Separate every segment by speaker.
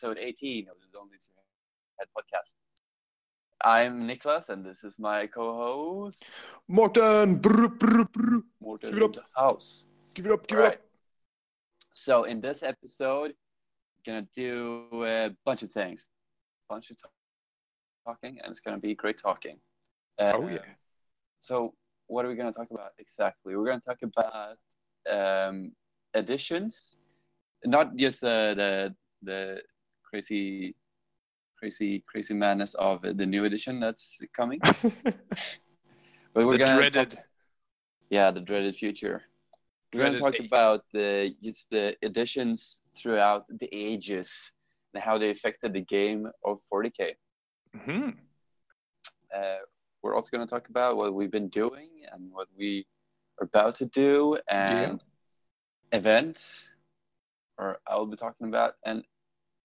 Speaker 1: episode 18 of the Don't Lose Your Head podcast. I'm Niklas, and this is my co-host
Speaker 2: Morten, brr, brr, brr.
Speaker 1: Morten
Speaker 2: Give it up.
Speaker 1: the house.
Speaker 2: give it up, give
Speaker 1: Alright.
Speaker 2: it up.
Speaker 1: So in this episode, we're gonna do a bunch of things, bunch of talking, and it's gonna be great talking.
Speaker 2: Oh,
Speaker 1: Um,
Speaker 2: yeah.
Speaker 1: So what are we gonna talk about exactly? We're gonna talk about um, additions, not just the the the crazy, crazy, crazy madness of the new edition that's coming, but we're
Speaker 2: the
Speaker 1: gonna
Speaker 2: dreaded.
Speaker 1: talk- yeah, the dreaded future. We're going to talk
Speaker 2: age.
Speaker 1: about the just the editions throughout the ages and how they affected the game of 40k.
Speaker 2: Mhm.
Speaker 1: Uh, we're also going to talk about what we've been doing and what we are about to do and events, or I'll be talking about an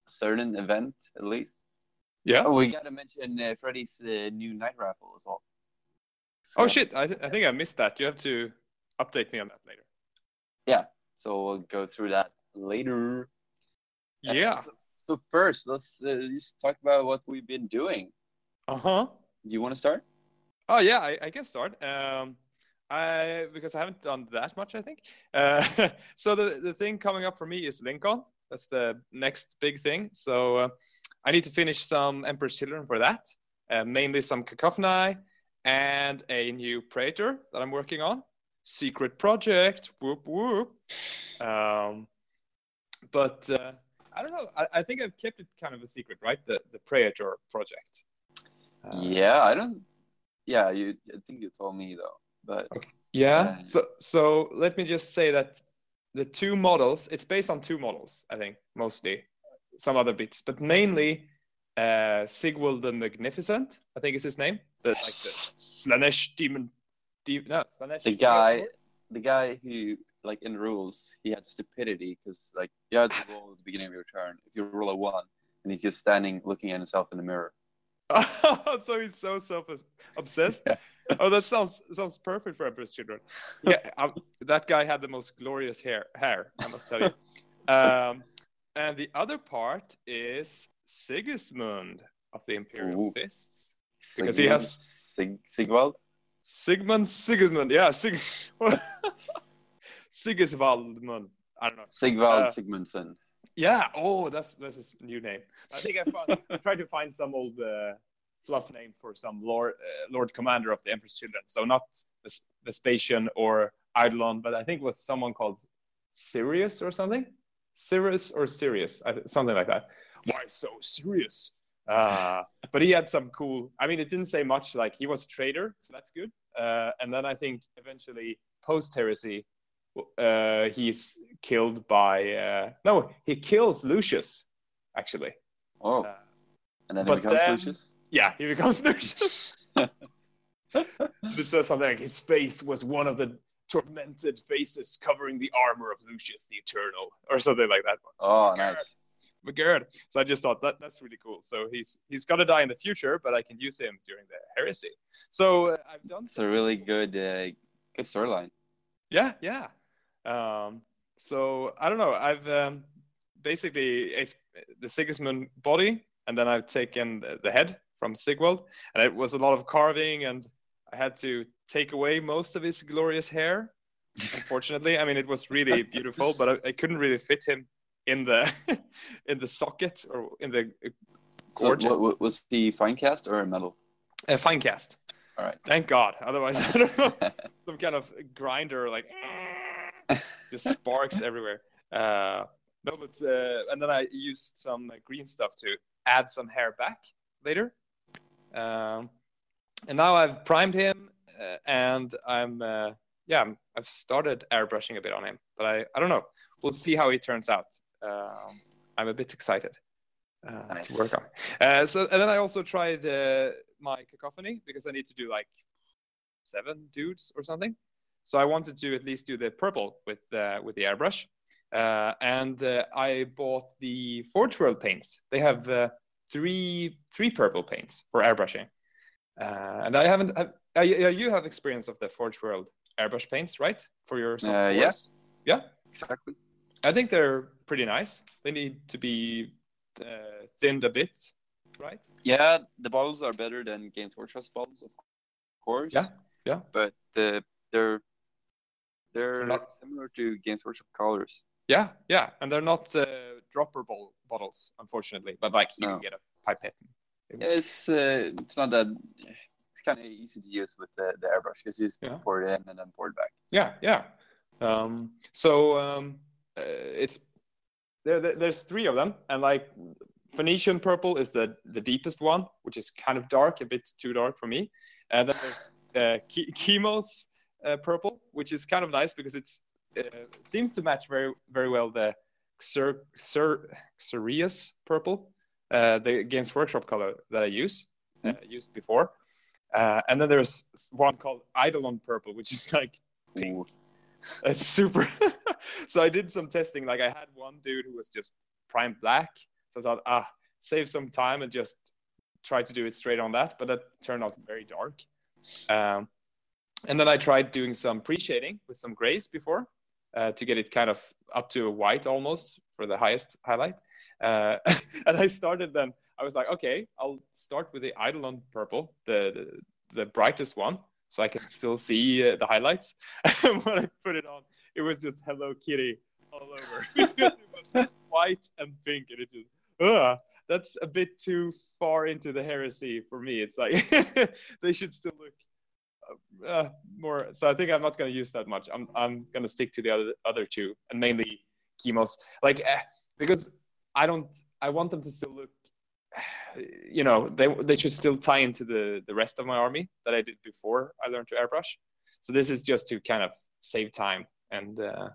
Speaker 1: certain event at least.
Speaker 2: Yeah.
Speaker 1: Oh, we got to mention uh, Freddy's uh, new night raffle as well.
Speaker 2: Oh shit! I, th- I think I missed that. You have to update me on that later. Yeah.
Speaker 1: So we'll go through that later. Uh,
Speaker 2: Yeah.
Speaker 1: So, so first, let's uh, just talk about what we've been doing.
Speaker 2: Uh huh.
Speaker 1: Do you want to start?
Speaker 2: Oh yeah, I, I can start. Um, I because I haven't done that much. I think. Uh, so the the thing coming up for me is Lincoln. That's the next big thing. So uh, I need to finish some Emperor's Children for that. Uh, mainly some Kakophoni and a new Praetor that I'm working on. Secret project. Whoop whoop. Um, but uh, I don't know. I, I think I've kept it kind of a secret, right? The the Praetor project. Uh,
Speaker 1: yeah, I don't. Yeah, you. I think you told me though, but
Speaker 2: Yeah.
Speaker 1: Uh,
Speaker 2: So so let me just say that the two models, it's based on two models, I think, mostly. Some other bits, but mainly uh Sigvald the Magnificent, I think is his name. The like the Slaanesh demon de- no, Slaanesh
Speaker 1: the guy, the guy who like in rules, he had stupidity because like you had to roll at the beginning of your turn. If you roll a one, and he's just standing looking at himself in the mirror.
Speaker 2: so he's so self obsessed.
Speaker 1: Yeah.
Speaker 2: Oh, that sounds sounds perfect for Emperor's Children. Yeah, um, that guy had the most glorious hair. Hair, I must tell you. Um, and the other part is Sigismund of the Imperial
Speaker 1: Ooh.
Speaker 2: Fists. Because he has-
Speaker 1: Sig- Sigvald.
Speaker 2: Sigmund Sigismund. Yeah, Sig. Sigisvaldmund. I don't know.
Speaker 1: Sigvald
Speaker 2: Uh,
Speaker 1: Sigmundsson.
Speaker 2: Yeah. Oh, that's that's his new name. I think I found. I tried to find some old uh, fluff name for some Lord uh, Lord Commander of the Emperor's Children. So not Ves- Vespasian or Eidolon, but I think it was someone called Sirius or something. Sirius or Sirius, something like that. Why so serious? Uh, but he had some cool. I mean, it didn't say much. Like he was a trader, so that's good. Uh, and then I think eventually post heresy, uh, he's killed by. Uh, no, he kills Lucius, actually.
Speaker 1: Oh,
Speaker 2: Uh,
Speaker 1: and then he becomes
Speaker 2: then-
Speaker 1: Lucius.
Speaker 2: yeah, he becomes Lucius. it says something like his face was one of the tormented faces covering the armor of Lucius the Eternal, or something like that.
Speaker 1: Oh,
Speaker 2: God.
Speaker 1: nice.
Speaker 2: But good. So I just thought that that's really cool. So he's he's gonna die in the future, but I can use him during the heresy. So uh, I've done
Speaker 1: It's a really good, uh, good storyline.
Speaker 2: Yeah, yeah. Um, so I don't know. I've um, basically it's the Sigismund body, and then I've taken the, the head from Sigvald, and it was a lot of carving, and I had to take away most of his glorious hair. Unfortunately, I mean it was really beautiful, but I, I couldn't really fit him in the in the socket or in the
Speaker 1: So, what, what, was he fine cast or a metal?
Speaker 2: uh, fine cast.
Speaker 1: All right.
Speaker 2: Thank God. Otherwise, I don't know. some kind of grinder like just sparks everywhere. Uh, no, but uh, and then I used some uh, green stuff to add some hair back later. Um, and now I've primed him, uh, and I'm uh, yeah, I'm, I've started airbrushing a bit on him, but I I don't know. We'll see how he turns out. Um, I'm a bit excited uh,
Speaker 1: Nice.
Speaker 2: to work on. Uh, so and then I also tried uh, my Kakophoni because I need to do like seven dudes or something. So I wanted to at least do the purple with uh, with the airbrush, uh, and uh, I bought the Forge World paints. They have uh, three three purple paints for airbrushing, uh, and I haven't. Have, uh, you have experience of the Forge World airbrush paints, right? For your
Speaker 1: Uh, yeah.
Speaker 2: yeah.
Speaker 1: Exactly.
Speaker 2: I think they're pretty nice. They need to be uh, thinned a bit, right?
Speaker 1: Yeah, the bottles are better than Games Workshop bottles, of course.
Speaker 2: Yeah, yeah.
Speaker 1: But the they're they're,
Speaker 2: They're not-
Speaker 1: similar to Games Workshop colors.
Speaker 2: Yeah, yeah, and they're not uh, dropper ball bottles, unfortunately. But like you
Speaker 1: No.
Speaker 2: can get a pipette.
Speaker 1: It's uh, it's not that it's kind of easy to use with the, the airbrush because you just
Speaker 2: Yeah.
Speaker 1: pour it in and then pour it back.
Speaker 2: Yeah, yeah. Um, so um, uh, it's there, there. There's three of them, and like Phoenician purple is the the deepest one, which is kind of dark, a bit too dark for me. And then there's uh, Chemos uh, purple, which is kind of nice because it's uh, seems to match very very well the Xer Xer Xereus purple, uh, the Games Workshop color that I use uh, used before. Uh, and then there's one called Eidolon purple, which is like pink. It's super. so I did some testing. Like I had one dude who was just prime black. So I thought, ah, save some time and just try to do it straight on that. But that turned out very dark. Um, and then I tried doing some pre-shading with some grays before uh, to get it kind of up to a white almost for the highest highlight. Uh, and I started then. I was like, okay, I'll start with the Eidolon purple, the, the the brightest one, so I can still see uh, the highlights. and when I put it on, it was just Hello Kitty all over. white and pink, and it just, ugh, that's a bit too far into the heresy for me. It's like they should still look uh, more. So I think I'm not going to use that much. I'm I'm going to stick to the other other two, and mainly chemos, like eh, because I don't. I want them to still look. You know, they they should still tie into the the rest of my army that I did before I learned to airbrush. So this is just to kind of save time and uh,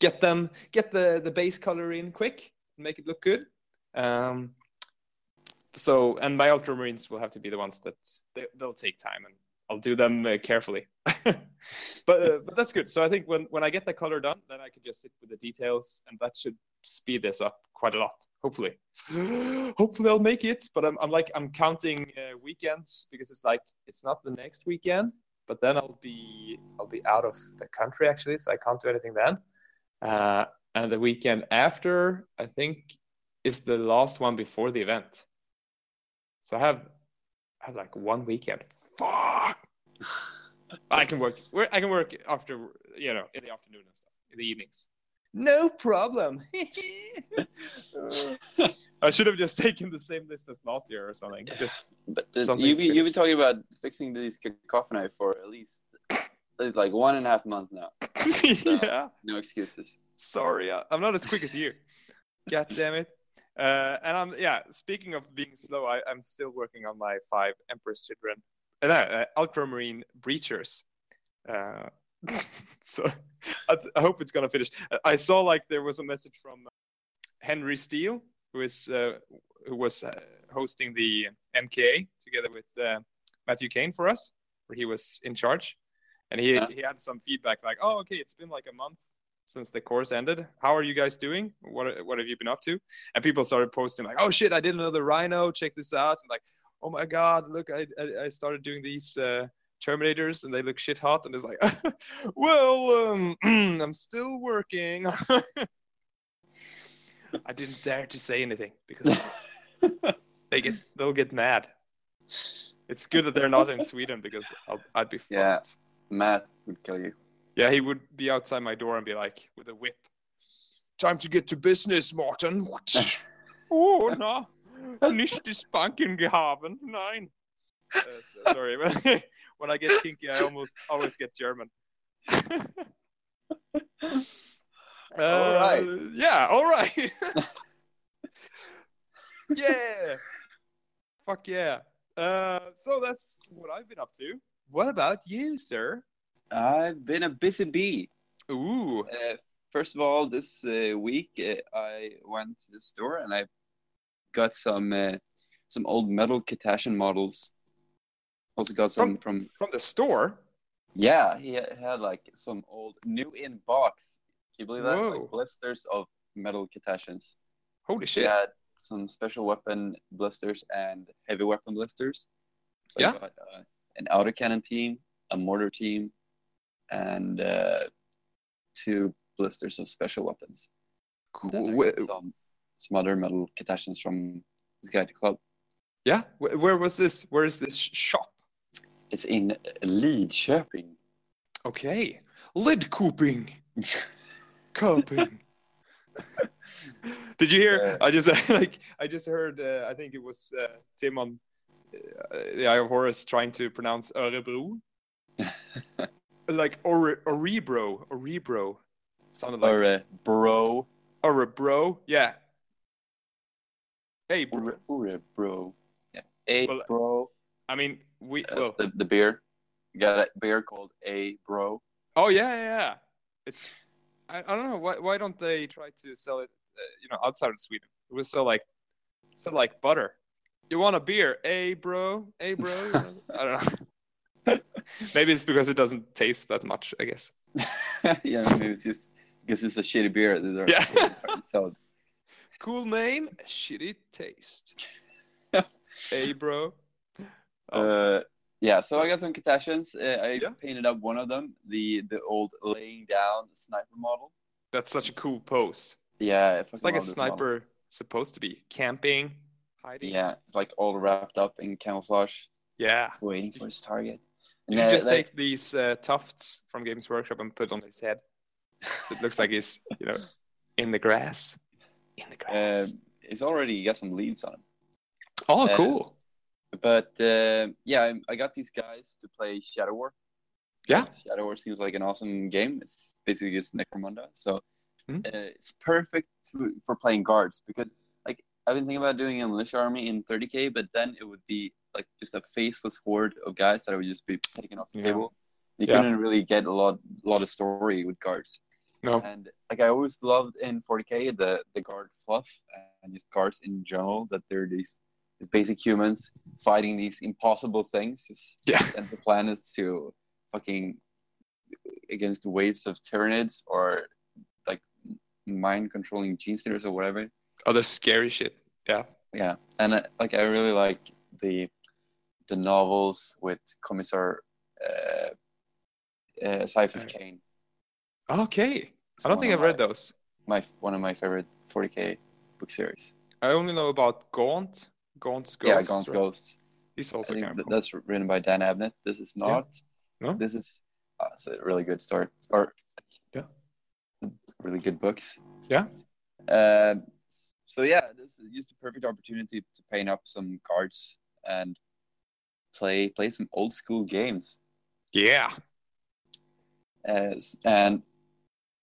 Speaker 2: get them get the the base color in quick, make it look good. Um, so and my ultramarines will have to be the ones that they, they'll take time and I'll do them uh, carefully. but uh, but that's good. So I think when when I get the color done, then I can just sit with the details, and that should speed this up quite a lot. Hopefully, hopefully I'll make it. But I'm I'm like I'm counting uh, weekends because it's like it's not the next weekend, but then I'll be I'll be out of the country actually, so I can't do anything then. Uh, and the weekend after, I think, is the last one before the event. So I have I have like one weekend. Fuck. I can work. I can work after you know in the afternoon and stuff in the evenings. No problem. I should have just taken the same list as last year or something. Just
Speaker 1: But uh,
Speaker 2: Something's
Speaker 1: you've, been- you've been talking about fixing these Kakophoni for at least like one and a half months now.
Speaker 2: yeah.
Speaker 1: No excuses.
Speaker 2: Sorry, I- I'm not as quick as you. God damn it. Uh, and I'm yeah. Speaking of being slow, I, I'm still working on my five Empress Children, uh, no, uh, Ultramarine Breachers. Uh, so I, I hope it's gonna finish. I- saw like there was a message from Henry Steele, who is uh, who was uh, hosting the MKA together with uh, Matthew Kane for us, where he was in charge, and he
Speaker 1: Yeah.
Speaker 2: he had some feedback like, "Oh, okay, it's been like a month since the course ended. How are you guys doing? What what have you been up to?" And people started posting like, "Oh shit, I did another Rhino. Check this out!" And like, "Oh my god, look, I I, I started doing these." Uh, Terminators and they look shit hot and it's like, well, um, I'm still working. I didn't dare to say anything because they get they'll get mad. It's good that they're not in Sweden because I'll, I'd be fucked.
Speaker 1: Yeah. Matt would kill you.
Speaker 2: Yeah, he would be outside my door and be like, with a whip, "Time to get to business, Martin." oh no, nicht die Spanken gehaben, nein. Uh, so- sorry, when I get kinky, I almost always get German. Uh,
Speaker 1: All right.
Speaker 2: Yeah, all right. yeah. Fuck yeah. Uh, so that's what I've been up to. What about you, sir?
Speaker 1: I've been a busy bee.
Speaker 2: Ooh.
Speaker 1: Uh, first of all, this uh, week uh, I went to the store and I got some uh, some old metal Catachan models. Also got some from
Speaker 2: From the store?
Speaker 1: yeah. He had, had like some old new in box. Can you believe that?
Speaker 2: Whoa.
Speaker 1: Like blisters of metal Catachans.
Speaker 2: Holy shit!
Speaker 1: He had some special weapon blisters and heavy weapon blisters. So
Speaker 2: Yeah.
Speaker 1: Got uh, an autocannon team, a mortar team, and uh, two blisters of special weapons.
Speaker 2: Cool.
Speaker 1: Some some other metal Catachans from this guy at the club.
Speaker 2: Yeah. Wh- Where was this? Where is this shop?
Speaker 1: It's in Lidköping.
Speaker 2: Okay. Lidköping. Coping. Did you hear?
Speaker 1: Uh,
Speaker 2: I just like I just heard. Uh, I think it was uh, Tim on uh, the Eye of Horus trying to pronounce Örebro, like or Orebro, Orebro. Sounded like
Speaker 1: or uh, bro.
Speaker 2: Orebro. Yeah. Hey, bro.
Speaker 1: Ure, ure, bro. Yeah. A
Speaker 2: Well,
Speaker 1: bro.
Speaker 2: I mean, we.
Speaker 1: That's
Speaker 2: Well,
Speaker 1: the, the beer. You got a beer called A bro.
Speaker 2: oh yeah, yeah, yeah. It's. I, I don't know why. Why don't they try to sell it? Uh, you know, outside of Sweden, it was so like, so like butter. You want a beer? A bro. A bro. I don't know. Maybe it's because it doesn't taste that much. I guess.
Speaker 1: yeah, maybe it's just because it's a shitty beer. that they're-
Speaker 2: Yeah. Cool name, shitty taste. hey, bro. Awesome.
Speaker 1: uh, yeah, so I got some Catachans. Uh, I
Speaker 2: Yeah.
Speaker 1: painted up one of them, the the old laying down sniper model.
Speaker 2: That's such a cool pose.
Speaker 1: Yeah,
Speaker 2: It's like a
Speaker 1: this model.
Speaker 2: sniper supposed to be camping, hiding.
Speaker 1: Yeah, it's like all wrapped up in camouflage,
Speaker 2: Yeah.
Speaker 1: waiting for his target.
Speaker 2: You
Speaker 1: And,
Speaker 2: should
Speaker 1: uh,
Speaker 2: just
Speaker 1: like-
Speaker 2: take these uh, tufts from Games Workshop and put on his head. It looks like he's, you know, in the grass. In the
Speaker 1: uh,
Speaker 2: grass.
Speaker 1: it's already got some leaves on him.
Speaker 2: oh,
Speaker 1: uh,
Speaker 2: cool.
Speaker 1: But uh, yeah, I, I got these guys to play Shadow War.
Speaker 2: Yeah.
Speaker 1: Shadow War seems like an awesome game. It's basically just Necromunda, so
Speaker 2: Hmm.
Speaker 1: uh, it's perfect to, for playing guards because like I've been thinking about doing a militia army in 30k, but then it would be like just a faceless horde of guys that I would just be taken off the
Speaker 2: Yeah.
Speaker 1: table. You
Speaker 2: Yeah.
Speaker 1: couldn't really get a lot lot of story with guards.
Speaker 2: No.
Speaker 1: And like I always loved in 40k the the guard fluff and just guards in general that they're these these basic humans fighting these impossible things. Just
Speaker 2: Yeah.
Speaker 1: send the planets to fucking against waves of Tyranids or like mind controlling gene stealers or whatever.
Speaker 2: Other scary shit. Yeah.
Speaker 1: Yeah, and uh, like I really like the the novels with Commissar uh, uh,
Speaker 2: Ciaphas.
Speaker 1: Cain.
Speaker 2: Okay. I don't think I've read those.
Speaker 1: My one of my favorite 40k book series.
Speaker 2: I only know about Gaunt. Gaunt's Ghost.
Speaker 1: yeah, Gaunt's
Speaker 2: right?
Speaker 1: Ghosts.
Speaker 2: He's also kind of cool.
Speaker 1: that's written by Dan Abnett. This is not.
Speaker 2: No?
Speaker 1: This is. Uh, it's a really good story. Or.
Speaker 2: Yeah.
Speaker 1: Really good books.
Speaker 2: Yeah.
Speaker 1: Um. So yeah, this is just a perfect opportunity to paint up some cards and play play some old school games.
Speaker 2: Yeah.
Speaker 1: As and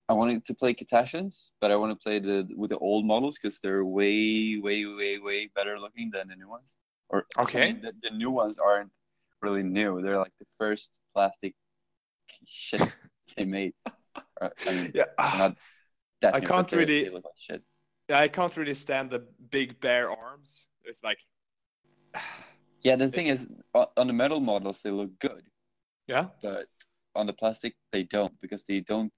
Speaker 1: I wanted to play Catachans, but I want to play the with the old models because they're way, way, way, way better looking than the new ones. Or I
Speaker 2: Okay.
Speaker 1: mean, the, the new ones aren't really new. They're like the first plastic shit they made. I mean,
Speaker 2: Yeah.
Speaker 1: not that
Speaker 2: I
Speaker 1: new,
Speaker 2: can't really-
Speaker 1: like shit.
Speaker 2: I can't really stand the big bare arms. It's like,
Speaker 1: Yeah, the thing is, on the metal models they look good,
Speaker 2: yeah.
Speaker 1: but on the plastic they don't because they don't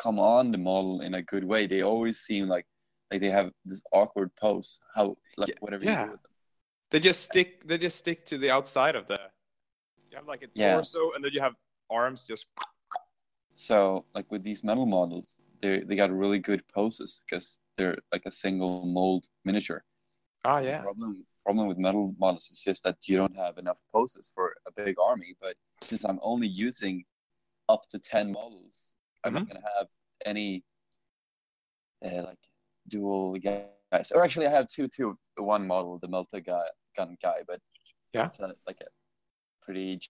Speaker 1: come on the model in a good way. They always seem like like they have this awkward pose. How like
Speaker 2: Yeah,
Speaker 1: whatever
Speaker 2: yeah.
Speaker 1: you do with them.
Speaker 2: They just stick. They just stick to the outside of the. You have like a
Speaker 1: Yeah.
Speaker 2: torso, and then you have arms just.
Speaker 1: So like with these metal models, they they got really good poses because they're like a single mold miniature.
Speaker 2: Ah,
Speaker 1: The
Speaker 2: yeah.
Speaker 1: problem problem with metal models is just that you don't have enough poses for a big army. But since I'm only using up to ten models, I'm
Speaker 2: Mm-hmm.
Speaker 1: not gonna have any uh, like dual guys. Or actually, I have two two one model, the Melta guy gun guy, but
Speaker 2: Yeah.
Speaker 1: it's a, like a pretty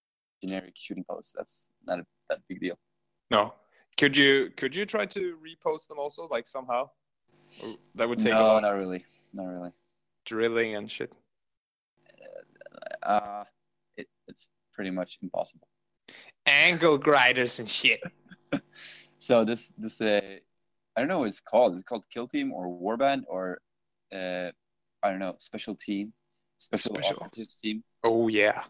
Speaker 1: generic shooting post. That's not a, that big deal.
Speaker 2: No. Could you could you try to repost them also like somehow? Or that would take a
Speaker 1: no,
Speaker 2: lot
Speaker 1: not really, not really.
Speaker 2: drilling and shit.
Speaker 1: Uh, it, it's pretty much impossible.
Speaker 2: Angle grinders and shit.
Speaker 1: So this this uh, I don't know what it's called. It's called Kill Team or Warband or uh, I don't know Special Team, Special. Operatives Team.
Speaker 2: Oh yeah.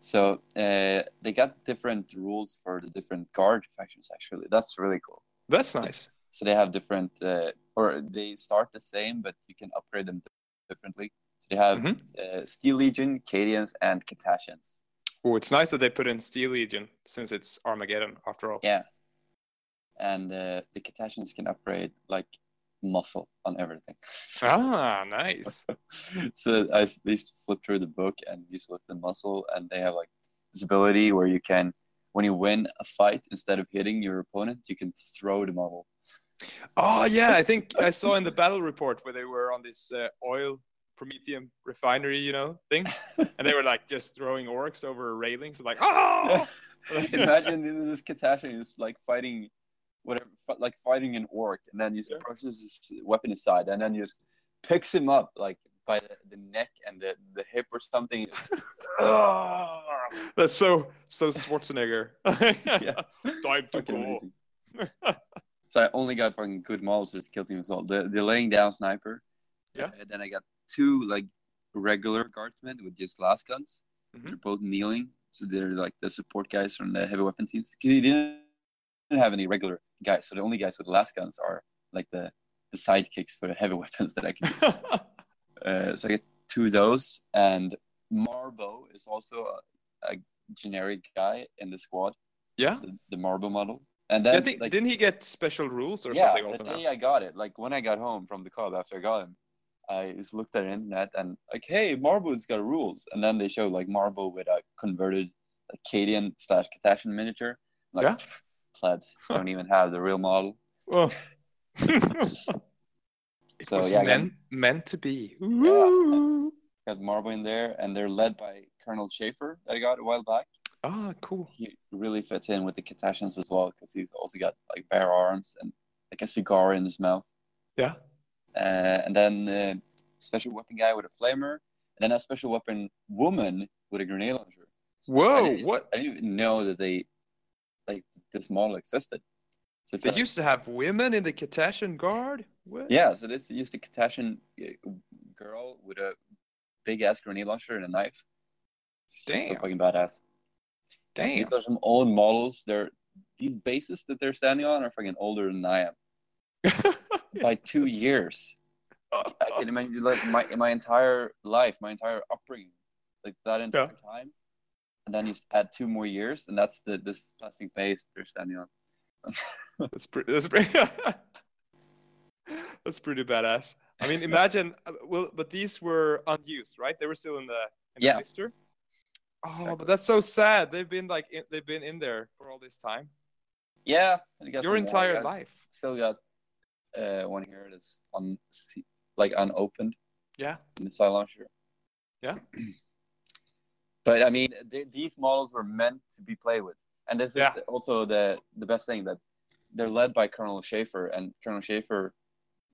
Speaker 1: So uh, they got different rules for the different guard factions. Actually, that's really cool.
Speaker 2: That's nice.
Speaker 1: So they have different, uh, or they start the same, but you can upgrade them differently. So they have
Speaker 2: Mhm.
Speaker 1: uh, Steel Legion, Cadians, and Catachans.
Speaker 2: Oh, it's nice that they put in Steel Legion since it's Armageddon after all.
Speaker 1: Yeah. And uh, the Catachans can upgrade like muscle on everything.
Speaker 2: Ah, nice.
Speaker 1: so I used to flip through the book and look at the muscle, and they have like this ability where you can, when you win a fight, instead of hitting your opponent, you can throw the model.
Speaker 2: Oh yeah, I think I saw in the battle report where they were on this uh, oil promethium refinery, you know, thing, and they were like just throwing orcs over railings, like oh.
Speaker 1: Imagine this Catachan is like fighting, whatever, like fighting an orc, and then he just
Speaker 2: Yeah.
Speaker 1: approaches his weapon aside, and then he just picks him up like by the, the neck and the, the hip or something.
Speaker 2: That's so so Schwarzenegger.
Speaker 1: Yeah.
Speaker 2: Time to go.
Speaker 1: so I only got fucking good models for this kill team as well. The the laying down sniper.
Speaker 2: Yeah.
Speaker 1: And then I got two like regular guardsmen with just lasguns.
Speaker 2: Mhm.
Speaker 1: They're both kneeling, so they're like the support guys from the heavy weapon teams. Because he didn't have any regular guys, so the only guys with lasguns are like the the sidekicks for the heavy weapons that I can. Uh, so I get two of those, and Marbo is also a, a generic guy in the squad,
Speaker 2: yeah.
Speaker 1: the, the Marbo model. And then
Speaker 2: I think
Speaker 1: like,
Speaker 2: didn't he get special rules or
Speaker 1: yeah,
Speaker 2: something also
Speaker 1: day I got it, like when I got home from the club after I got him, I just looked at the internet and like, hey, Marbo's got rules, and then they showed like Marbo with a converted like Cadian slash Catachan miniature. Like,
Speaker 2: Yeah.
Speaker 1: "Pff, plebs don't even have the real model.
Speaker 2: Oh. it
Speaker 1: So,
Speaker 2: was
Speaker 1: yeah, I got-
Speaker 2: meant meant to be. Ooh.
Speaker 1: Got Marbo in there, and they're led by Colonel Schaeffer that I got a while back.
Speaker 2: Ah, cool.
Speaker 1: He really fits in with the Catachans as well because he's also got like bare arms and like a cigar in his mouth.
Speaker 2: Yeah.
Speaker 1: Uh, and then uh, special weapon guy with a flamer, and then a special weapon woman with a grenade launcher.
Speaker 2: Whoa,
Speaker 1: didn't-
Speaker 2: what?
Speaker 1: I didn't even know that they like this model existed. So
Speaker 2: They used to have women in the Catachan Guard? What?
Speaker 1: yeah, so this used a Catachan girl with a big ass grenade launcher and a knife. It's just so
Speaker 2: Damn.
Speaker 1: fucking badass. So
Speaker 2: Damn.
Speaker 1: these are some old models. They're these bases that they're standing on are fucking older than I am by two years. I can imagine like my my entire life, my entire upbringing, like that entire time, and then you add two more years, and that's the this plastic base they're standing on.
Speaker 2: That's pretty. That's pretty. that's pretty badass. I mean, imagine. uh, Well, but these were unused, right? They were still in the in
Speaker 1: Yeah.
Speaker 2: the blister. Oh,
Speaker 1: Exactly.
Speaker 2: but that's so sad. They've been like in, they've been in there for all this time.
Speaker 1: Yeah,
Speaker 2: Your
Speaker 1: more.
Speaker 2: entire
Speaker 1: I
Speaker 2: life.
Speaker 1: Still got uh, one here that's on like unopened
Speaker 2: Yeah.
Speaker 1: In missile launcher.
Speaker 2: Yeah.
Speaker 1: but I mean, they, these models were meant to be played with, and this
Speaker 2: Yeah.
Speaker 1: is also the the best thing that they're led by Colonel Schaeffer, and Colonel Schaeffer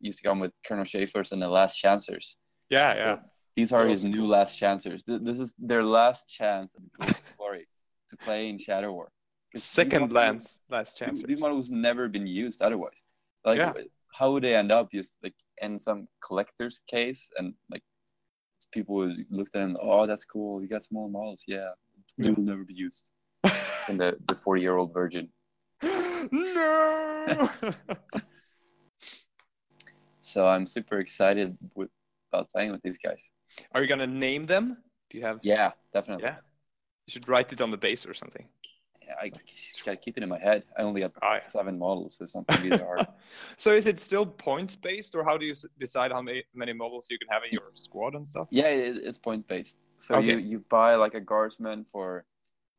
Speaker 1: used to come with Colonel Schaeffer's and the Last Chancers.
Speaker 2: Yeah. Yeah.
Speaker 1: These are his new. Last Chancers. Th- This is their last chance at Glory to play in Shadow War.
Speaker 2: Second last
Speaker 1: these-
Speaker 2: chance.
Speaker 1: These models never been used otherwise. Like,
Speaker 2: Yeah.
Speaker 1: how would they end up just like in some collector's case and like people would look at him, oh, that's cool. You got small models, yeah. They will never be used. And the the forty year old virgin.
Speaker 2: no.
Speaker 1: So I'm super excited with, about playing with these guys.
Speaker 2: Are you gonna name them? Do you have?
Speaker 1: Yeah, definitely.
Speaker 2: Yeah. You should write it on the base or something.
Speaker 1: I gotta keep it in my head. I only have
Speaker 2: Oh, yeah.
Speaker 1: seven models, so something really hard.
Speaker 2: so is it still points based, or how do you decide how many, many models you can have in your squad and stuff?
Speaker 1: Yeah, it, it's point based. So
Speaker 2: Okay.
Speaker 1: you, you buy like a guardsman for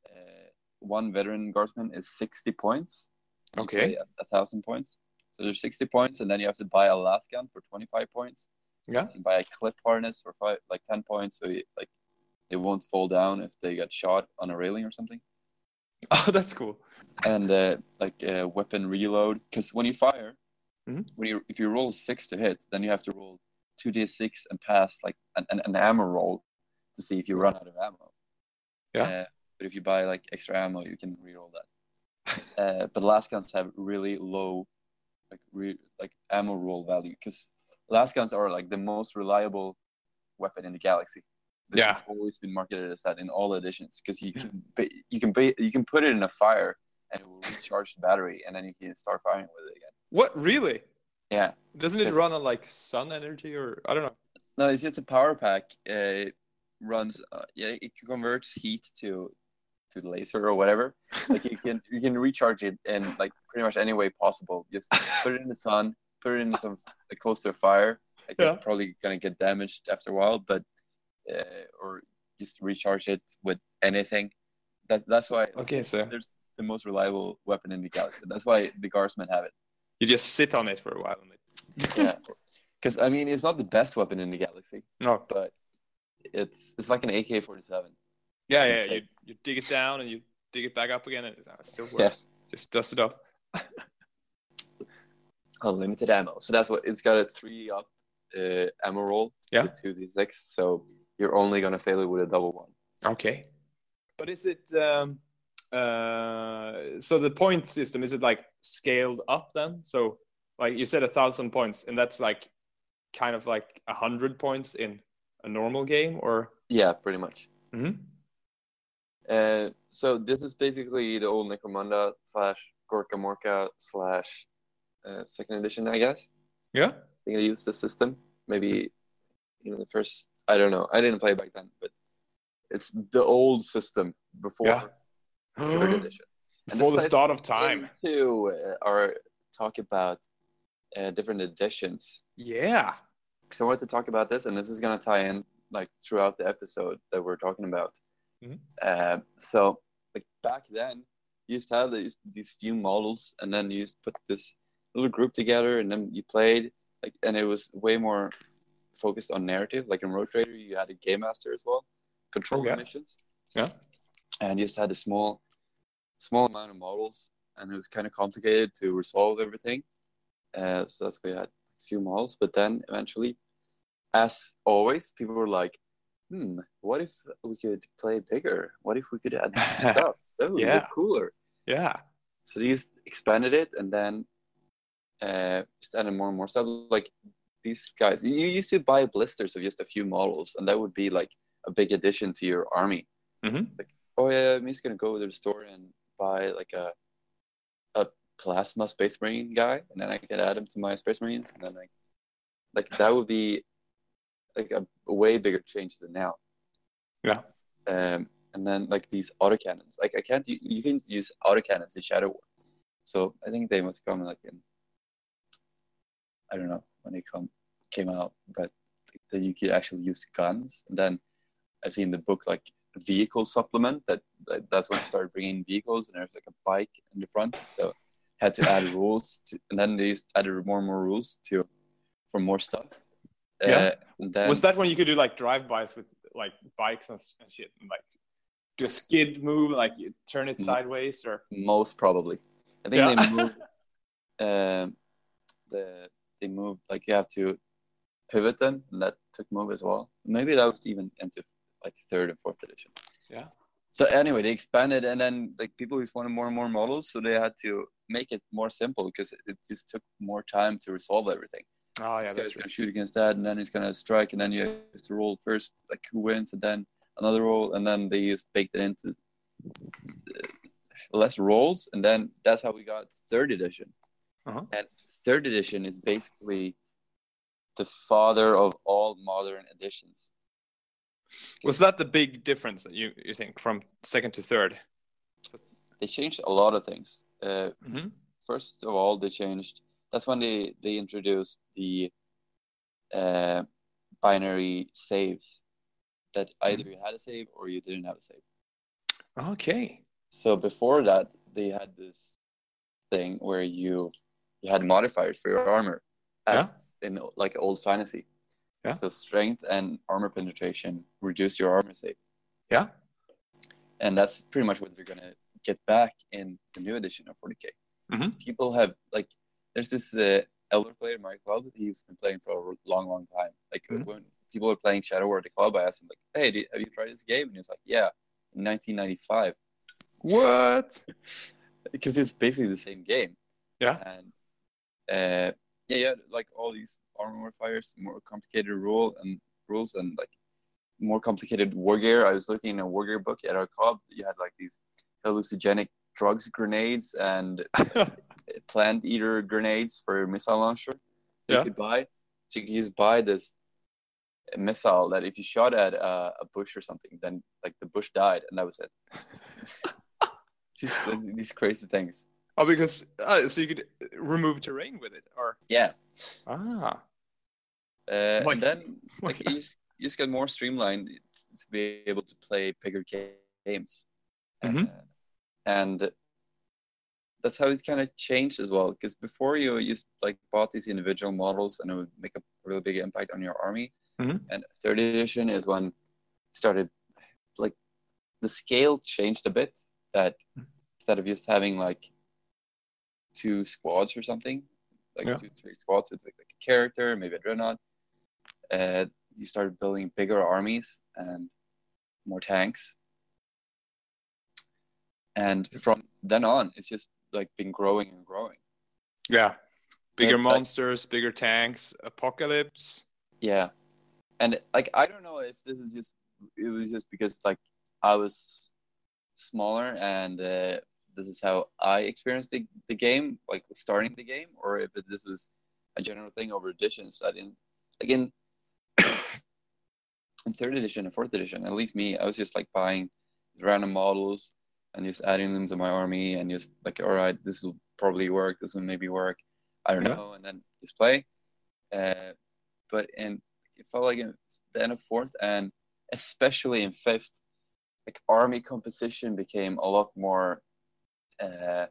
Speaker 1: uh, one veteran guardsman is 60 points. You
Speaker 2: Okay.
Speaker 1: A, a thousand points. So there's 60 points, and then you have to buy a lasgun for 25 points.
Speaker 2: Yeah.
Speaker 1: You can buy a clip harness for five, like 10 points, so you, like it won't fall down if they get shot on a railing or something.
Speaker 2: Oh, that's cool.
Speaker 1: And uh, like uh, weapon reload, because when you fire,
Speaker 2: Mhm.
Speaker 1: when you if you roll six to hit, then you have to roll two d6 and pass like an, an, an ammo roll to see if you run out of ammo.
Speaker 2: Yeah.
Speaker 1: Uh, but if you buy like extra ammo, you can reroll that. uh, but lasguns have really low, like re- like ammo roll value because lasguns are like the most reliable weapon in the galaxy. This
Speaker 2: Yeah.
Speaker 1: has always been marketed as that in all editions because you can you can you can put it in a fire and it will recharge the battery and then you can start firing with it again.
Speaker 2: What really?
Speaker 1: Yeah.
Speaker 2: Doesn't it run on like sun energy or I don't know?
Speaker 1: No, it's just a power pack. Uh, it runs. Uh, yeah, it converts heat to to laser or whatever. Like you can you can recharge it in like pretty much any way possible. Just put it in the sun, put it in some like, close to a fire, like
Speaker 2: Yeah.
Speaker 1: probably gonna get damaged after a while, but uh, or just recharge it with anything. That that's why
Speaker 2: Okay, so
Speaker 1: there's the most reliable weapon in the galaxy. That's why the guardsmen have it.
Speaker 2: you just sit on it for a while. And it...
Speaker 1: Yeah, because I mean it's not the best weapon in the galaxy,
Speaker 2: No.
Speaker 1: but it's it's like an AK forty seven.
Speaker 2: Yeah, yeah. You, you dig it down and you dig it back up again, and it uh, still
Speaker 1: Yeah.
Speaker 2: works. Just dust it off.
Speaker 1: Unlimited ammo. So that's what it's got a three up uh, ammo roll.
Speaker 2: Yeah.
Speaker 1: Two d six. So you're only gonna fail it with a double one.
Speaker 2: Okay. But is it um uh so the point system is it like scaled up then? So like you said a thousand points and that's like kind of like a hundred points in a normal game or
Speaker 1: Yeah, pretty much.
Speaker 2: Mhm.
Speaker 1: Uh, so this is basically the old Necromunda slash Gorkamorka slash uh, second edition, I guess.
Speaker 2: yeah
Speaker 1: I think I used the system. Maybe you know the first. I don't know. I didn't play back then, but it's the old system before
Speaker 2: Yeah.
Speaker 1: third edition. And
Speaker 2: before the start of time.
Speaker 1: To uh, our talk about uh, different editions.
Speaker 2: Yeah.
Speaker 1: Because I wanted to talk about this, and this is gonna tie in like throughout the episode that we're talking about.
Speaker 2: Mhm.
Speaker 1: Uh, so like back then, you used to have these these few models, and then you used to put this little group together, and then you played like, and it was way more focused on narrative. Like in Rogue Trader, you had a game master as well, control
Speaker 2: Oh, yeah.
Speaker 1: missions.
Speaker 2: Yeah.
Speaker 1: and you just had a small small amount of models, and it was kind of complicated to resolve everything. Uh, so that's why you had a few models, but then eventually, as always, people were like, "Hmm, what if we could play bigger? What if we could add more stuff? That would
Speaker 2: Yeah.
Speaker 1: look cooler."
Speaker 2: Yeah.
Speaker 1: So these expanded it, and then uh, just added more and more stuff. Like these guys, you used to buy blisters of just a few models, and that would be like a big addition to your army.
Speaker 2: Mhm.
Speaker 1: Like, oh yeah, I'm just gonna go to the store and buy like a a plasma space marine guy, and then I can add him to my space marines, and then like like that would be like a, a way bigger change than now.
Speaker 2: Yeah.
Speaker 1: Um, and then like these autocannons, like I can't, you, you can use autocannons in Shadow War. So I think they must come like in, I don't know when they come came out, but that you could actually use guns. And then I see in the book like vehicle supplement that, that that's when they started bringing vehicles, and there's like a bike in the front. So had to add rules, to, and then they just added more and more rules to for more stuff.
Speaker 2: Yeah.
Speaker 1: Uh, and then,
Speaker 2: Was that when you could do like drive-bys with like bikes and, and shit, and like do a skid move, like you turn it
Speaker 1: Mm.
Speaker 2: sideways, or
Speaker 1: most probably. I think
Speaker 2: Yeah.
Speaker 1: they moved. um, the they moved like you have to pivot them, and that took move as well. Maybe that was even into like third and fourth edition.
Speaker 2: Yeah.
Speaker 1: So anyway, they expanded, and then like people just wanted more and more models, so they had to make it more simple because it just took more time to resolve everything.
Speaker 2: oh yeah,
Speaker 1: this guy's gonna shoot against that, and then he's gonna strike, and then you have to roll first, like who wins, and then another roll, and then they just baked it into uh, less rolls, and then that's how we got third edition.
Speaker 2: Uh-huh.
Speaker 1: And third edition is basically the father of all modern editions.
Speaker 2: Was that the big difference that you you think from second to third?
Speaker 1: They changed a lot of things. Uh,
Speaker 2: Mm-hmm.
Speaker 1: first of all, they changed. That's when they they introduced the uh, binary saves that either you had a save or you didn't have a save.
Speaker 2: Okay.
Speaker 1: So before that, they had this thing where you you had modifiers for your armor, as in like old fantasy.
Speaker 2: Yeah.
Speaker 1: So strength and armor penetration reduce your armor save,
Speaker 2: Yeah.
Speaker 1: and that's pretty much what they're gonna get back in the new edition of 40k.
Speaker 2: Mhm.
Speaker 1: People have like, there's this uh, elder player in my club. He's been playing for a long, long time. Like
Speaker 2: Mhm.
Speaker 1: when people were playing Shadow War at the club, I asked him like, "Hey, did, have you tried this game?" And he was like, "Yeah, in 1995."
Speaker 2: What?
Speaker 1: because it's basically the same game.
Speaker 2: Yeah.
Speaker 1: And uh, yeah, yeah, like all these armor modifiers, more complicated rule and rules, and like more complicated war gear. I was looking in a war gear book at our club. You had like these hallucinogenic drugs grenades and plant eater grenades for your missile launcher
Speaker 2: Yeah.
Speaker 1: you could buy. So you could just buy this missile that if you shot at uh, a bush or something, then like the bush died, and that was it. just uh, these crazy things.
Speaker 2: Oh, because uh, so you could remove terrain with it, or
Speaker 1: Yeah.
Speaker 2: ah,
Speaker 1: Uh, and then like you just, you just get more streamlined to be able to play bigger ga- games.
Speaker 2: Mhm.
Speaker 1: Uh, and that's how it kind of changed as well. Because before you you like bought these individual models and it would make a really big impact on your army.
Speaker 2: Mhm.
Speaker 1: And third edition is when started like the scale changed a bit. That instead of just having like two squads or something, like
Speaker 2: Yeah.
Speaker 1: two three squads with like, like a character, maybe a dreadnought, uh, you started building bigger armies and more tanks. And from then on, it's just like been growing and growing.
Speaker 2: yeah, bigger
Speaker 1: like-
Speaker 2: monsters, bigger tanks, apocalypse.
Speaker 1: Yeah. And like I don't know if this is just it was just because like I was smaller and uh, this is how I experienced the, the game, like starting the game, or if it, this was a general thing over editions. I didn't like in in third edition and fourth edition, at least me, I was just like buying random models and just adding them to my army and just like, all right, this will probably work, this will maybe work. I don't
Speaker 2: Yeah.
Speaker 1: know, and then just play. Uh, but in it felt like in the end of fourth and especially in fifth, like army composition became a lot more uh,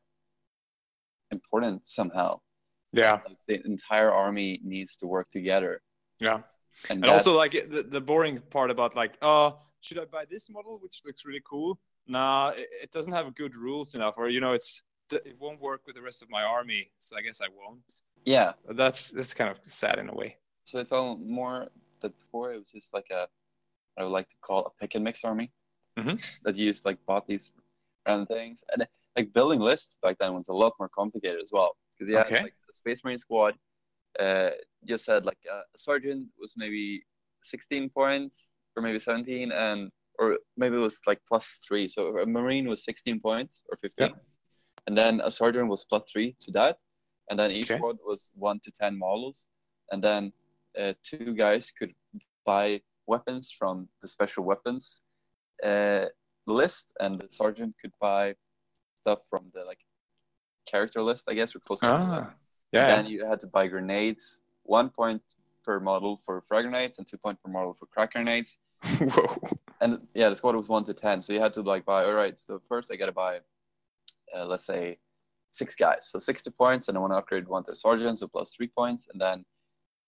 Speaker 1: important somehow.
Speaker 2: Yeah,
Speaker 1: Like the entire army needs to work together,
Speaker 2: yeah.
Speaker 1: and,
Speaker 2: And also, like the, the boring part about like, oh, should I buy this model which looks really cool? Nah, it, it doesn't have good rules enough, or you know, it's it won't work with the rest of my army, so I guess I won't.
Speaker 1: yeah.
Speaker 2: That's that's kind of sad in a way.
Speaker 1: So it felt more that before it was just like a I would like to call a pick and mix army
Speaker 2: Mhm.
Speaker 1: that used like bought these random things and like building lists back then was a lot more complicated as well because you had
Speaker 2: Okay.
Speaker 1: like the Space Marine squad. Uh, just said like a sergeant was maybe 16 points or maybe 17 and or maybe it was like plus three. So a Marine was 16 points or 15,
Speaker 2: Yeah.
Speaker 1: and then a sergeant was plus three to that, and then each
Speaker 2: Okay.
Speaker 1: squad was one to 10 models, and then uh, two guys could buy weapons from the special weapons uh, list, and the sergeant could buy stuff from the like character list, I guess, or close to the list.
Speaker 2: Ah, yeah.
Speaker 1: Then you had to buy grenades, one point per model for frag grenades and two point per model for crack grenades.
Speaker 2: Whoa.
Speaker 1: And yeah, the squad was one to ten, so you had to like buy. All right, so first I got to buy, uh, let's say, six guys, so sixty points, and I want to upgrade one to sergeant, so plus three points, and then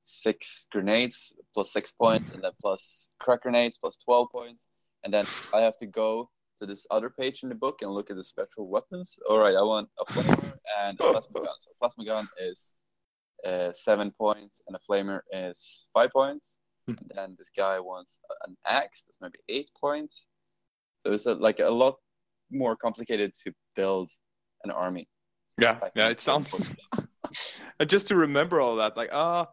Speaker 1: six grenades plus six points, and then plus crack grenades plus twelve points, and then I have to go to this other page in the book and look at the special weapons. All right, I want a flamer and a plasma gun. So a plasma gun is uh, seven points, and a flamer is five points.
Speaker 2: Hmm.
Speaker 1: And then this guy wants an axe. That's maybe eight points. So it's a, like a lot more complicated to build an army.
Speaker 2: Yeah, yeah. It sounds and just to remember all that, like ah.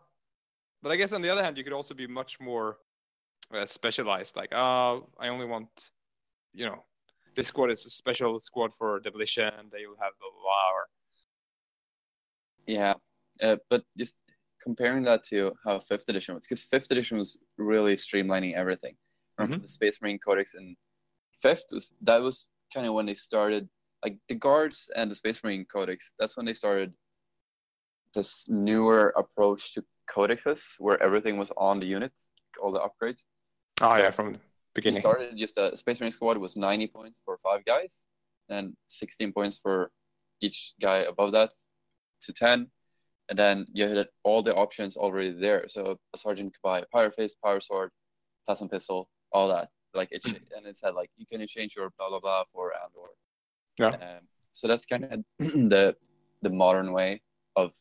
Speaker 2: but I guess on the other hand, you could also be much more uh, specialized. Like ah, I only want, you know, this squad is a special squad for demolition. They will have blah blah. blah
Speaker 1: Yeah, uh, but just comparing that to how fifth edition was, because fifth edition was really streamlining everything. Remember
Speaker 2: Mhm.
Speaker 1: the Space Marine Codex in fifth was that was kind of when they started, like the guards and the Space Marine Codex. That's when they started this newer approach to codexes, where everything was on the units, all the upgrades.
Speaker 2: oh yeah, from the
Speaker 1: We
Speaker 2: beginning.
Speaker 1: started just a Space Marine squad was 90 points for five guys, and 16 points for each guy above that to 10. And then you had all the options already there. So a sergeant could buy a power face, power sword, plasma pistol, all that. Like it, and it said like you can change your blah blah blah for Andor.
Speaker 2: Yeah.
Speaker 1: Um, so that's kind of the the modern way of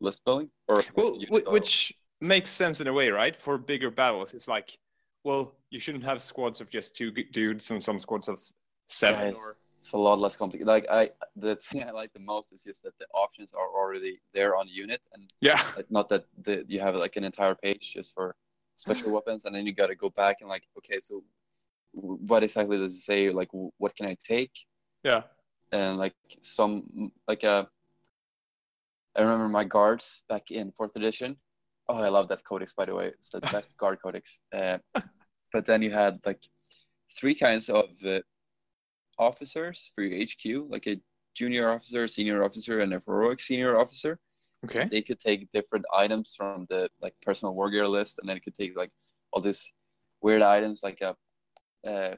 Speaker 1: list building. Or
Speaker 2: Well,
Speaker 1: unit
Speaker 2: whi-
Speaker 1: building.
Speaker 2: which makes sense in a way, right? For bigger battles, it's like, well, you shouldn't have squads of just two dudes and some squads of seven.
Speaker 1: Yes.
Speaker 2: Or
Speaker 1: it's a lot less complicated. Like I, the thing I like the most is just that the options are already there on the unit, and
Speaker 2: yeah,
Speaker 1: not that the, you have like an entire page just for special weapons, and then you got to go back and like, okay, so what exactly does it say? Like, what can I take?
Speaker 2: yeah,
Speaker 1: And like some like a. I remember my guards back in fourth edition. Oh, I love that codex by the way. It's the best guard codex. Uh, but then you had like three kinds of uh, officers for your HQ, like a junior officer, senior officer, and a heroic senior officer.
Speaker 2: Okay.
Speaker 1: they could take different items from the like personal war gear list, and then it could take like all these weird items like a uh,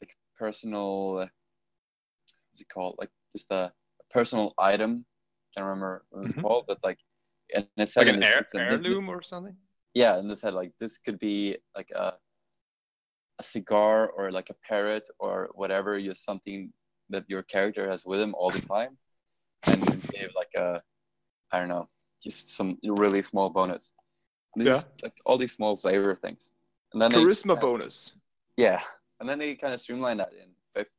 Speaker 1: like personal uh, what's it called like just a, a personal item. Can't remember what it's
Speaker 2: Mhm.
Speaker 1: called, but like and it said
Speaker 2: Like an
Speaker 1: the
Speaker 2: heir-
Speaker 1: description, this- this-
Speaker 2: heirloom or something?
Speaker 1: yeah, and this had like this could be like a a cigar or like a parrot or whatever, just something that your character has with him all the time, and it gave like a I don't know, just some really small bonus. These,
Speaker 2: Yeah.
Speaker 1: like all these small flavor things, and then
Speaker 2: Charisma bonus.
Speaker 1: yeah, and then they kind of streamlined that in fifth,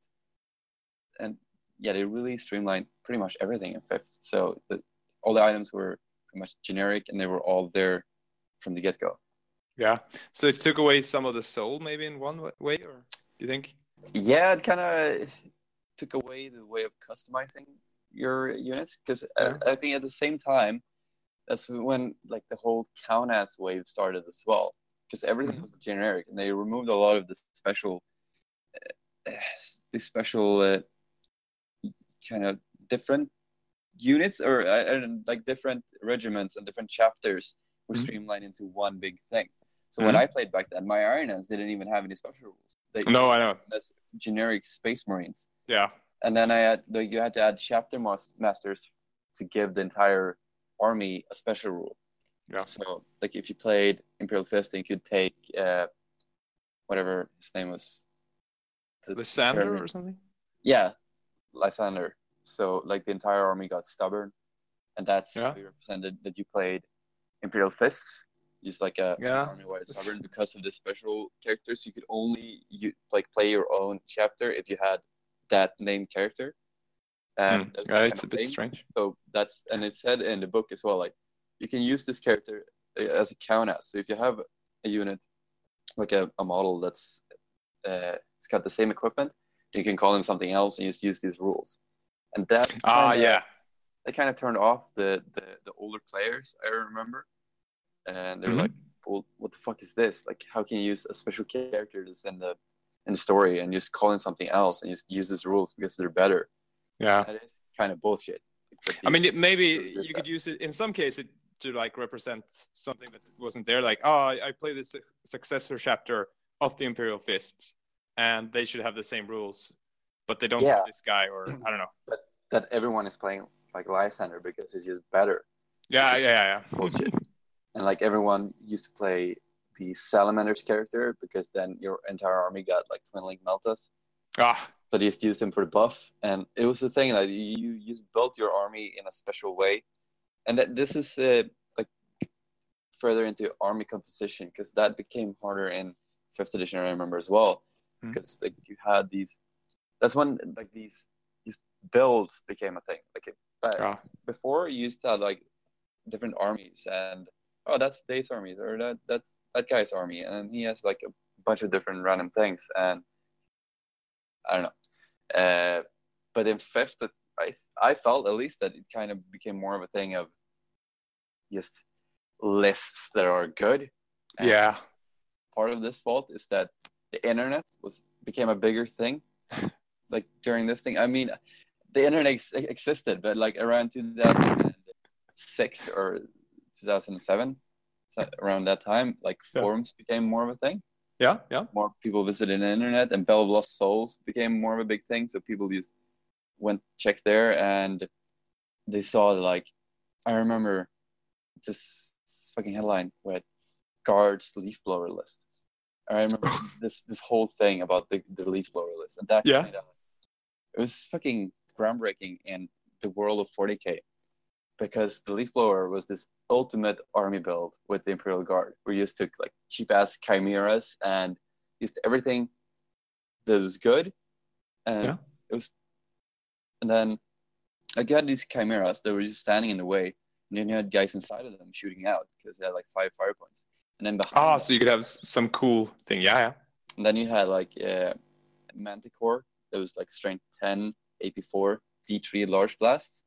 Speaker 1: and yeah, they really streamlined pretty much everything in fifth. So the, all the items were much generic, and they were all there from the get go.
Speaker 2: Yeah. So it took away some of the soul, maybe in one way, or you think?
Speaker 1: Yeah, it kind of took away the way of customizing your units because
Speaker 2: Yeah.
Speaker 1: I, I think at the same time that's when like the whole count-ass wave started as well because everything
Speaker 2: Mhm.
Speaker 1: was generic and they removed a lot of the special uh, the special uh, kind of different units or uh, like different regiments and different chapters were
Speaker 2: Mhm.
Speaker 1: streamlined into one big thing so when
Speaker 2: Mhm.
Speaker 1: I played back then, my Iron Hands didn't even have any special rules. They,
Speaker 2: No, I know.
Speaker 1: that's generic Space Marines.
Speaker 2: Yeah.
Speaker 1: And then I had like you had to add chapter mas- masters to give the entire army a special rule.
Speaker 2: Yeah.
Speaker 1: So like if you played Imperial Fist, you could take uh, whatever his name was. The
Speaker 2: Lysander
Speaker 1: Terran-
Speaker 2: or something?
Speaker 1: Yeah, Lysander. So like the entire army got stubborn, and that's
Speaker 2: Yeah.
Speaker 1: how you represented that you played Imperial Fists. Just like a
Speaker 2: Yeah.
Speaker 1: army wide stubborn because of the special characters. You could only you like play your own chapter if you had that named character. That's
Speaker 2: Yeah, it's a bit
Speaker 1: thing.
Speaker 2: strange.
Speaker 1: So that's and it said in the book as well, like you can use this character uh, as a count as. So if you have a unit, like a, a model that's uh, it's got the same equipment, you can call him something else and just use these rules. And that
Speaker 2: Ah,
Speaker 1: kinda-
Speaker 2: yeah.
Speaker 1: they kind of turned off the, the the older players. I remember, and they were
Speaker 2: Mhm.
Speaker 1: like, "Well, what the fuck is this? Like, how can you use a special character that's in the in the story and just call in something else and just use these rules because they're better?"
Speaker 2: Yeah.
Speaker 1: That is kind of bullshit.
Speaker 2: I mean, it- maybe you could use it in some cases to like represent something that wasn't there. Like, oh, I, I play this successor chapter of the Imperial Fists, and they should have the same rules, but they don't
Speaker 1: Yeah.
Speaker 2: have this guy, or I don't know.
Speaker 1: But that everyone is playing like Lysander because he's just better.
Speaker 2: Yeah, yeah, yeah. yeah.
Speaker 1: Bullshit. and like everyone used to play the Salamander's character because then your entire army got like twin link meltas.
Speaker 2: ah,
Speaker 1: So they just used him for the buff, and it was the thing that you you just built your army in a special way, and that this is uh, like further into army composition because that became harder in fifth edition. I remember as well because like you had these. That's when like these these builds became a thing. Like it, but
Speaker 2: ah.
Speaker 1: before you used to have like different armies and oh that's Dave's army or that that's that guy's army and he has like a bunch of different random things and I don't know. Uh, but in fifth, I I felt at least that it kind of became more of a thing of just lists that are good. And
Speaker 2: yeah,
Speaker 1: Part of this fault is that the internet was became a bigger thing. like during this thing, I mean, the internet ex- existed, but like around 2006 or 2007, so around that time, like
Speaker 2: Yeah.
Speaker 1: forums became more of a thing
Speaker 2: yeah, yeah.
Speaker 1: more people visited the internet and Bell of Lost Souls became more of a big thing. So people just went check there and they saw like I remember this fucking headline with guards leaf blower list. I remember this this whole thing about the, the leaf blower list and that
Speaker 2: Yeah.
Speaker 1: kinda, it was fucking groundbreaking in the world of 40k because the leaf blower was this ultimate army build with the Imperial Guard. We just took like cheap ass chimeras and used everything that was good, and
Speaker 2: Yeah.
Speaker 1: it was. And then I got these chimeras that were just standing in the way, and then you had guys inside of them shooting out because they had like five fire points, and then behind.
Speaker 2: Ah,
Speaker 1: them-
Speaker 2: so you could have some cool thing. Yeah, yeah.
Speaker 1: and then you had like uh, Manticore that was like strength 10, AP4, D3 large blasts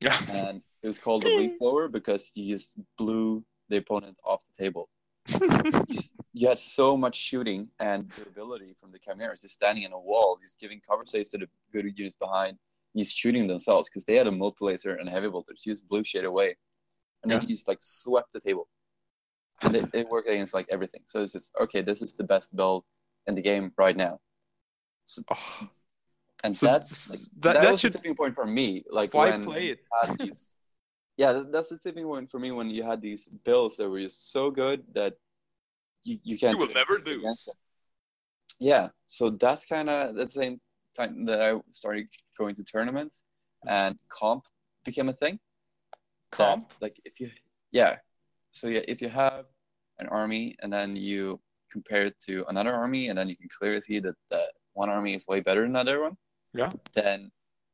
Speaker 2: Yeah.
Speaker 1: and it was called the leaf blower because you just blew the opponent off the table. Just- you had so much shooting and durability from the chimeras, just standing in a wall, just giving cover saves to the good units behind, use shooting themselves because they had a multi laser and a heavy bolters. Use blue shade away, and
Speaker 2: Yeah.
Speaker 1: they just like swept the table, and it, it worked against like everything. So it's just okay. This is the best build in the game right now,
Speaker 2: Oh,
Speaker 1: and
Speaker 2: So
Speaker 1: that's like,
Speaker 2: that-
Speaker 1: that,
Speaker 2: that
Speaker 1: was
Speaker 2: should-
Speaker 1: the tipping point for me. Like
Speaker 2: why
Speaker 1: when
Speaker 2: play
Speaker 1: you
Speaker 2: it?
Speaker 1: these, yeah, that's the tipping point for me when you had these bills that were just so good that you you can't.
Speaker 2: You will never lose.
Speaker 1: Yeah, so that's kind of the same time that I started going to tournaments and comp became a thing. that,
Speaker 2: Comp?
Speaker 1: like if you, yeah, so yeah, if you have an army and then you compare it to another army and then you can clearly see that that one army is way better than another one
Speaker 2: Yeah.
Speaker 1: then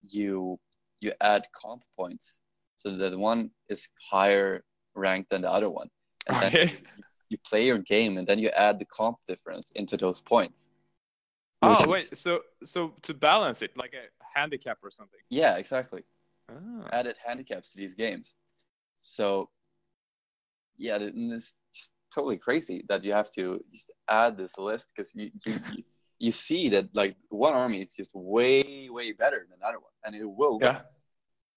Speaker 1: you you add comp points so that one is higher ranked than the other one and then
Speaker 2: Okay.
Speaker 1: you, you play your game and then you add the comp difference into those points
Speaker 2: Oh
Speaker 1: which
Speaker 2: wait,
Speaker 1: is-
Speaker 2: so so to balance it, like a handicap or something.
Speaker 1: yeah exactly
Speaker 2: Ah.
Speaker 1: added handicaps to these games so yeah it's totally crazy that you have to just add this list because you, you, you you see that like one army is just way way better than another one and it will
Speaker 2: Yeah.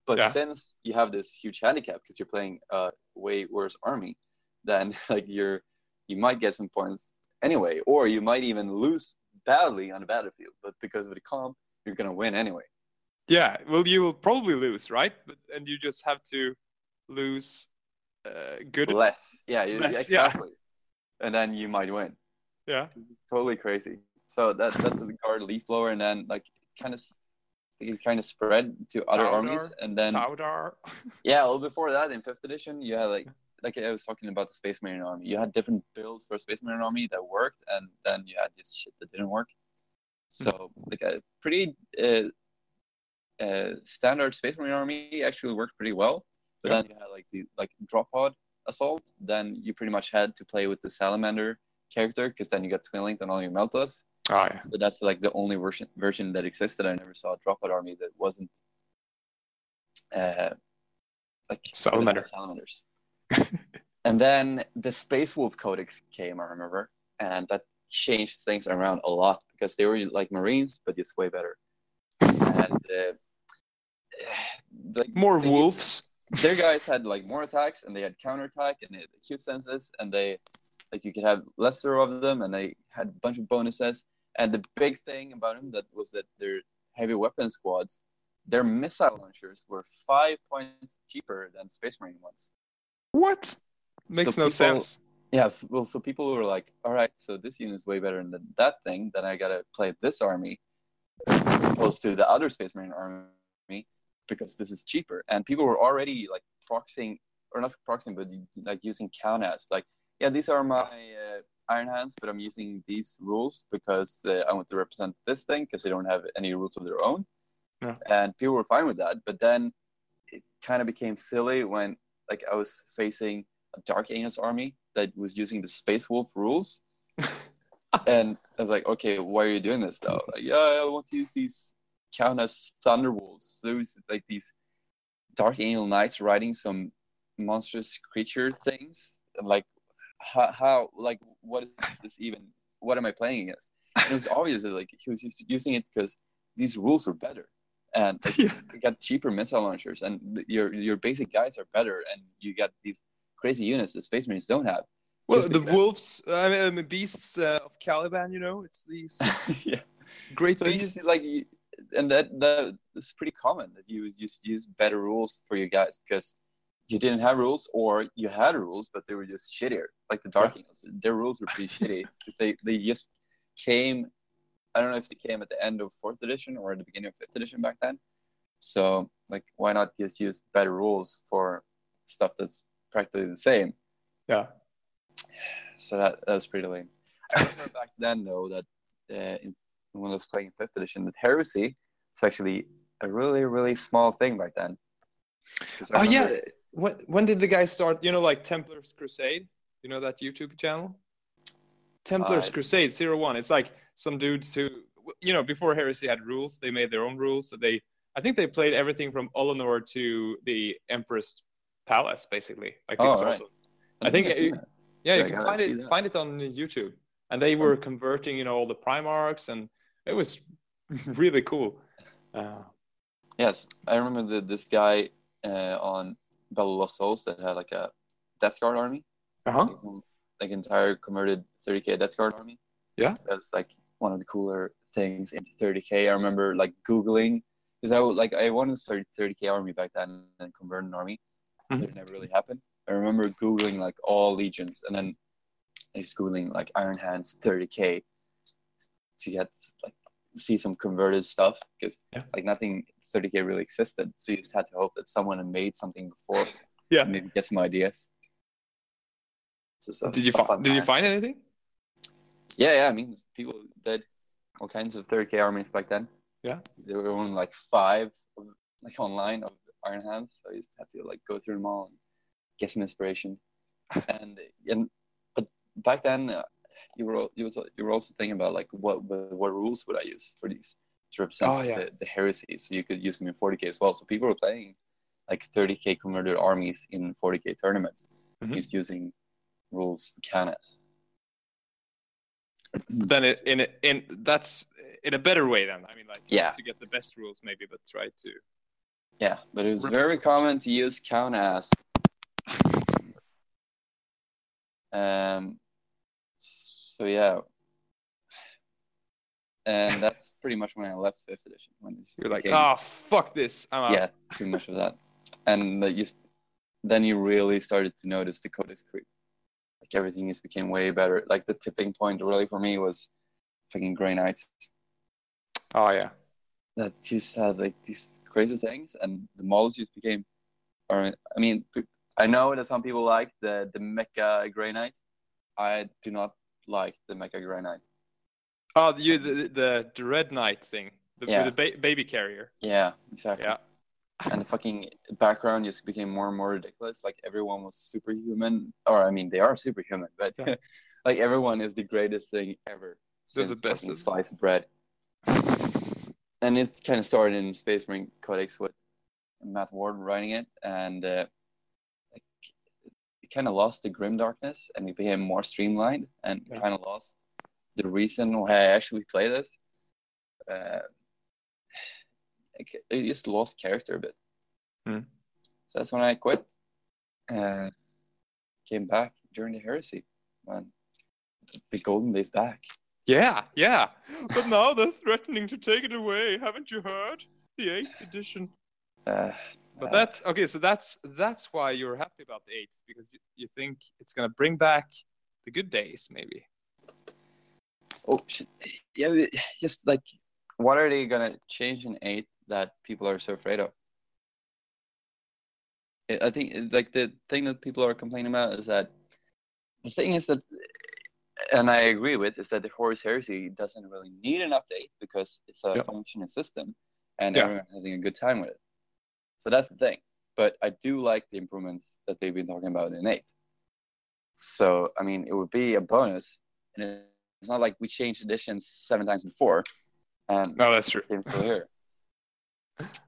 Speaker 1: But
Speaker 2: Yeah.
Speaker 1: since you have this huge handicap because you're playing a way worse army, then like you're you might get some points anyway, or you might even lose badly on the battlefield. But because of the comp, you're gonna win anyway.
Speaker 2: Yeah. Well, you will probably lose, right? But and you just have to lose uh, good.
Speaker 1: Less, yeah, you,
Speaker 2: Less, yeah.
Speaker 1: exactly. And then you might win.
Speaker 2: Yeah.
Speaker 1: Totally crazy. So that that's the guard leaf blower, and then like kind of it kind of spread to other armies, and then
Speaker 2: Taudar.
Speaker 1: Yeah, well, before that, in fifth edition, you had like like I was talking about the Space Marine army. You had different builds for Space Marine army that worked, and then you had just shit that didn't work. So like a pretty uh, uh, standard Space Marine army actually worked pretty well. But
Speaker 2: Yeah.
Speaker 1: then you had like the like drop pod assault. Then you pretty much had to play with the Salamander character because then you got Twin Linked on all your Meltas.
Speaker 2: Oh yeah.
Speaker 1: But that's like the only version version that existed. I never saw a drop pod army that wasn't uh, like
Speaker 2: Salamander.
Speaker 1: salamanders. and then the Space Wolf Codex came, I remember, and that changed things around a lot because they were like Marines, but just way better. And uh, like
Speaker 2: More
Speaker 1: they-
Speaker 2: wolves.
Speaker 1: their guys had like more attacks and they had counterattack and they had acute senses and they like you could have lesser of them and they had a bunch of bonuses and the big thing about them that was that their heavy weapon squads their missile launchers were five points cheaper than space marine ones
Speaker 2: What? Makes
Speaker 1: So
Speaker 2: no
Speaker 1: people-
Speaker 2: sense.
Speaker 1: yeah well so people were like all right so this unit is way better than that thing then i gotta play this army opposed to the other space marine army because this is cheaper and people were already like proxying or not proxying but like using count as like yeah these are my uh, iron hands but i'm using these rules because uh, i want to represent this thing because they don't have any rules of their own
Speaker 2: Yeah.
Speaker 1: and people were fine with that but then it kind of became silly when like i was facing a Dark Angels army that was using the space wolf rules and I was like, okay, why are you doing this though? Like, yeah, I want to use these count as thunderwolves. So it's like these dark angel knights riding some monstrous creature things. Like, how, how, like, what is this even? What am I playing against? And it was obvious that like he was using it because these rules are better, and like,
Speaker 2: Yeah.
Speaker 1: you got cheaper missile launchers, and your your basic guys are better, and you got these crazy units that Space Marines don't have.
Speaker 2: Well, the wolves, I mean, I mean, beasts uh, of Caliban. You know, it's these
Speaker 1: yeah.
Speaker 2: great
Speaker 1: so
Speaker 2: beasts.
Speaker 1: just, like and that that is pretty common that you just use better rules for your guys because you didn't have rules or you had rules but they were just shittier like the dark Angels. their rules were pretty shitty because they they just came i don't know if they came at the end of fourth edition or at the beginning of fifth edition back then so like why not just use better rules for stuff that's practically the same
Speaker 2: yeah.
Speaker 1: so that, that was pretty lame. I remember back then, though, that uh, in, when I was playing fifth edition, that heresy was actually a really, really small thing back then
Speaker 2: Oh yeah. When when did the guy start? You know, like Templars Crusade. You know that YouTube channel? Templars
Speaker 1: Uh,
Speaker 2: Crusade Zero One. It's like some dudes who, you know, before Heresy had rules, they made their own rules. So they, I think they played everything from Ullanor to the Emperor's Palace, basically. Like
Speaker 1: Oh, right.
Speaker 2: I think
Speaker 1: I've seen
Speaker 2: it- Yeah,
Speaker 1: So
Speaker 2: you
Speaker 1: I
Speaker 2: can find it
Speaker 1: that.
Speaker 2: find it on YouTube. And they were converting, you know, all the Primarchs, and it was really cool. Uh,
Speaker 1: Yes, I remember the, this guy uh, on Battle of Lost Souls that had like a Death Guard army,
Speaker 2: Uh-huh.
Speaker 1: like, like entire converted 30k Death Guard army.
Speaker 2: Yeah.
Speaker 1: that was like one of the cooler things in 30k. I remember like googling because I like I wanted to start 30k army back then and convert an army.
Speaker 2: Mhm.
Speaker 1: It never really happened. I remember googling like all legions and then was googling like Iron Hands 30k to get like see some converted stuff because
Speaker 2: Yeah.
Speaker 1: like nothing 30k really existed. So you just had to hope that someone had made something before.
Speaker 2: Yeah.
Speaker 1: and maybe get some ideas. So
Speaker 2: Did you find Did you find anything?
Speaker 1: Yeah, yeah. I mean, people did all kinds of 30k armies back then.
Speaker 2: Yeah.
Speaker 1: There were only like five, of, like online of Iron Hands. So you just had to like go through them all and get some inspiration. and and but back then, uh, you were you was you were also thinking about like what what, what rules would I use for these to represent
Speaker 2: Oh, yeah.
Speaker 1: the, the heresy. So you could use them in 40k as well. So people were playing like 30k converted armies in 40k tournaments,
Speaker 2: Mhm.
Speaker 1: just using rules for Canis.
Speaker 2: Then it, in in that's in a better way. Then I mean, like
Speaker 1: Yeah.
Speaker 2: to get the best rules, maybe, but try to.
Speaker 1: Yeah, but it was very common to use count as. Um, so yeah, and that's pretty much when I left fifth edition. When
Speaker 2: You're like, ah, fuck this. I'm out.
Speaker 1: yeah, too much of that, and that just then you really started to notice the codex creep. Like everything just became way better. Like the tipping point really for me was fucking Grey Knights
Speaker 2: Oh yeah.
Speaker 1: that just had like these crazy things, and the models just became. Or I mean, I know that some people like the the Mecha Grey Knight. I do not like the Mecha Grey Knight.
Speaker 2: Oh, you the the, the Dreadknight thing, the,
Speaker 1: Yeah.
Speaker 2: the ba- baby carrier.
Speaker 1: Yeah, exactly.
Speaker 2: Yeah.
Speaker 1: And the fucking background just became more and more ridiculous. Like everyone was superhuman, or I mean, they are superhuman, but
Speaker 2: Yeah.
Speaker 1: like everyone is the greatest thing ever.
Speaker 2: They're the best,
Speaker 1: sliced bread. and it kind of started in Space Marine Codex with Matt Ward writing it, and uh, like, it kind of lost the grim darkness, and it became more streamlined, and
Speaker 2: Yeah.
Speaker 1: kind of lost the reason why I actually play this. Uh, it, just lost character a bit.
Speaker 2: Hmm.
Speaker 1: So that's when I quit. Uh, came back during the heresy when the golden days back.
Speaker 2: Yeah, yeah. But now they're threatening to take it away. Haven't you heard? The eighth edition.
Speaker 1: Uh,
Speaker 2: But
Speaker 1: uh,
Speaker 2: that's okay. So that's that's why you're happy about the eighth because you, you think it's gonna bring back the good days, maybe.
Speaker 1: Oh! Yeah, just like, what are they gonna change in eight that people are so afraid of? I- think like the thing that people are complaining about is that the thing is that, and I agree with, is that the Horus Heresy doesn't really need an update because it's a
Speaker 2: Yep.
Speaker 1: functioning system, and
Speaker 2: Yeah.
Speaker 1: everyone's having a good time with it. So that's the thing. But I do like the improvements that they've been talking about in eight. So I mean, it would be a bonus, and it's not like we changed editions seven times before, and
Speaker 2: No, that's true.
Speaker 1: game's still here.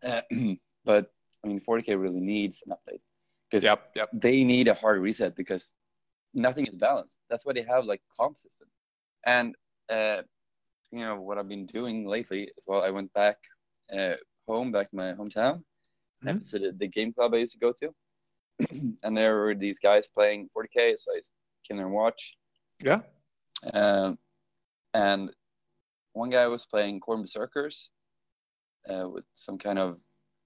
Speaker 1: Uh, but I mean, 40k really needs an update because
Speaker 2: Yep, yep.
Speaker 1: they need a hard reset because nothing is balanced. That's why they have like comp system. And uh, you know what I've been doing lately as well. I went back uh, home, back to my hometown, and
Speaker 2: Mhm.
Speaker 1: visited the game club I used to go to. and there were these guys playing 40k, so I just came there and watched.
Speaker 2: Yeah.
Speaker 1: Um, and one guy was playing Khorne Berserkers uh, with some kind of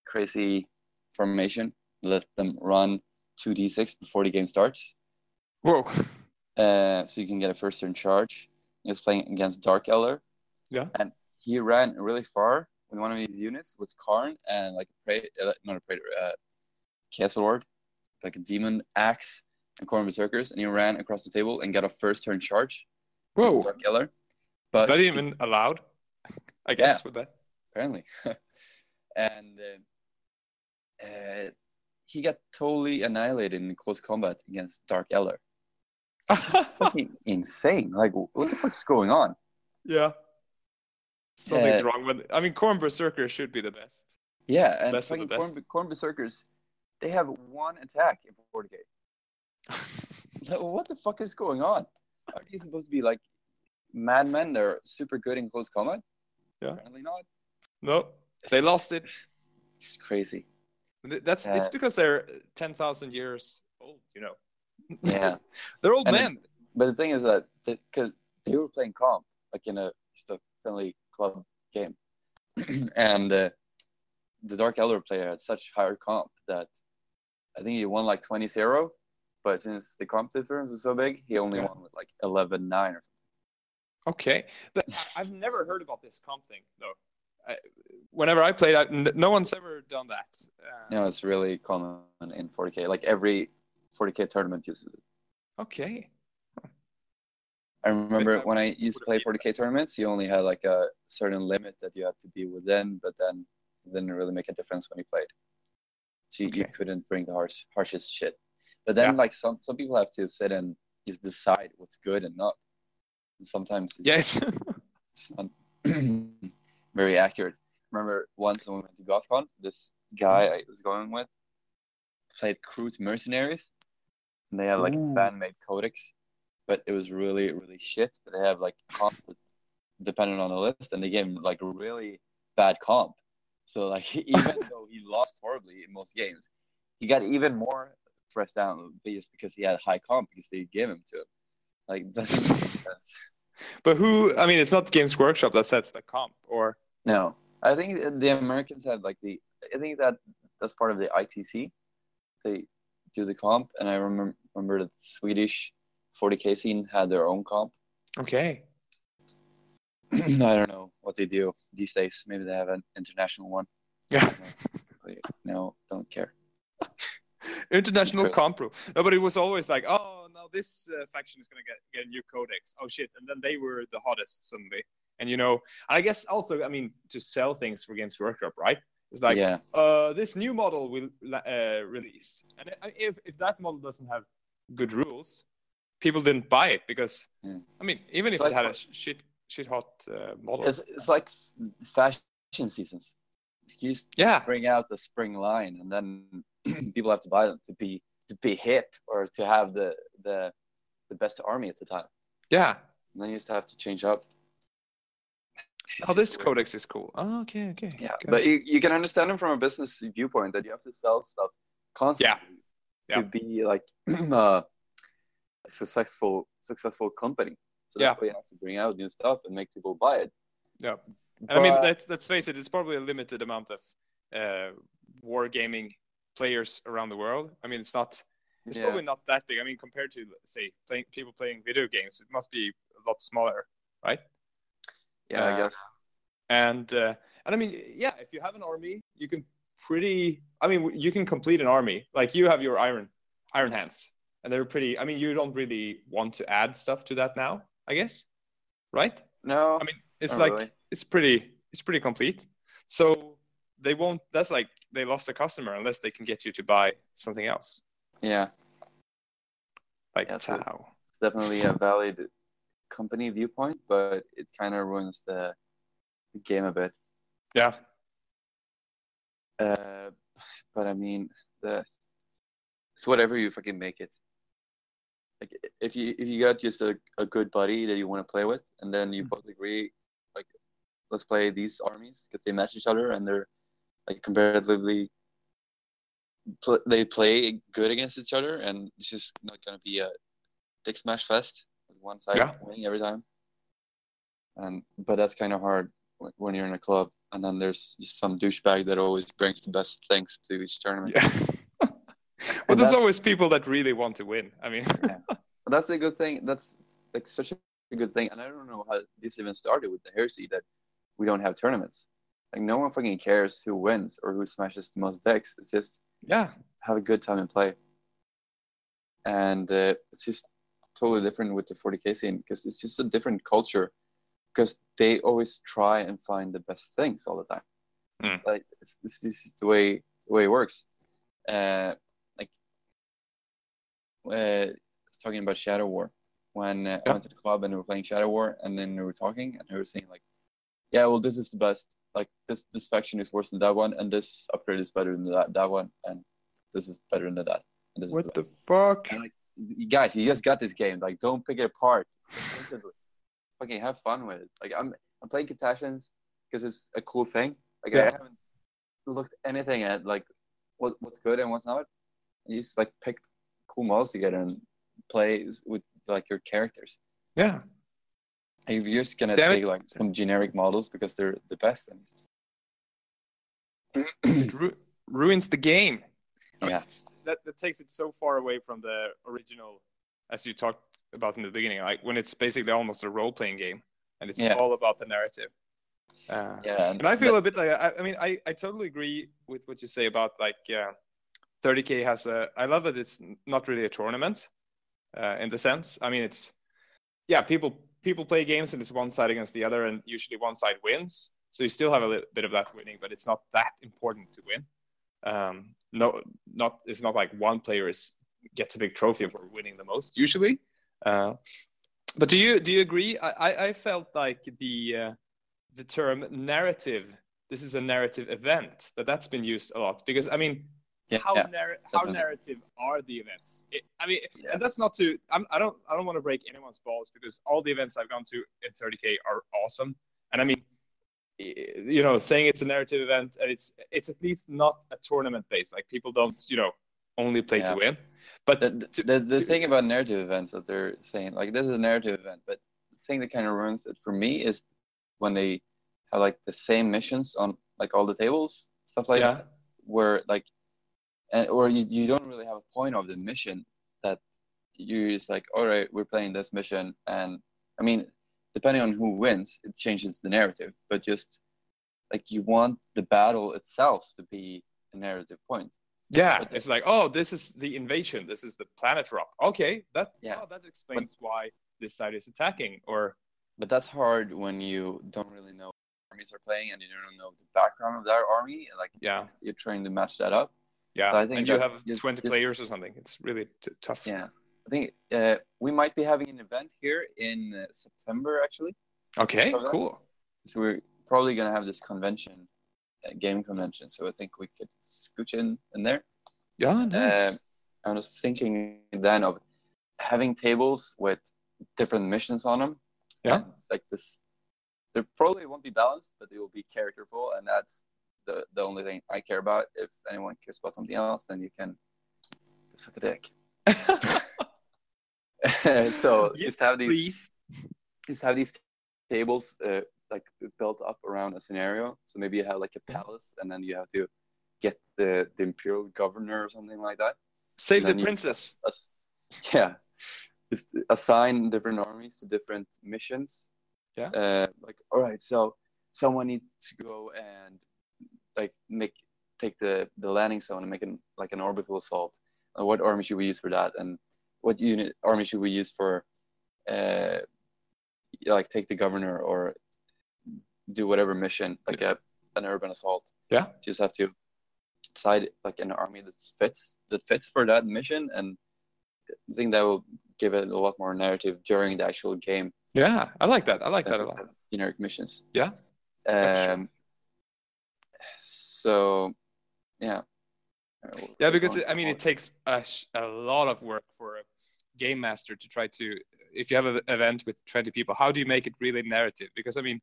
Speaker 1: crazy formation. Let them run 2d6 before the game starts.
Speaker 2: Whoa.
Speaker 1: Uh, so you can get a first turn charge. He was playing against Dark Eldar.
Speaker 2: Yeah.
Speaker 1: And he ran really far with one of his units with Kharn and like a prey, uh, not a predator, uh, Chaos Lord, like a demon axe and Khorne Berserkers. And he ran across the table and got a first turn charge.
Speaker 2: Whoa.
Speaker 1: Dark Eldar.
Speaker 2: Is
Speaker 1: But
Speaker 2: that even allowed? I guess with that.
Speaker 1: apparently. and uh, uh, he got totally annihilated in close combat against Dark Eldar. Fucking insane. Like, what the fuck is going on?
Speaker 2: yeah. Something's
Speaker 1: Uh,
Speaker 2: wrong with I mean Khorne Berserker should be the best.
Speaker 1: Yeah, and
Speaker 2: Best
Speaker 1: fucking
Speaker 2: best.
Speaker 1: Khorne, Khorne Berserkers, they have one attack in 40k. What the fuck is going on? Are these supposed to be like madmen? They're super good in close combat?
Speaker 2: Yeah.
Speaker 1: Apparently not.
Speaker 2: no. They lost it.
Speaker 1: It's crazy.
Speaker 2: That's it's
Speaker 1: Uh,
Speaker 2: because they're ten thousand years old. You know.
Speaker 1: Yeah.
Speaker 2: they're old
Speaker 1: And it-
Speaker 2: men.
Speaker 1: But the thing is that because they were playing comp, like in a just a friendly club game, and uh, the Dark Eldar player had such higher comp that I think he won like 20-0, but since the comp difference was so big, he only
Speaker 2: Yeah.
Speaker 1: won with like 11-9 or something.
Speaker 2: Okay, but I've never heard about this comp thing though. I, whenever I played, I, no one's ever done that. Uh,
Speaker 1: you know, it's really common in 40k. Like every 40k tournament uses it.
Speaker 2: Okay.
Speaker 1: I remember
Speaker 2: I
Speaker 1: when I used to play
Speaker 2: would've
Speaker 1: 40k tournaments, you only had like a certain limit that you had to be within, but then it didn't really make a difference when you played. So you, you couldn't bring the harsh, harshest shit. But then,
Speaker 2: Yeah.
Speaker 1: like some some people have to sit and just decide what's good and not. And sometimes it's,
Speaker 2: Yes.
Speaker 1: it's not very accurate. Remember once when we went to GothCon, this guy mm-hmm. I was going with played Kroot Mercenaries, and they had like
Speaker 2: Ooh.
Speaker 1: a fan-made codex, but it was really really shit. But they have like comp dependent on the list, and they gave him like really bad comp. So like even though he lost horribly in most games, he got even more pressed down just because he had high comp because they gave him to him. Like doesn't
Speaker 2: but who? I mean, it's not Games Workshop that sets the comp, or
Speaker 1: No, I think the Americans have like the. I think that that's part of the ITC. They do the comp, and I remember remember that the Swedish 40k scene had their own comp.
Speaker 2: okay.
Speaker 1: I don't know what they do these days. Maybe they have an international one.
Speaker 2: Yeah.
Speaker 1: No, don't care.
Speaker 2: International
Speaker 1: True.
Speaker 2: comp rule. No, but it was always like, oh, now this uh, faction is gonna get get a new codex. Oh shit! And then they were the hottest suddenly. And you know, I guess also, I mean, to sell things for Games Workshop, right? It's like,
Speaker 1: yeah,
Speaker 2: uh, this new model will uh, release, and if if that model doesn't have good rules, people didn't buy it because,
Speaker 1: Yeah.
Speaker 2: I mean, even
Speaker 1: It's
Speaker 2: if it had a shit shit hot uh, model,
Speaker 1: it's it's like f- fashion seasons. You
Speaker 2: yeah,
Speaker 1: bring out the spring line, and then people have to buy them to be to be hip or to have the the the best army at the time.
Speaker 2: yeah.
Speaker 1: And then you just have to change up.
Speaker 2: Oh, this codex is cool. Oh, okay, okay.
Speaker 1: Yeah,
Speaker 2: okay.
Speaker 1: but you, you can understand it from a business viewpoint that you have to sell stuff constantly
Speaker 2: Yeah.
Speaker 1: to be like uh, a successful successful company. So that's
Speaker 2: Yeah.
Speaker 1: why you have to bring out new stuff and make people buy it.
Speaker 2: Yeah. And I mean, let's, let's face it, it's probably a limited amount of uh, wargaming players around the world. I mean, it's not, it's
Speaker 1: Yeah.
Speaker 2: probably not that big. I mean, compared to, say, playing people playing video games, it must be a lot smaller, right?
Speaker 1: yeah, I
Speaker 2: uh,
Speaker 1: guess.
Speaker 2: And uh, and I mean, yeah, if you have an army, you can pretty. I mean, you can complete an army. Like you have your iron iron hands, and they're pretty. I mean, you don't really want to add stuff to that now, I guess, right?
Speaker 1: No,
Speaker 2: I mean, it's like
Speaker 1: really.
Speaker 2: it's pretty it's pretty complete. So they won't. That's like they lost a customer unless they can get you to buy something else,
Speaker 1: yeah,
Speaker 2: like
Speaker 1: Yeah, so
Speaker 2: Tau.
Speaker 1: it's definitely a valid company viewpoint, but it kind of ruins the, the game a bit.
Speaker 2: Yeah,
Speaker 1: Uh, but I mean, the it's whatever you fucking make it. Like if you if you got just a, a good buddy that you want to play with, and then you
Speaker 2: Mhm.
Speaker 1: both agree, like, let's play these armies because they match each other and they're like comparatively, pl- they play good against each other, and it's just not gonna be a dick smash fest with one side
Speaker 2: Yeah.
Speaker 1: winning every time. And but that's kind of hard when- when you're in a club, and then there's just some douchebag that always brings the best things to each tournament.
Speaker 2: yeah. but there's always people that really want to win. I mean,
Speaker 1: But that's a good thing. That's like such a good thing. And I don't know how this even started with the heresy that we don't have tournaments. Like no one fucking cares who wins or who smashes the most decks. It's just
Speaker 2: yeah,
Speaker 1: have a good time and play. And uh, it's just totally different with the 40k scene because it's just a different culture. Because they always try and find the best things all the time.
Speaker 2: Hmm.
Speaker 1: Like it's, this is the way the way it works. Uh, like uh, talking about Shadow War when uh, I went to the club and we were playing Shadow War, and then we were talking, and they were saying like, "Yeah, well, this is the best. Like this this faction is worse than that one, and this upgrade is better than that that one, and this is better than that." And this is
Speaker 2: what the
Speaker 1: best."
Speaker 2: fuck?
Speaker 1: And, like, guys, you just got this game. Like, don't pick it apart. Fucking have fun with it. Like, I'm I'm playing Catachans because it's a cool thing. Like, I haven't looked anything at like what what's good and what's not. You just like pick cool models together and play with like your characters.
Speaker 2: Yeah.
Speaker 1: And if you're just gonna
Speaker 2: Damn it.
Speaker 1: take like some generic models because they're the best, then
Speaker 2: it ru- ruins the game. I mean,
Speaker 1: yeah,
Speaker 2: that that takes it so far away from the original, as you talked about in the beginning. Like when it's basically almost a role playing game, and it's
Speaker 1: Yeah.
Speaker 2: all about the narrative. Uh,
Speaker 1: yeah.
Speaker 2: and I feel a bit like I, I mean I, I totally agree with what you say about like uh, 30k has a I love that it's not really a tournament uh, in the sense I mean it's yeah people people play games and it's one side against the other and usually one side wins. So you still have a little bit of that winning but it's not that important to win. Um, no not it's not like one player is gets a big trophy for winning the most usually. Uh, but do you do you agree? I, I, felt like the uh, the term narrative this is a narrative event that that's been used a lot because i mean
Speaker 1: yeah,
Speaker 2: how
Speaker 1: yeah,
Speaker 2: narr- how narrative are the events? It, i mean
Speaker 1: Yeah.
Speaker 2: and that's not to I'm, i don't i don't want to break anyone's balls because all the events i've gone to in 30k are awesome. And i mean you know saying it's a narrative event and it's it's at least not a tournament based. Like people don't you know only play to win. But
Speaker 1: the,
Speaker 2: to-
Speaker 1: the, the
Speaker 2: to-
Speaker 1: thing about narrative events that they're saying like this is a narrative event but the thing that kind of ruins it for me is when they have like the same missions on like all the tables stuff like that where like and, or you, you don't really have a point of the mission that you're just like all right we're playing this mission and i mean depending on who wins it changes the narrative but just like you want the battle itself to be a narrative point
Speaker 2: yeah
Speaker 1: but
Speaker 2: it's like oh this is the invasion this is the planet rock okay that
Speaker 1: Yeah.
Speaker 2: oh, that explains why this side is attacking or
Speaker 1: But that's hard when you don't really know armies are playing and you don't know the background of their army. Like
Speaker 2: yeah
Speaker 1: you're trying to match that up.
Speaker 2: Yeah
Speaker 1: So I think
Speaker 2: and you have
Speaker 1: just-
Speaker 2: 20
Speaker 1: just-
Speaker 2: players or something it's really t- tough
Speaker 1: Yeah, I think uh, we might be having an event here in uh, September actually.
Speaker 2: okay cool
Speaker 1: So we're probably gonna have this convention, uh, game convention. So I think we could scooch in in there.
Speaker 2: yeah nice
Speaker 1: Um, I was thinking then of having tables with different missions on them.
Speaker 2: Yeah.
Speaker 1: Like this, they probably won't be balanced, but they will be characterful, and that's the the only thing I care about. If anyone cares about something else, then you can suck a dick. so
Speaker 2: Yeah,
Speaker 1: just have these
Speaker 2: Leaf.
Speaker 1: just have these tables uh, like built up around a scenario. So maybe you have like a palace, and then you have to get the the imperial governor or something like that.
Speaker 2: save the
Speaker 1: you-
Speaker 2: princess
Speaker 1: yeah, just assign different armies to different missions.
Speaker 2: Yeah.
Speaker 1: Uh, like all right, so someone needs to go and like make take the the landing zone and make an like an orbital assault. Uh, what army should we use for that? And what unit army should we use for uh like take the governor or do whatever mission like a an urban assault
Speaker 2: Yeah.
Speaker 1: just have to decide like an army that fits that fits for that mission and i think that will give it a lot more narrative during the actual game
Speaker 2: yeah i like that i like that a lot
Speaker 1: generic missions
Speaker 2: Yeah.
Speaker 1: Um so yeah. Uh,
Speaker 2: yeah because it, i mean it takes a, sh- a lot of work for a game master to try to if you have an event with 20 people how do you make it really narrative? Because i mean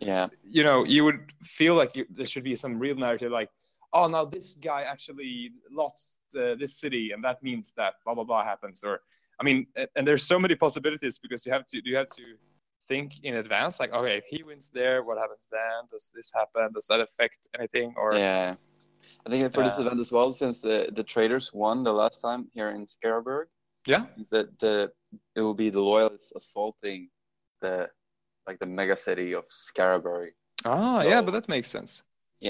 Speaker 1: yeah.
Speaker 2: you know you would feel like you, there should be some real narrative like oh now this guy actually lost uh, this city and that means that blah blah blah happens or i mean and, and there's so many possibilities because you have to you have to think in advance like okay if he wins there what happens then? Does this happen? Does that affect anything or
Speaker 1: yeah. I think for this
Speaker 2: Uh,
Speaker 1: event as well since the the traders won the last time here in Skarberg,
Speaker 2: yeah.
Speaker 1: the the it will be the loyalists assaulting the like the mega city of Scarabary.
Speaker 2: ah yeah but that makes sense.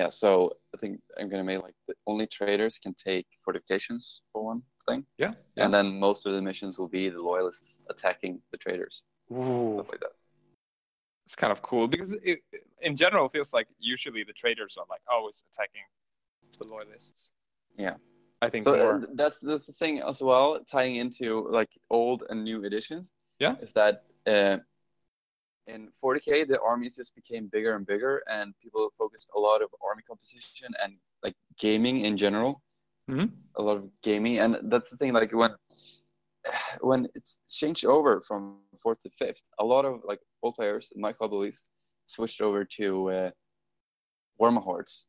Speaker 1: Yeah, so I think I'm gonna make like the only traders can take fortifications for one thing,
Speaker 2: yeah, yeah.
Speaker 1: and then most of the missions will be the loyalists attacking the traders,
Speaker 2: Ooh,
Speaker 1: stuff like that.
Speaker 2: It's kind of cool because it, in general it feels like usually the traders are like always attacking the loyalists
Speaker 1: Yeah.
Speaker 2: i think
Speaker 1: So
Speaker 2: more
Speaker 1: uh, that's the thing as well, tying into like old and new editions.
Speaker 2: Yeah.
Speaker 1: is that uh, in 40k the armies just became bigger and bigger, and people focused a lot of army composition and like gaming in general.
Speaker 2: Mhm.
Speaker 1: A lot of gaming, and that's the thing. Like when when it's changed over from fourth to fifth, a lot of like old players, in my club at least, switched over to uh, Warhammer Hordes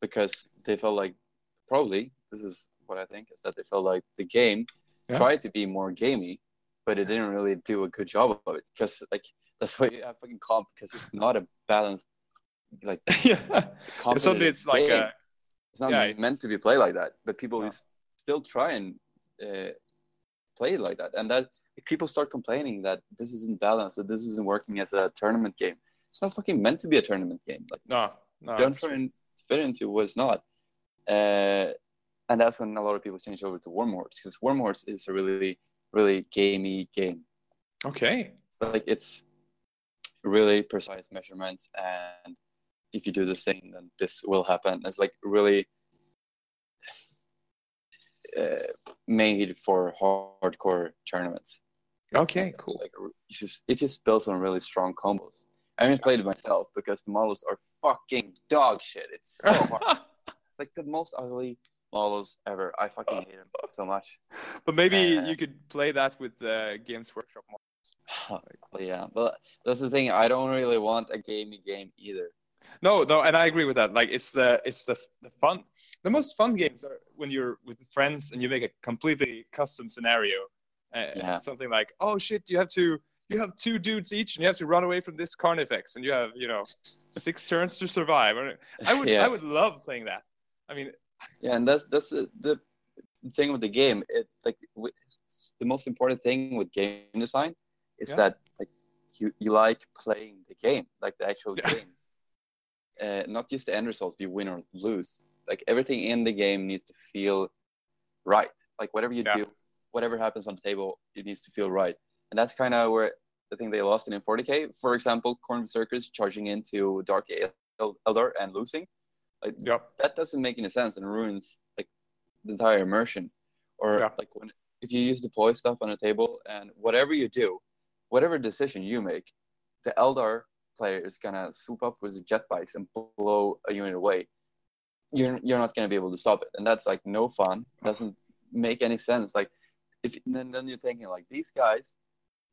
Speaker 1: because they felt like probably this is what I think is that they felt like the game
Speaker 2: Yeah.
Speaker 1: tried to be more gamey, but it didn't really do a good job of it because like that's why you have fucking comp because it's not a balanced like
Speaker 2: yeah. Suddenly
Speaker 1: competitive
Speaker 2: it's like a
Speaker 1: it's not
Speaker 2: yeah,
Speaker 1: meant
Speaker 2: it's-
Speaker 1: to be played like that, but people
Speaker 2: No.
Speaker 1: still try and uh, play it like that, and that if people start complaining that this isn't balanced, that this isn't working as a tournament game. It's not fucking meant to be a tournament game. Like
Speaker 2: no, no.
Speaker 1: don't try and fit into what it's not. Uh, and that's when a lot of people change over to Warmahordes because Warmahordes is a really, really gamey game.
Speaker 2: Okay.
Speaker 1: Like it's really precise measurements, and if you do this thing, then this will happen. It's like really uh, made for hardcore tournaments.
Speaker 2: Okay. Cool.
Speaker 1: Like it's just it just builds on really strong combos. I haven't played it myself because the models are fucking dog shit. It's so hard. like the most ugly models ever. I fucking hate them so much.
Speaker 2: but maybe
Speaker 1: Uh,
Speaker 2: you could play that with the Games Workshop
Speaker 1: models. Yeah, but that's the thing. I don't really want a gamey game either.
Speaker 2: No, no, and I agree with that. Like it's the it's the the fun. The most fun games are when you're with friends and you make a completely custom scenario. Uh,
Speaker 1: Yeah.
Speaker 2: Something like, oh shit, you have to you have two dudes each, and you have to run away from this carnifex, and you have you know six turns to survive. I would
Speaker 1: Yeah.
Speaker 2: I would love playing that. I mean,
Speaker 1: Yeah, and that's that's the, the thing with the game. It like the most important thing with game design is
Speaker 2: Yeah.
Speaker 1: that like you you like playing the game, like the actual
Speaker 2: Yeah.
Speaker 1: game, uh, not just the end result. You win or lose, like everything in the game needs to feel right. Like whatever you
Speaker 2: Yeah.
Speaker 1: do, whatever happens on the table, it needs to feel right. And that's kind of where I think they lost it in 40k. For example, Khorne Circus charging into Dark El- Eldar and losing. Like
Speaker 2: yep,
Speaker 1: that doesn't make any sense and ruins like the entire immersion. Or
Speaker 2: Yeah.
Speaker 1: like when if you use deploy stuff on a table and whatever you do, whatever decision you make, the Eldar player is gonna swoop up with jet bikes and blow a unit away. You're you're not gonna be able to stop it, and that's like no fun. Doesn't make any sense. Like if then then you're thinking like these guys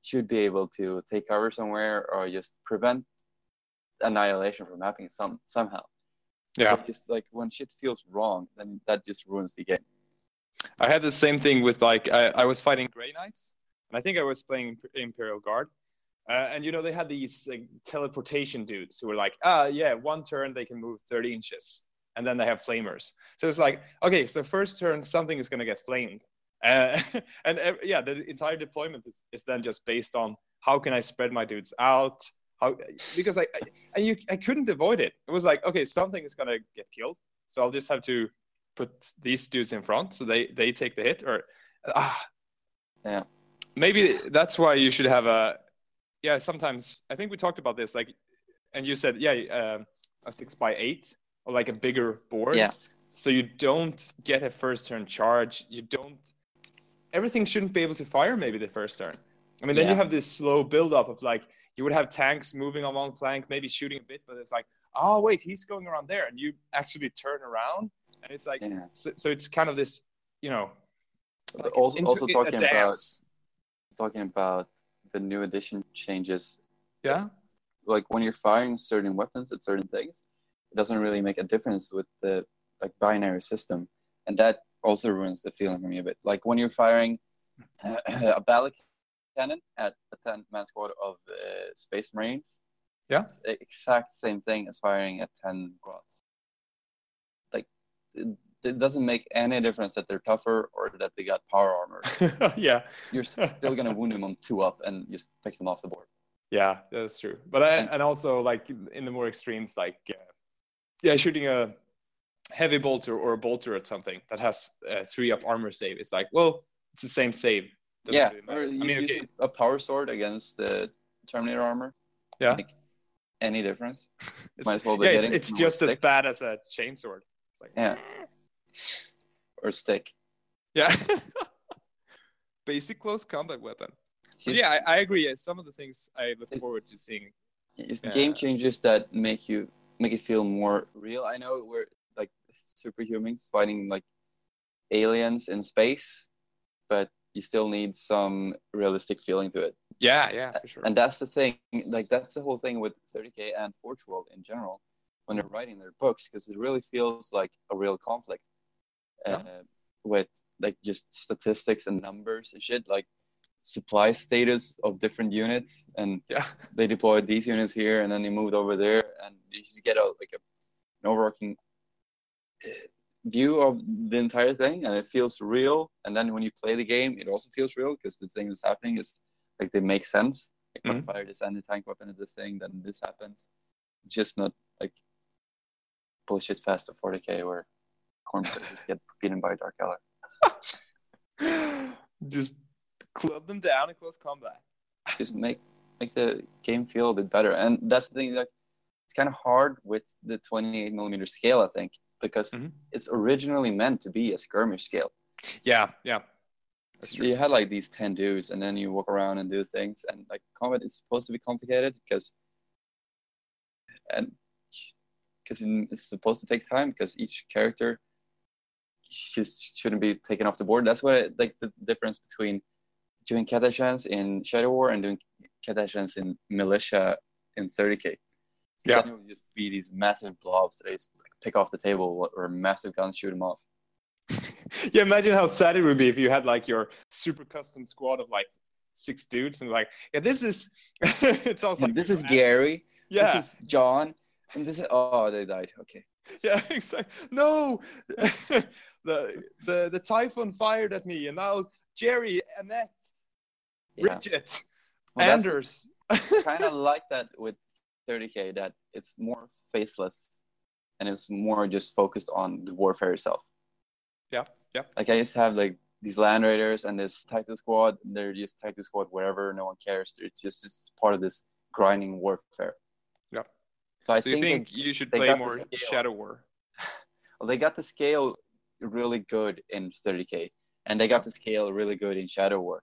Speaker 1: should be able to take cover somewhere or just prevent annihilation from happening some somehow.
Speaker 2: yeah.
Speaker 1: But just like when shit feels wrong, then that just ruins the game.
Speaker 2: I had the same thing with like I, I was fighting Grey Knights, and I think I was playing Imperial Guard, uh, and you know they had these like, teleportation dudes who were like, ah, yeah, one turn they can move thirty inches, and then they have flamers. So it's like, okay, so first turn something is gonna get flamed, uh, and uh, yeah, the entire deployment is, is then just based on how can I spread my dudes out. How, because I, I and you I couldn't avoid it. It was like okay, something is gonna get killed, so I'll just have to put these dudes in front so they they take the hit or ah
Speaker 1: Yeah.
Speaker 2: maybe that's why you should have a yeah sometimes i think we talked about this like and you said yeah um, a six by eight or like a bigger board.
Speaker 1: Yeah.
Speaker 2: so you don't get a first turn charge. You don't everything shouldn't be able to fire maybe the first turn. I mean then you have this slow build up of like you would have tanks moving on one flank maybe shooting a bit but it's like oh wait he's going around there. And you actually turn around and it's like
Speaker 1: Yeah.
Speaker 2: so, so it's kind of this you know
Speaker 1: But also, also talking about talking about the new edition changes.
Speaker 2: yeah
Speaker 1: Like when you're firing certain weapons at certain things, it doesn't really make a difference with the like binary system, and that also ruins the feeling for me a bit. Like when you're firing a battle cannon at a ten man squad of uh, Space Marines.
Speaker 2: Yeah.
Speaker 1: It's the exact same thing as firing at ten squads. Like it, doesn't make any difference that they're tougher or that they got power armor.
Speaker 2: yeah
Speaker 1: You're still gonna wound them on two up and just pick them off the board.
Speaker 2: yeah that's true but I,
Speaker 1: And-
Speaker 2: and also like in the more extremes like uh, yeah shooting a heavy bolter or a bolter at something that has uh, three up armor save it's like well it's the same save Doesn't
Speaker 1: yeah,
Speaker 2: really i
Speaker 1: use,
Speaker 2: mean okay,
Speaker 1: a power sword against the Terminator armor.
Speaker 2: Yeah.
Speaker 1: Make any difference?
Speaker 2: it's,
Speaker 1: Might as well be
Speaker 2: yeah, it's, it's just as bad as a chainsword it's like
Speaker 1: Yeah. Or stick.
Speaker 2: yeah basic close combat weapon so yeah I, I agree some of the things i look forward to seeing
Speaker 1: It's
Speaker 2: Yeah.
Speaker 1: game changes that make you make it feel more real. I know we're like superhumans fighting like aliens in space, but you still need some realistic feeling to it.
Speaker 2: yeah yeah for sure
Speaker 1: And that's the thing, like that's the whole thing with 30k and Forge World in general, when they're writing their books because it really feels like a real conflict uh,
Speaker 2: Yeah.
Speaker 1: with like just statistics and numbers and shit like supply status of different units and
Speaker 2: Yeah.
Speaker 1: they deployed these units here and then they moved over there and you just get a like a, an overarching uh, view of the entire thing and it feels real and then when you play the game it also feels real because the thing that's happening is like they make sense like when
Speaker 2: Mhm.
Speaker 1: I fire this anti-tank weapon at this thing then this happens just not like bullshit fast of 40k where Khorne soldiers get beaten by dark Eldar.
Speaker 2: Just club them down in close combat.
Speaker 1: just make make the game feel a bit better. And that's the thing like it's kind of hard with the 28 millimeter scale, I think, because
Speaker 2: Mhm.
Speaker 1: it's originally meant to be a skirmish scale.
Speaker 2: Yeah, yeah.
Speaker 1: So you had like these 10 dudes, and then you walk around and do things, and like combat is supposed to be complicated because and because it's supposed to take time because each character just shouldn't be taken off the board. That's what like the difference between doing Catachans in Shadow War and doing Catachans in Militia in 30k.
Speaker 2: Yeah.
Speaker 1: It would just be these massive blobs that they just like, pick off the table or massive guns shoot them off.
Speaker 2: yeah, imagine how sad it would be if you had like your super custom squad of like six dudes and like, yeah, this is it sounds like
Speaker 1: this is Gary.
Speaker 2: Yeah,
Speaker 1: This is John. And this is oh they died. Okay.
Speaker 2: yeah, exactly. No, the the the Typhon fired at me, and now Jerry, Annette,
Speaker 1: Yeah.
Speaker 2: Bridget,
Speaker 1: Well,
Speaker 2: Anders.
Speaker 1: kind of like that with 30k that it's more faceless and it's more just focused on the warfare itself.
Speaker 2: Yeah, yeah.
Speaker 1: Like I used to have like these land raiders and this Titan squad. They're just Titan squad wherever. No one cares. It's just it's part of this grinding warfare. So I
Speaker 2: So you
Speaker 1: think,
Speaker 2: think you should play more. Shadow War?
Speaker 1: well, they got the scale really good in 30k, and they got the scale really good in Shadow War.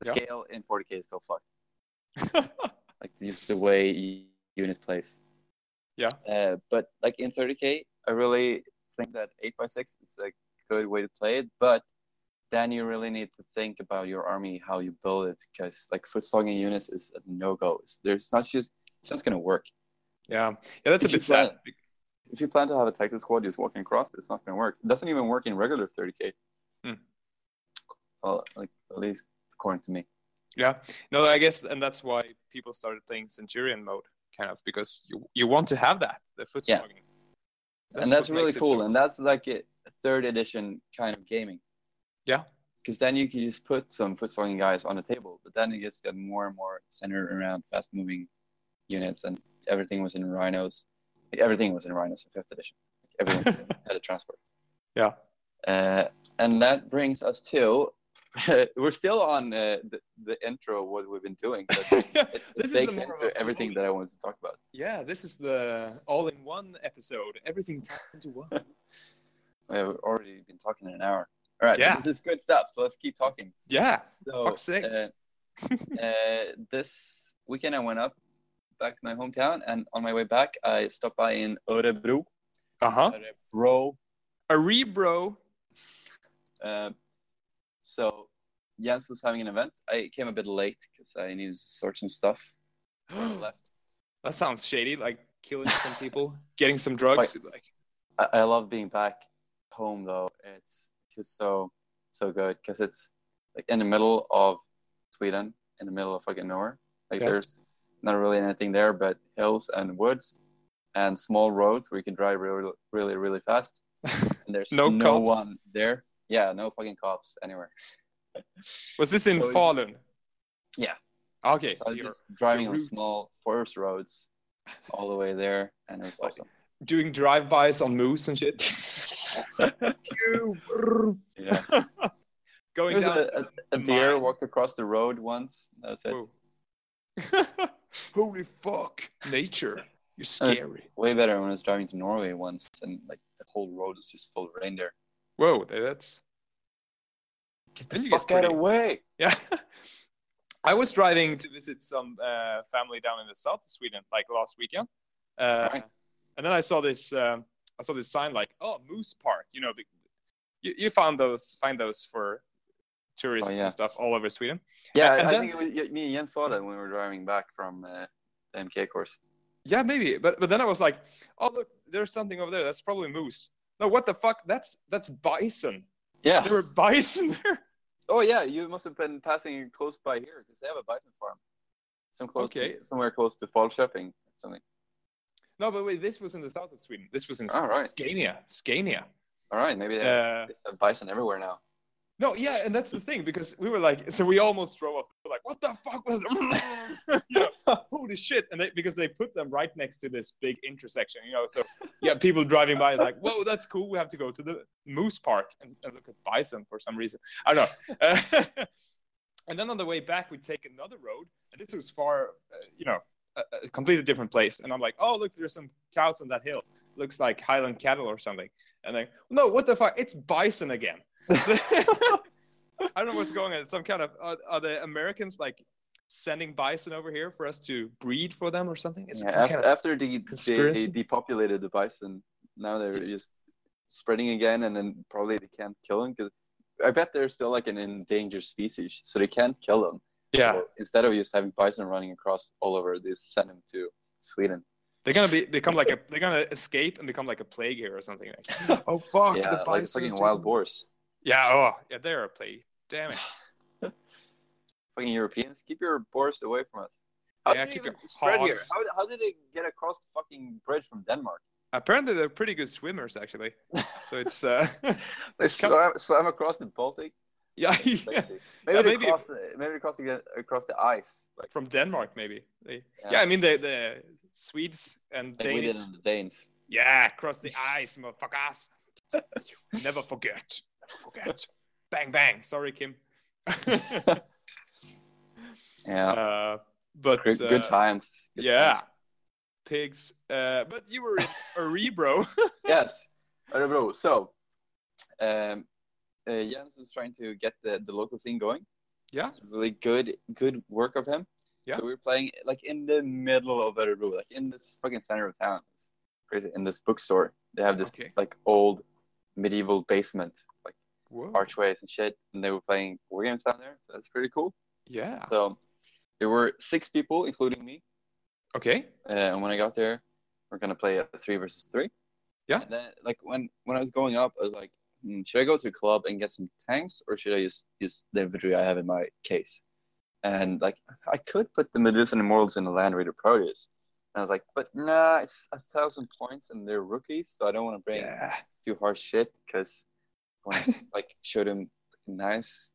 Speaker 1: The
Speaker 2: Yeah.
Speaker 1: scale in 40k is still fucked. like just the way y- unit plays.
Speaker 2: Yeah.
Speaker 1: Uh, but like in 30k, I really think that 8x6 is a good way to play it. But then you really need to think about your army, how you build it, because like foot slogging units is a no go. There's not just it's not gonna work.
Speaker 2: Yeah, yeah, that's a
Speaker 1: If you
Speaker 2: bit sad.
Speaker 1: If you plan to have a Titan squad just walking across, it's not gonna work. It doesn't even work in regular 30k.
Speaker 2: Hmm.
Speaker 1: Well, like at least according to me.
Speaker 2: Yeah, no, I guess, and that's why people started playing Centurion mode, kind of, because you you want to have that the foot
Speaker 1: Yeah.
Speaker 2: slogging.
Speaker 1: and that's really cool
Speaker 2: so-
Speaker 1: and that's like a third edition kind of gaming
Speaker 2: Yeah.
Speaker 1: because then you can just put some foot slogging guys on the table but then it gets got more and more centered around fast moving units and everything was in rhinos everything was in rhinos in fifth edition everyone had a transport
Speaker 2: Yeah.
Speaker 1: uh, and that brings us to we're still on uh, the, the intro of what we've been doing but it,
Speaker 2: This
Speaker 1: takes
Speaker 2: a more of
Speaker 1: into everything
Speaker 2: all-
Speaker 1: that i wanted to talk about
Speaker 2: yeah, this is the all-in-one episode. Everything tied into one.
Speaker 1: we've already been talking an hour all right
Speaker 2: Yeah.
Speaker 1: this is good stuff so let's keep talking
Speaker 2: Yeah,
Speaker 1: So,
Speaker 2: fuck's sakes.
Speaker 1: uh, uh, this weekend I went up back to my hometown, and on my way back, I stopped by in Örebro.
Speaker 2: Uh huh.
Speaker 1: Örebro.
Speaker 2: A rebro.
Speaker 1: Uh, so Jens was having an event. I came a bit late because I needed to sort some stuff. I left.
Speaker 2: that sounds shady. Like killing some people, getting some drugs. Like,
Speaker 1: I, I love being back home though. It's just so so good because it's like in the middle of Sweden, in the middle of fucking nowhere. Like there's not really anything there but hills and woods and small roads where you can drive really really really fast. And there's
Speaker 2: No
Speaker 1: no,
Speaker 2: cops?
Speaker 1: one there. Yeah, no fucking cops anywhere.
Speaker 2: was this in
Speaker 1: So-
Speaker 2: Falun?
Speaker 1: Yeah.
Speaker 2: Okay.
Speaker 1: So I was
Speaker 2: you're
Speaker 1: just driving on small forest roads all the way there, and it was awesome.
Speaker 2: doing drive-bys on moose and shit.
Speaker 1: Yeah.
Speaker 2: Going
Speaker 1: There's
Speaker 2: down.
Speaker 1: a, a, a deer
Speaker 2: mine.
Speaker 1: walked across the road once. That's it.
Speaker 2: Whoa. Holy fuck! Nature, you're
Speaker 1: That's-
Speaker 2: scary.
Speaker 1: way better when I was driving to Norway once, and like the whole road was just full of reindeer.
Speaker 2: Whoa, that's
Speaker 1: Get the
Speaker 2: you get
Speaker 1: fuck out of the way!
Speaker 2: yeah. I was driving to visit some uh, family down in the south of Sweden, like last weekend, uh,
Speaker 1: Right.
Speaker 2: and then I saw this. Um, I saw this sign like, "Oh, Moose Park." You know, you, you found those, find those for tourists
Speaker 1: Oh, yeah.
Speaker 2: and stuff all over Sweden.
Speaker 1: Yeah,
Speaker 2: And
Speaker 1: I
Speaker 2: then-
Speaker 1: think it was, yeah, me and Jens saw that when we were driving back from uh, the MK course.
Speaker 2: Yeah, maybe. But but then I was like, oh look, there's something over there. That's probably moose. No, what the fuck? That's that's bison.
Speaker 1: Yeah.
Speaker 2: There were bison there.
Speaker 1: Oh yeah, you must have been passing close by here because they have a bison farm. Some close,
Speaker 2: Okay.
Speaker 1: somewhere close to Falköping or something.
Speaker 2: No, but wait, this was in the south of Sweden. This was in
Speaker 1: Oh, right.
Speaker 2: Scania. Scania.
Speaker 1: All right, maybe they have,
Speaker 2: Uh,
Speaker 1: they have bison everywhere now.
Speaker 2: No, yeah, and that's the thing because we were like, so we almost drove off. We're like, what the fuck was? yeah, holy shit! And they, because they put them right next to this big intersection, you know. So yeah, people driving by is like, whoa, that's cool. We have to go to the moose park and, and look at bison for some reason. I don't know. Uh, and then on the way back, we take another road, and this was far, uh, you know, a, a completely different place. And I'm like, oh, look, there's some cows on that hill. Looks like Highland cattle or something. And then, no, what the fuck? It's bison again. I don't know what's going on. Some kind of are, are the Americans like sending bison over here for us to breed for them or something? Is
Speaker 1: Yeah, after,
Speaker 2: kind of-
Speaker 1: after the, they,
Speaker 2: conspiracy?
Speaker 1: they depopulated the bison, now they're just spreading again, and then probably they can't kill them because I bet they're still like an endangered species, so they can't kill them.
Speaker 2: yeah,
Speaker 1: So instead of just having bison running across all over, they send them to Sweden.
Speaker 2: they're gonna be become like a they're gonna escape and become like a plague here or something. Like, oh fuck,
Speaker 1: yeah,
Speaker 2: the
Speaker 1: like fucking wild boars.
Speaker 2: Yeah, oh yeah, they're a plague. Damn it.
Speaker 1: Fucking Europeans, keep your boars away from us. How
Speaker 2: Yeah,
Speaker 1: did they
Speaker 2: keep your
Speaker 1: spread here?
Speaker 2: hogs.
Speaker 1: How, how did they get across the fucking bridge from Denmark?
Speaker 2: Apparently, they're pretty good swimmers actually. So it's uh,
Speaker 1: They
Speaker 2: come-
Speaker 1: swam, swam across the Baltic.
Speaker 2: yeah, yeah.
Speaker 1: Maybe,
Speaker 2: Yeah,
Speaker 1: they
Speaker 2: maybe-
Speaker 1: crossed the, maybe they crossed the, across the ice. Like,
Speaker 2: from Denmark maybe. They,
Speaker 1: Yeah.
Speaker 2: yeah. I mean the the Swedes and
Speaker 1: like
Speaker 2: Danes.
Speaker 1: on the Danes.
Speaker 2: Yeah, across the ice, motherfuckers. Never forget. Forget. bang bang. Sorry, Kim.
Speaker 1: Yeah.
Speaker 2: uh, but
Speaker 1: good,
Speaker 2: uh,
Speaker 1: good times. Good
Speaker 2: yeah,
Speaker 1: times.
Speaker 2: pigs. Uh, but you were in Örebro.
Speaker 1: yes. Örebro. So, um, uh, Jens was trying to get the, the local scene going.
Speaker 2: yeah.
Speaker 1: It's really good, good work of him.
Speaker 2: Yeah.
Speaker 1: So we were playing like in the middle of Örebro, like in this fucking center of town. It's crazy. In this bookstore, they have this
Speaker 2: Okay.
Speaker 1: like old medieval basement,
Speaker 2: Whoa.
Speaker 1: archways and shit. And they were playing war games down there. So that's pretty cool.
Speaker 2: Yeah.
Speaker 1: So there were six people, including me.
Speaker 2: Okay.
Speaker 1: Uh, and when I got there, we're gonna play a three versus three.
Speaker 2: Yeah.
Speaker 1: And then, like when when I was going up, I was like, hmm, should I go to a club and get some tanks, or should I just use the infantry I have in my case? And like, I could put the Medusan Immortals in the Land Raider Proteus. And I was like, but nah, it's a thousand points and they're rookies, so I don't want to bring
Speaker 2: Yeah.
Speaker 1: too harsh shit because I want to like showed him a nice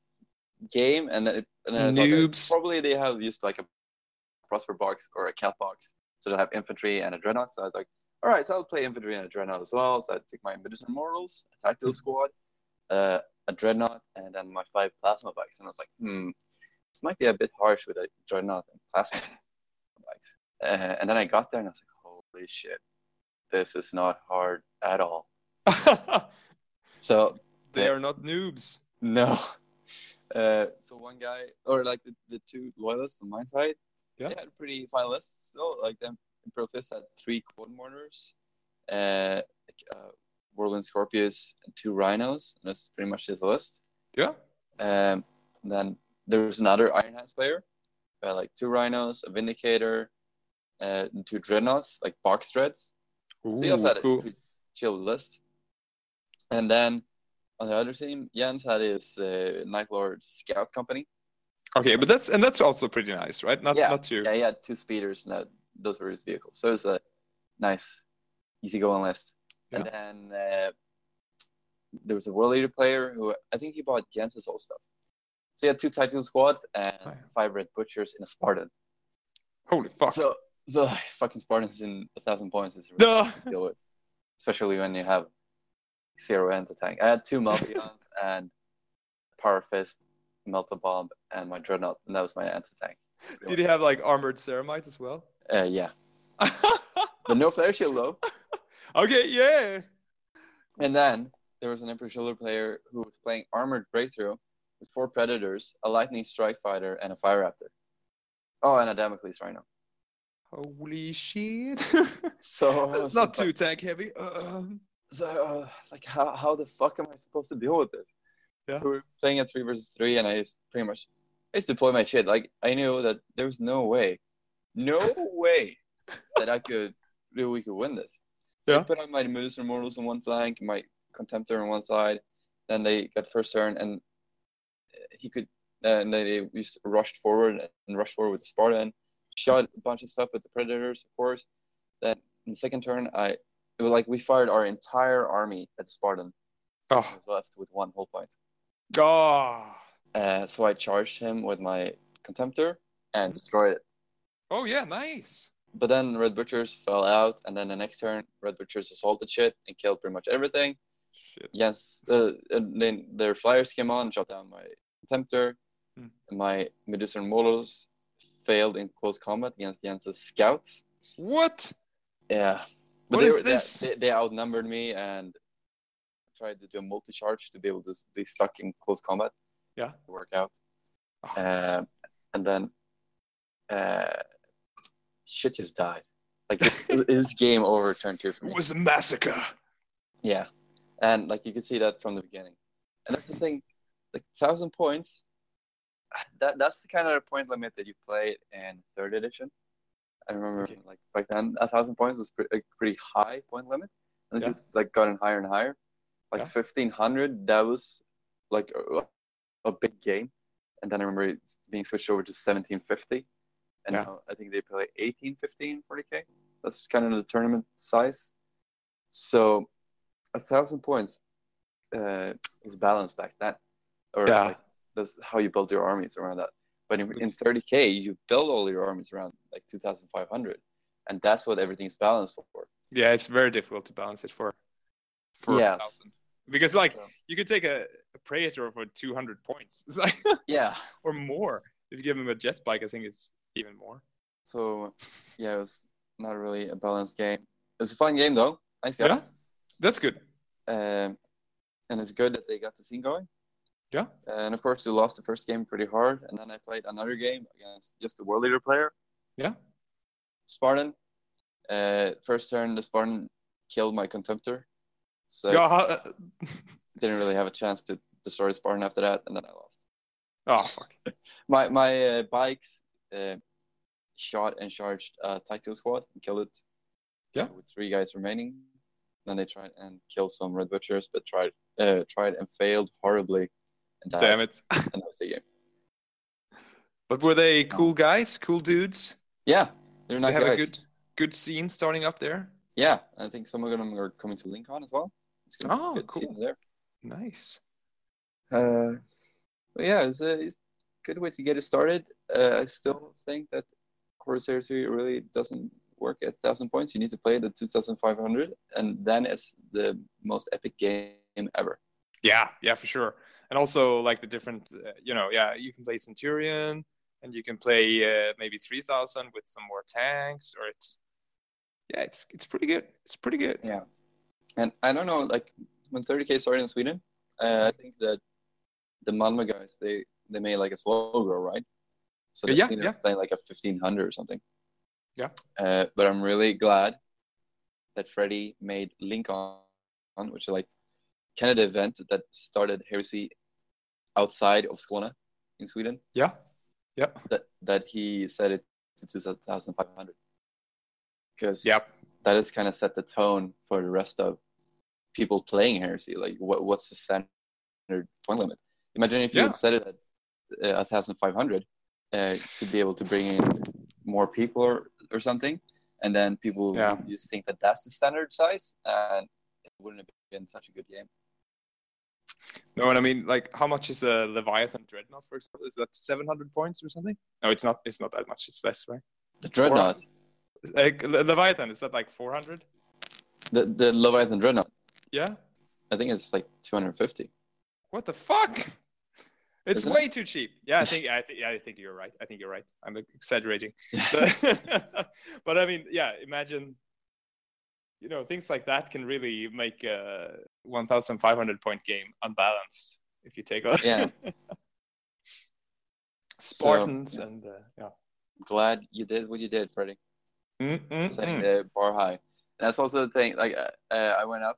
Speaker 1: game. And then, it, and then I thought that
Speaker 2: Noobs.
Speaker 1: probably they have used like a Prospero box or a Calth box, so they'll have infantry and a dreadnought. So I was like, all right, so I'll play infantry and a dreadnought as well. So I took my Medusan Immortals, a tactical squad, uh, a dreadnought, and then my five plasma bikes. And I was like, hmm, this might be a bit harsh with a dreadnought and plasma bikes. Uh, and then I got there and I was like, holy shit, this is not hard at all. So
Speaker 2: they are not noobs.
Speaker 1: no. Uh, so one guy, or like the, the two loyalists on my side,
Speaker 2: Yeah.
Speaker 1: they had pretty fine lists still. Like them, in Prophets had three quad mortars, uh, uh, Whirlwind Scorpius, and two rhinos. And that's pretty much his list.
Speaker 2: Yeah.
Speaker 1: Um, and then there was another Iron Hands player, who had like two rhinos, a Vindicator, uh, and two dreadnoughts, like box dreads. So he also had a
Speaker 2: cool.
Speaker 1: pretty chill list. And then on the other team, Jens had his uh, Night Lord Scout Company.
Speaker 2: Okay, but that's and that's also pretty nice, right? Not
Speaker 1: Yeah,
Speaker 2: not too.
Speaker 1: Yeah, he had two speeders, and that, those were his vehicles. So it was a nice, easygoing list. And then uh, there was a World Eater player who I think he bought Jens's whole stuff. So he had two Titan squads and
Speaker 2: Oh, yeah.
Speaker 1: five Red Butchers in a Spartan.
Speaker 2: Holy fuck.
Speaker 1: So, so fucking Spartans in a thousand points is really
Speaker 2: no.
Speaker 1: to deal with, especially when you have zero anti tank. I had two Melbions and Power Fist, Melta Bomb, and my Dreadnought, and that was my anti tank.
Speaker 2: Did he have like armored ceramite as well?
Speaker 1: Uh, yeah, but no flare shield though.
Speaker 2: okay, yeah.
Speaker 1: And then there was an Emperor's Children player who was playing Armored Breakthrough with four Predators, a Lightning Strike Fighter, and a Fire Raptor. Oh, and a Damocles Rhino.
Speaker 2: Holy shit.
Speaker 1: So so
Speaker 2: not
Speaker 1: it's like-
Speaker 2: too tank heavy. Uh,
Speaker 1: so uh, like how, how the fuck am I supposed to deal with this?
Speaker 2: Yeah.
Speaker 1: So we're playing a three versus three, and I just pretty much I just deploy my shit. Like I knew that there was no way, no way that I could that we could win this.
Speaker 2: Yeah.
Speaker 1: They put on my Medusa Immortals on one flank, my Contemptor on one side. Then they got first turn, and he could. uh, And they just rushed forward and rushed forward with Spartan, shot a bunch of stuff with the Predators, of course. Then in the second turn, I it was like we fired our entire army at Spartan.
Speaker 2: Oh.
Speaker 1: I was left with one whole point.
Speaker 2: oh,
Speaker 1: Uh, so I charged him with my Contemptor and destroyed it.
Speaker 2: oh yeah, nice.
Speaker 1: But then Red Butchers fell out, and then the next turn, Red Butchers assaulted shit and killed pretty much everything.
Speaker 2: Shit.
Speaker 1: Yes, uh, and then their flyers came on, shot down my Contemptor.
Speaker 2: Hmm.
Speaker 1: My Medusa Models failed in close combat against Jens's scouts.
Speaker 2: What?
Speaker 1: Yeah,
Speaker 2: What
Speaker 1: they,
Speaker 2: is this?
Speaker 1: They, they outnumbered me and tried to do a multi charge to be able to be stuck in close combat.
Speaker 2: Yeah.
Speaker 1: to work out.
Speaker 2: Oh,
Speaker 1: Um, and then uh, shit just died. Like it, it was game over turn two for me.
Speaker 2: it was a massacre.
Speaker 1: Yeah, and like you could see that from the beginning. And that's the thing, like thousand points. That that's the kind of point limit that you play in third edition. I remember
Speaker 2: Okay.
Speaker 1: like back then, a thousand points was pre- a pretty high point limit, and
Speaker 2: Yeah.
Speaker 1: it's like gotten higher and higher. Like
Speaker 2: Yeah.
Speaker 1: fifteen hundred, that was like a, a big game. And then I remember it being switched over to seventeen fifty, and
Speaker 2: Yeah.
Speaker 1: now I think they play 18, 15, 40k. That's kind of the tournament size. So a thousand points uh, was balanced back then, or
Speaker 2: Yeah.
Speaker 1: like, that's how you build your armies around that. But in, in 30k, you build all your armies around like 2,500, and that's what everything's balanced for.
Speaker 2: Yeah, it's very difficult to balance it for for a
Speaker 1: Yes.
Speaker 2: thousand. Because like
Speaker 1: So-
Speaker 2: you could take a, a Praetor for two hundred points. It's like
Speaker 1: Yeah.
Speaker 2: or more. If you give him a jet bike, I think it's even more.
Speaker 1: So yeah, it was not really a balanced game. It was a fun game though. Nice guys.
Speaker 2: Yeah. That's good.
Speaker 1: Um, and it's good that they got the scene going.
Speaker 2: Yeah.
Speaker 1: And of course, we lost the first game pretty hard, and then I played another game against just a world eater player,
Speaker 2: Yeah.
Speaker 1: Spartan. Uh, first turn, the Spartan killed my Contemptor, so
Speaker 2: Yeah, uh,
Speaker 1: didn't really have a chance to destroy Spartan after that, and then I lost.
Speaker 2: oh fuck.
Speaker 1: My my uh, bikes uh, shot and charged a Taito squad and killed it.
Speaker 2: Yeah.
Speaker 1: With three guys remaining, then they tried and killed some Red Butchers, but tried uh, tried and failed horribly, died.
Speaker 2: Damn it.
Speaker 1: And that was the game.
Speaker 2: But were they cool guys, cool dudes?
Speaker 1: Yeah, they're nice They
Speaker 2: have
Speaker 1: guys.
Speaker 2: a good good scene starting up there.
Speaker 1: Yeah, I think some of them are coming to Lincoln as well. It's gonna be
Speaker 2: Oh,
Speaker 1: a good
Speaker 2: cool.
Speaker 1: there.
Speaker 2: Nice.
Speaker 1: Uh, but yeah, it's a, it's a good way to get it started. Uh, I still think that Horus Heresy really doesn't work at thousand points. You need to play the two thousand five hundred, and then it's the most epic game ever.
Speaker 2: Yeah, yeah, for sure. And also like the different, uh, you know, yeah, you can play Centurion and you can play uh, maybe 3000 with some more tanks or it's yeah, it's it's pretty good. It's pretty good.
Speaker 1: Yeah, and I don't know, like when 30k started in Sweden, uh, I think that the Malmö guys they they made like a slow grow, right? So
Speaker 2: Yeah, yeah,
Speaker 1: playing like a 1500 or something.
Speaker 2: Yeah.
Speaker 1: Uh, but I'm really glad that Freddie made link on which is like the event that started heresy outside of Skåne in Sweden.
Speaker 2: Yeah. Yeah.
Speaker 1: That that he set it to 2,500 because
Speaker 2: Yep.
Speaker 1: that has kind of set the tone for the rest of people playing heresy. Like, what what's the standard point limit? Imagine if you
Speaker 2: Yeah.
Speaker 1: had set it at uh, 1,500 uh, to be able to bring in more people or, or something, and then people
Speaker 2: Yeah.
Speaker 1: just think that that's the standard size, and it wouldn't have been such a good game.
Speaker 2: No, and I mean like how much is a Leviathan Dreadnought, for example? Is that 700 points or something? No, it's not it's not that much. It's less, right?
Speaker 1: The Dreadnought,
Speaker 2: Like Le- Leviathan, is that like 400?
Speaker 1: the the Leviathan Dreadnought,
Speaker 2: Yeah.
Speaker 1: I think it's like 250.
Speaker 2: What the fuck? It's
Speaker 1: Isn't it?
Speaker 2: way too cheap. Yeah, I think I think yeah, I think you're right. I think you're right. I'm exaggerating. But, but I mean, yeah, imagine you know, things like that can really make a 1500 point game unbalanced if you take on
Speaker 1: Yeah.
Speaker 2: Spartans
Speaker 1: So, yeah.
Speaker 2: and uh, yeah.
Speaker 1: Glad you did what you did, Freddie.
Speaker 2: Mm-mm-mm.
Speaker 1: setting the bar high. And that's also the thing. Like uh, uh, I went up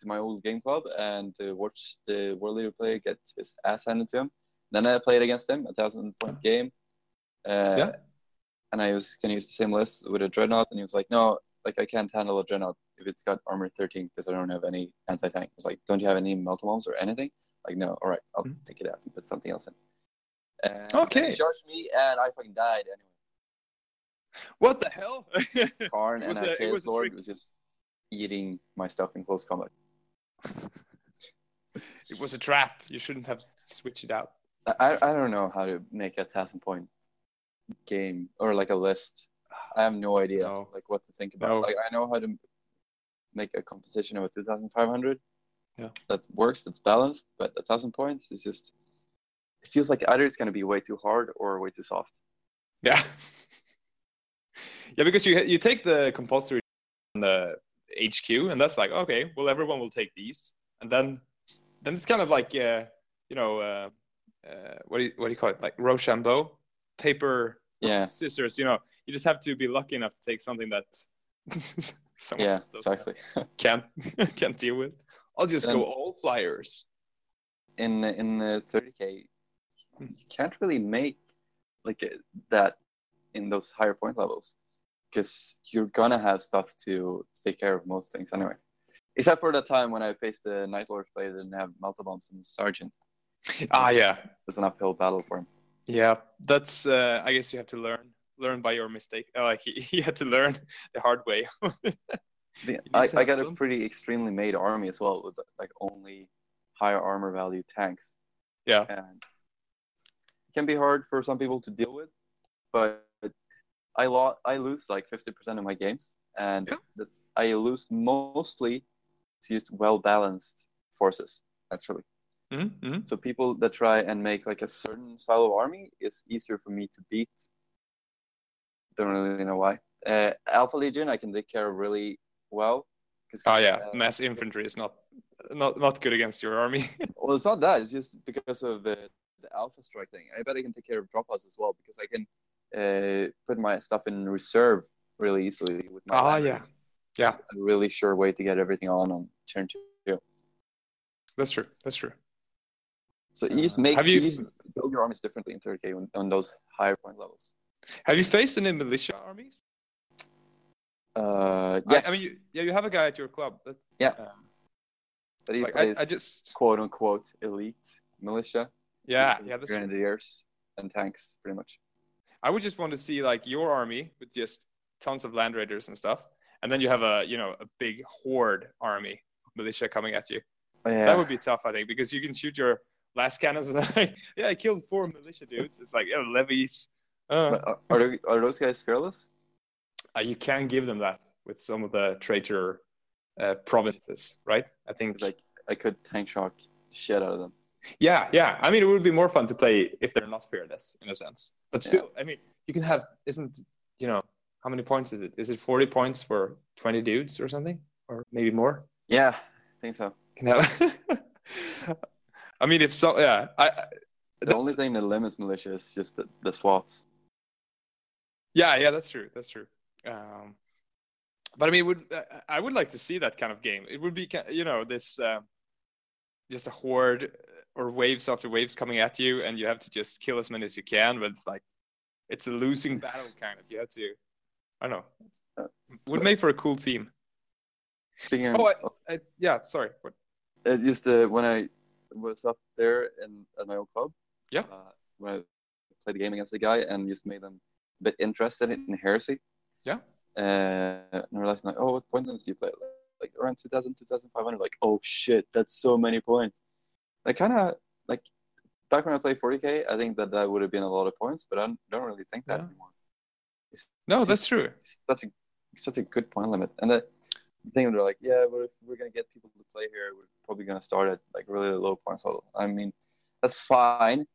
Speaker 1: to my old game club and uh, watched the world eater player get his ass handed to him. Then I played against him, a thousand point game. Uh,
Speaker 2: Yeah.
Speaker 1: and I was gonna use the same list with a dreadnought, and he was like, "No, like I can't handle a dreadnought if it's got armor 13 because I don't have any anti tank." I was like, "Don't you have any melta bombs or anything?" Like, no. All right, I'll
Speaker 2: Mhm.
Speaker 1: take it out and put something else in. And
Speaker 2: Okay.
Speaker 1: He charged me, and I fucking died anyway.
Speaker 2: What the hell? Kharn
Speaker 1: and a Chaos
Speaker 2: was
Speaker 1: Lord
Speaker 2: trick.
Speaker 1: was just eating my stuff in close combat.
Speaker 2: it was a trap. You shouldn't have switched it out.
Speaker 1: I, I don't know how to make a thousand point game or like a list. I have no idea
Speaker 2: No.
Speaker 1: like what to think about.
Speaker 2: No.
Speaker 1: Like I know how to make a composition of a two thousand five hundred.
Speaker 2: Yeah.
Speaker 1: That works, that's balanced, but a thousand points is just it feels like either it's gonna be way too hard or way too soft.
Speaker 2: Yeah. yeah, because you you take the compulsory on the HQ, and that's like okay, well everyone will take these, and then then it's kind of like uh, you know uh, uh, what do you what do you call it like Rochambeau paper
Speaker 1: Yeah.
Speaker 2: scissors. You know, you just have to be lucky enough to take something that someone
Speaker 1: Yeah, exactly.
Speaker 2: can't can't deal with. I'll just
Speaker 1: Then-
Speaker 2: go all flyers.
Speaker 1: in in the 30k
Speaker 2: Hmm.
Speaker 1: you can't really make like uh, that in those higher point levels because you're gonna have stuff to take care of most things anyway except for the time when i faced the night lord player that didn't have melta bombs and sergeant
Speaker 2: Ah, yeah,
Speaker 1: it was an uphill battle for him
Speaker 2: Yeah, that's. Uh, I guess you have to learn learn by your mistake. Uh, like he, he had to learn the hard way.
Speaker 1: The- I, I got a pretty extremely made army as well with like only higher armor value tanks
Speaker 2: yeah,
Speaker 1: and it can be hard for some people to deal with but i lo- i lose like 50% of my games and
Speaker 2: Yeah.
Speaker 1: the, i lose mostly to use well balanced forces actually
Speaker 2: mm-hmm.
Speaker 1: so people that try and make like a certain style of army it's easier for me to beat don't really know why uh, alpha legion i can take care of really well
Speaker 2: Oh yeah,
Speaker 1: uh,
Speaker 2: mass infantry is not not not good against your army.
Speaker 1: Well, it's not that. It's just because of the, the alpha strike thing. I bet I can take care of drop pods as well because I can uh, put my stuff in reserve really easily with my.
Speaker 2: Ah,
Speaker 1: land
Speaker 2: yeah. Yeah.
Speaker 1: It's a really sure way to get everything on on turn two.
Speaker 2: that's true. That's true.
Speaker 1: So you just
Speaker 2: Uh,
Speaker 1: make
Speaker 2: have
Speaker 1: you,
Speaker 2: you-
Speaker 1: just build your armies differently in 30k on, on those higher point levels.
Speaker 2: Have you faced any militia armies?
Speaker 1: Uh,
Speaker 2: I-
Speaker 1: yes,
Speaker 2: I, mean, you, yeah, you have a guy at your club. That,
Speaker 1: Yeah.
Speaker 2: um,
Speaker 1: but he
Speaker 2: like I,
Speaker 1: plays
Speaker 2: I just.
Speaker 1: quote unquote elite militia.
Speaker 2: Yeah, yeah, that's true.
Speaker 1: grenadiers and tanks pretty much.
Speaker 2: I would just want to see like your army with just tons of land raiders and stuff, and then you have a you know a big horde army militia coming at you.
Speaker 1: Oh, yeah.
Speaker 2: That would be tough, I think, because you can shoot your lascannons and like, yeah, I killed four militia dudes. It's like yeah, levies. Uh,
Speaker 1: are, are, are those guys fearless?
Speaker 2: uh, you can give them that with some of the traitor uh, provinces, right? I think.
Speaker 1: 'Cause, like I could tank shock shit out of them.
Speaker 2: yeah, yeah. I mean, it would be more fun to play if they're not fearless in a sense. But still, I mean, you can have isn't you know how many points is it? Is it forty points for twenty dudes or something, or maybe more?
Speaker 1: Yeah, I think so.
Speaker 2: Can have. I mean, if so, yeah. I, I-
Speaker 1: The only thing that limits militia is just the, the SWATs.
Speaker 2: Yeah, yeah, that's true. That's true. Um, but I mean, would I would like to see that kind of game? It would be, you know, this uh, just a horde or waves after waves coming at you, and you have to just kill as many as you can. But it's like it's a losing battle, kind of. You have to, I don't know. Would make for a cool team.
Speaker 1: Speaking
Speaker 2: Oh, I, I, yeah. Sorry. What?
Speaker 1: uh, just uh, when I was up there in at my old club,
Speaker 2: Yeah.
Speaker 1: uh, when I played the game against the guy and just made them a bit interested in heresy.
Speaker 2: Yeah.
Speaker 1: Uh, and I realized like, oh, what point limits do you play? Like around 2000, 2500. Like, oh shit, that's so many points. I kind of like back when I played 40k. I think that that would have been a lot of points, but I don't, don't really think that
Speaker 2: Yeah.
Speaker 1: anymore.
Speaker 2: No, that's true.
Speaker 1: It's such a such a good point limit. And the thing they're like, yeah, but if we're gonna get people to play here, we're probably gonna start at like really low points level. I mean, that's fine.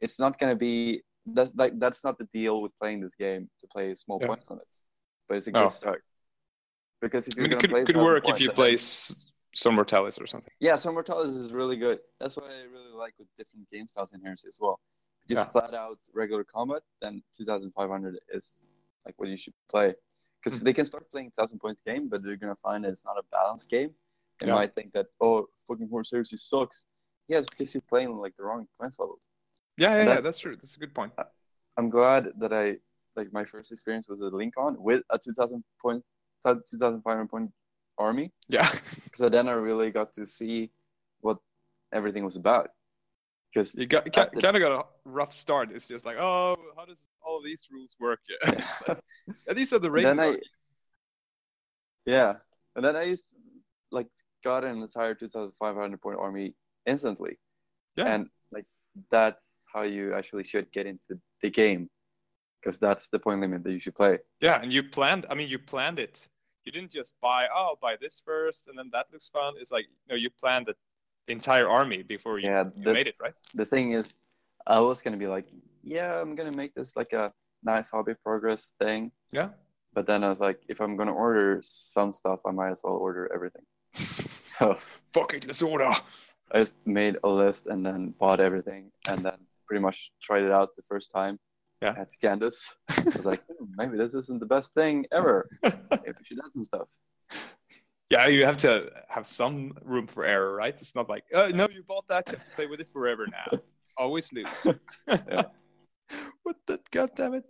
Speaker 1: It's not gonna be that's like that's not the deal with playing this game to play small
Speaker 2: Yeah.
Speaker 1: points limits. But it's a
Speaker 2: No.
Speaker 1: good start. Because if you're
Speaker 2: mean, it
Speaker 1: gonna play
Speaker 2: could, could
Speaker 1: 1,000
Speaker 2: work if you play some Mortalis or something.
Speaker 1: yeah, Zone Mortalis is really good. That's what I really like with different game styles in Heresy as well. Just
Speaker 2: Yeah.
Speaker 1: flat out regular combat, then 2500 is like what you should play. Because
Speaker 2: Hmm.
Speaker 1: they can start playing 1000 points game, but they're going to find that it's not a balanced game. They
Speaker 2: Yeah.
Speaker 1: might think that, oh, fucking Horus Heresy sucks. Yeah, it's because you're playing like the wrong points level.
Speaker 2: Yeah, yeah, yeah.
Speaker 1: That's-
Speaker 2: That's true. That's a good point.
Speaker 1: I'm glad that I like my first experience was at Lincoln with a 2,000 point, 2,500 point army.
Speaker 2: Yeah.
Speaker 1: So then I really got to see what everything was about. Because
Speaker 2: You got
Speaker 1: After-
Speaker 2: kind of got a rough start. It's just like, oh, how does all these rules work? Like, and these are the
Speaker 1: then. I, yeah, and then I used like got an entire 2,500 point army instantly.
Speaker 2: Yeah.
Speaker 1: And like that's how you actually should get into the game, because that's the point limit that you should play.
Speaker 2: Yeah, and you planned. I mean, you planned it. You didn't just buy. Oh, I'll buy this first, and then that looks fun. It's like no, you planned the entire army before you,
Speaker 1: Yeah,
Speaker 2: you
Speaker 1: the-
Speaker 2: made it, right?
Speaker 1: the thing is, I was gonna be like, yeah, I'm gonna make this like a nice hobby progress thing.
Speaker 2: Yeah.
Speaker 1: But then I was like, if I'm gonna order some stuff, I might as well order everything. so
Speaker 2: Fuck it, let's order.
Speaker 1: I just made a list and then bought everything and then pretty much tried it out the first time.
Speaker 2: Yeah.
Speaker 1: At Scandus. I was like, hmm, maybe this isn't the best thing ever. Maybe we should add some stuff.
Speaker 2: Yeah, you have to have some room for error, right? It's not like, oh no, you bought that, you have to play with it forever now. Always lose.
Speaker 1: Yeah.
Speaker 2: what the god damn it?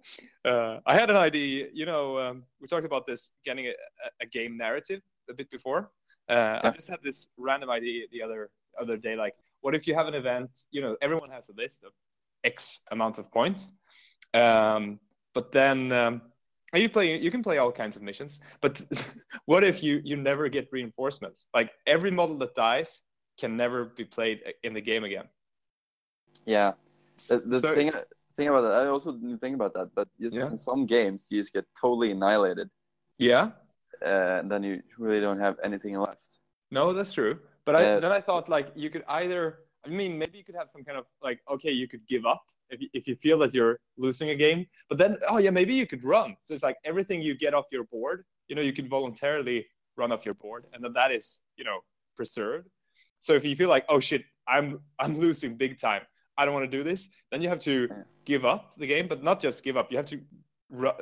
Speaker 2: Uh, I had an idea. You know, um, we talked about this getting a, a- game narrative a bit before. Uh, I just had this random idea the other other day. Like, what if you have an event? You know, everyone has a list of X amount of points, um, but then um, you play. You can play all kinds of missions. But what if you you never get reinforcements? Like every model that dies can never be played in the game again.
Speaker 1: Yeah. The, the
Speaker 2: So-
Speaker 1: thing thing about that, I also didn't think about that, but just
Speaker 2: Yeah.
Speaker 1: in some games you just get totally annihilated,
Speaker 2: yeah.
Speaker 1: uh, and then you really don't have anything left.
Speaker 2: No, that's true. But I,
Speaker 1: Yes.
Speaker 2: then I thought like you could either, I mean, maybe you could have some kind of like, okay, you could give up if you, if you feel that you're losing a game. But then, oh yeah, maybe you could run. So it's like everything you get off your board, you know, you could voluntarily run off your board, and then that is, you know, preserved. So if you feel like, oh shit, I'm I'm losing big time, I don't want to do this, then you have to give up the game, but not just give up. You have to,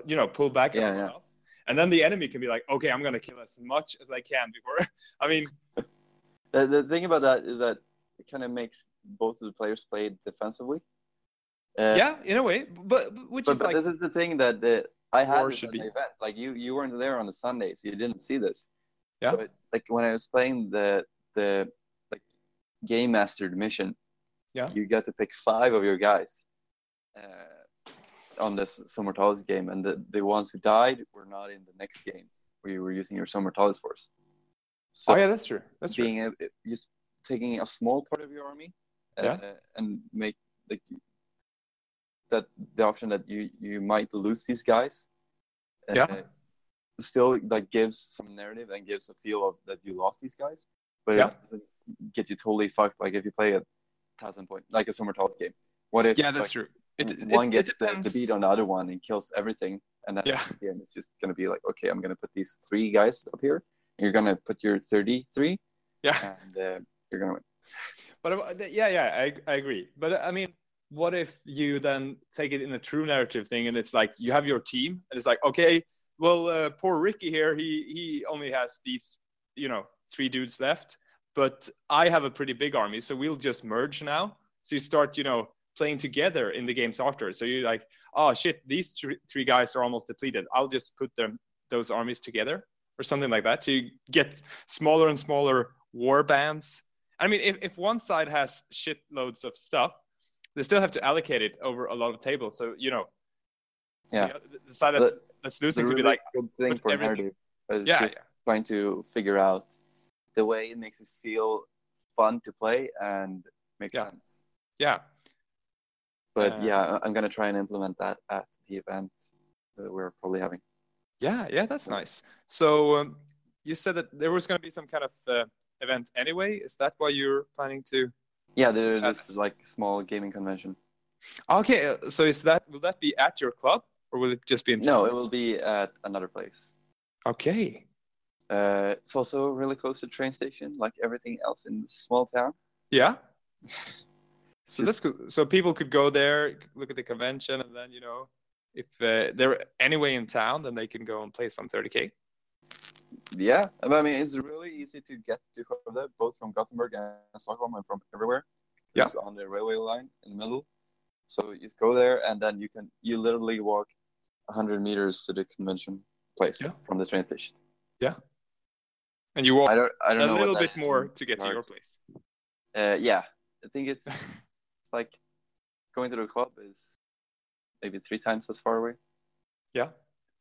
Speaker 2: you know, pull back.
Speaker 1: Yeah, yeah.
Speaker 2: else. And then the enemy can be like, okay, I'm gonna kill as much as I can before. I mean,
Speaker 1: The, the thing about that is that it kind of makes both of the players play defensively. Uh,
Speaker 2: yeah, in a way, but, but which
Speaker 1: but,
Speaker 2: is
Speaker 1: but
Speaker 2: like,
Speaker 1: this is the thing that the, I had this
Speaker 2: should be.
Speaker 1: event. Like you, you weren't there on the Sunday, so you didn't see this.
Speaker 2: Yeah.
Speaker 1: But like when I was playing the the like game mastered mission,
Speaker 2: Yeah.
Speaker 1: you got to pick five of your guys uh, on this Zone Mortalis game, and the, the ones who died were not in the next game where you were using your Zone Mortalis force. So
Speaker 2: oh yeah, that's true. That's true.
Speaker 1: being a, just taking a small part of your army uh,
Speaker 2: Yeah.
Speaker 1: and make like that the option that you you might lose these guys uh,
Speaker 2: Yeah.
Speaker 1: still like gives some narrative and gives a feel of that you lost these guys but
Speaker 2: Yeah.
Speaker 1: it doesn't get you totally fucked like if you play a thousand point like a Zone Mortalis game what if
Speaker 2: Yeah, that's
Speaker 1: like,
Speaker 2: true. It, it-
Speaker 1: one
Speaker 2: it
Speaker 1: gets the, the beat on the other one and kills everything and then
Speaker 2: Yeah.
Speaker 1: yeah. it's just gonna be like okay i'm gonna put these three guys up here and you're gonna put your 33
Speaker 2: Yeah,
Speaker 1: and uh, you're gonna win.
Speaker 2: but uh, yeah, yeah, I, I agree. But uh, I mean, what if you then take it in a true narrative thing, and it's like you have your team, and it's like, okay, well, uh, poor Ricky here, he he only has these, you know, three dudes left, but I have a pretty big army, so we'll just merge now. So you start, you know, playing together in the games after. So you're like, oh shit, these three, guys are almost depleted. I'll just put them those armies together or something like that. So you get smaller and smaller war bands. I mean, if, if one side has shitloads of stuff, they still have to allocate it over a lot of tables. So you know,
Speaker 1: Yeah.
Speaker 2: the, the side that's, that's losing
Speaker 1: The
Speaker 2: could be
Speaker 1: really
Speaker 2: like,
Speaker 1: good thing for
Speaker 2: everything-
Speaker 1: narrative
Speaker 2: yeah,
Speaker 1: just trying to figure out the way it makes it feel fun to play and makes
Speaker 2: Yeah.
Speaker 1: sense.
Speaker 2: yeah,
Speaker 1: But
Speaker 2: Uh,
Speaker 1: yeah, I'm gonna try and implement that at the event that we're probably having.
Speaker 2: yeah, yeah. That's nice. So um, you said that there was going to be some kind of uh, event anyway. Is that why you're planning to?
Speaker 1: Yeah, there's
Speaker 2: Uh,
Speaker 1: like small gaming convention.
Speaker 2: Okay, so is that will that be at your club or will it just be in
Speaker 1: No,
Speaker 2: town?
Speaker 1: it will be at another place.
Speaker 2: Okay.
Speaker 1: Uh, it's also really close to the train station, like everything else in this small town.
Speaker 2: Yeah. So that's good. So people could go there, look at the convention, and then you know, if uh, they're anyway in town, then they can go and play some 30k.
Speaker 1: Yeah, I mean, it's really easy to get to Skövde, both from Gothenburg and Stockholm and from everywhere.
Speaker 2: Yeah.
Speaker 1: It's on the railway line in the middle. So you go there, and then you can you literally walk 100 meters to the convention place
Speaker 2: Yeah.
Speaker 1: from the train station. Yeah.
Speaker 2: And you walk
Speaker 1: I don't I don't
Speaker 2: a little bit more to get to your place.
Speaker 1: Uh, yeah, I think it's, it's like going to the club is maybe three times as far away.
Speaker 2: Yeah.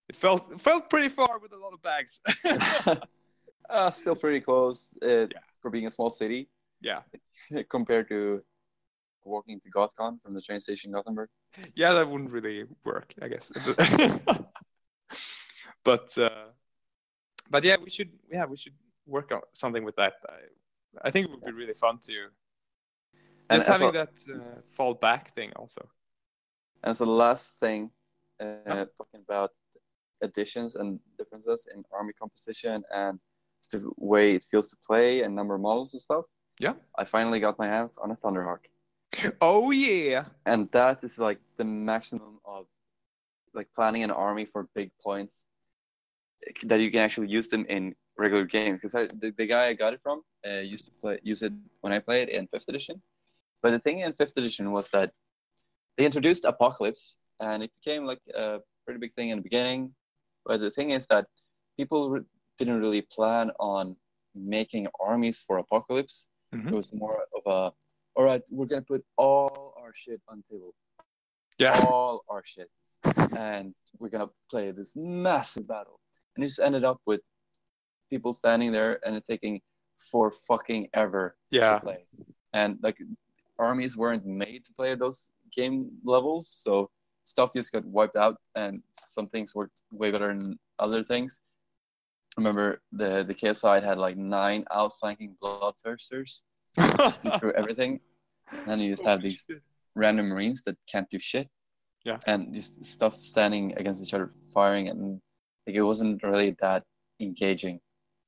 Speaker 2: It felt it felt pretty far with a lot of bags.
Speaker 1: uh, still pretty close uh,
Speaker 2: Yeah.
Speaker 1: for being a small city
Speaker 2: yeah.
Speaker 1: compared to walking to Gothcon from the train station Gothenburg.
Speaker 2: Yeah, that wouldn't really work, I guess. but uh, but yeah, we should yeah we should work on something with that. I, I think it would be really fun to just
Speaker 1: as
Speaker 2: having
Speaker 1: a-
Speaker 2: that uh, fall back thing also.
Speaker 1: And so the last thing, uh, talking about additions and differences in army composition and the way it feels to play and number of models and stuff.
Speaker 2: Yeah.
Speaker 1: I finally got my hands on a Thunderhawk.
Speaker 2: Oh yeah.
Speaker 1: and that is like the maximum of like planning an army for big points that you can actually use them in regular games because the, the guy i got it from uh, used to play use it when i played in fifth edition but the thing in fifth edition was that they introduced apocalypse and it became like a pretty big thing in the beginning but the thing is that people re- didn't really plan on making armies for apocalypse
Speaker 2: Mhm.
Speaker 1: it was more of a all right we're gonna put all our shit on the table
Speaker 2: Yeah.
Speaker 1: all our shit and we're gonna play this massive battle and it just ended up with people standing there and it taking for fucking ever
Speaker 2: Yeah.
Speaker 1: to play and like armies weren't made to play those game levels so stuff just got wiped out and some things worked way better than other things I remember the the KSI had like nine outflanking bloodthirsters through everything and then you just have these random marines that can't do shit.
Speaker 2: Yeah.
Speaker 1: And just stuff standing against each other, firing, and like it wasn't really that engaging.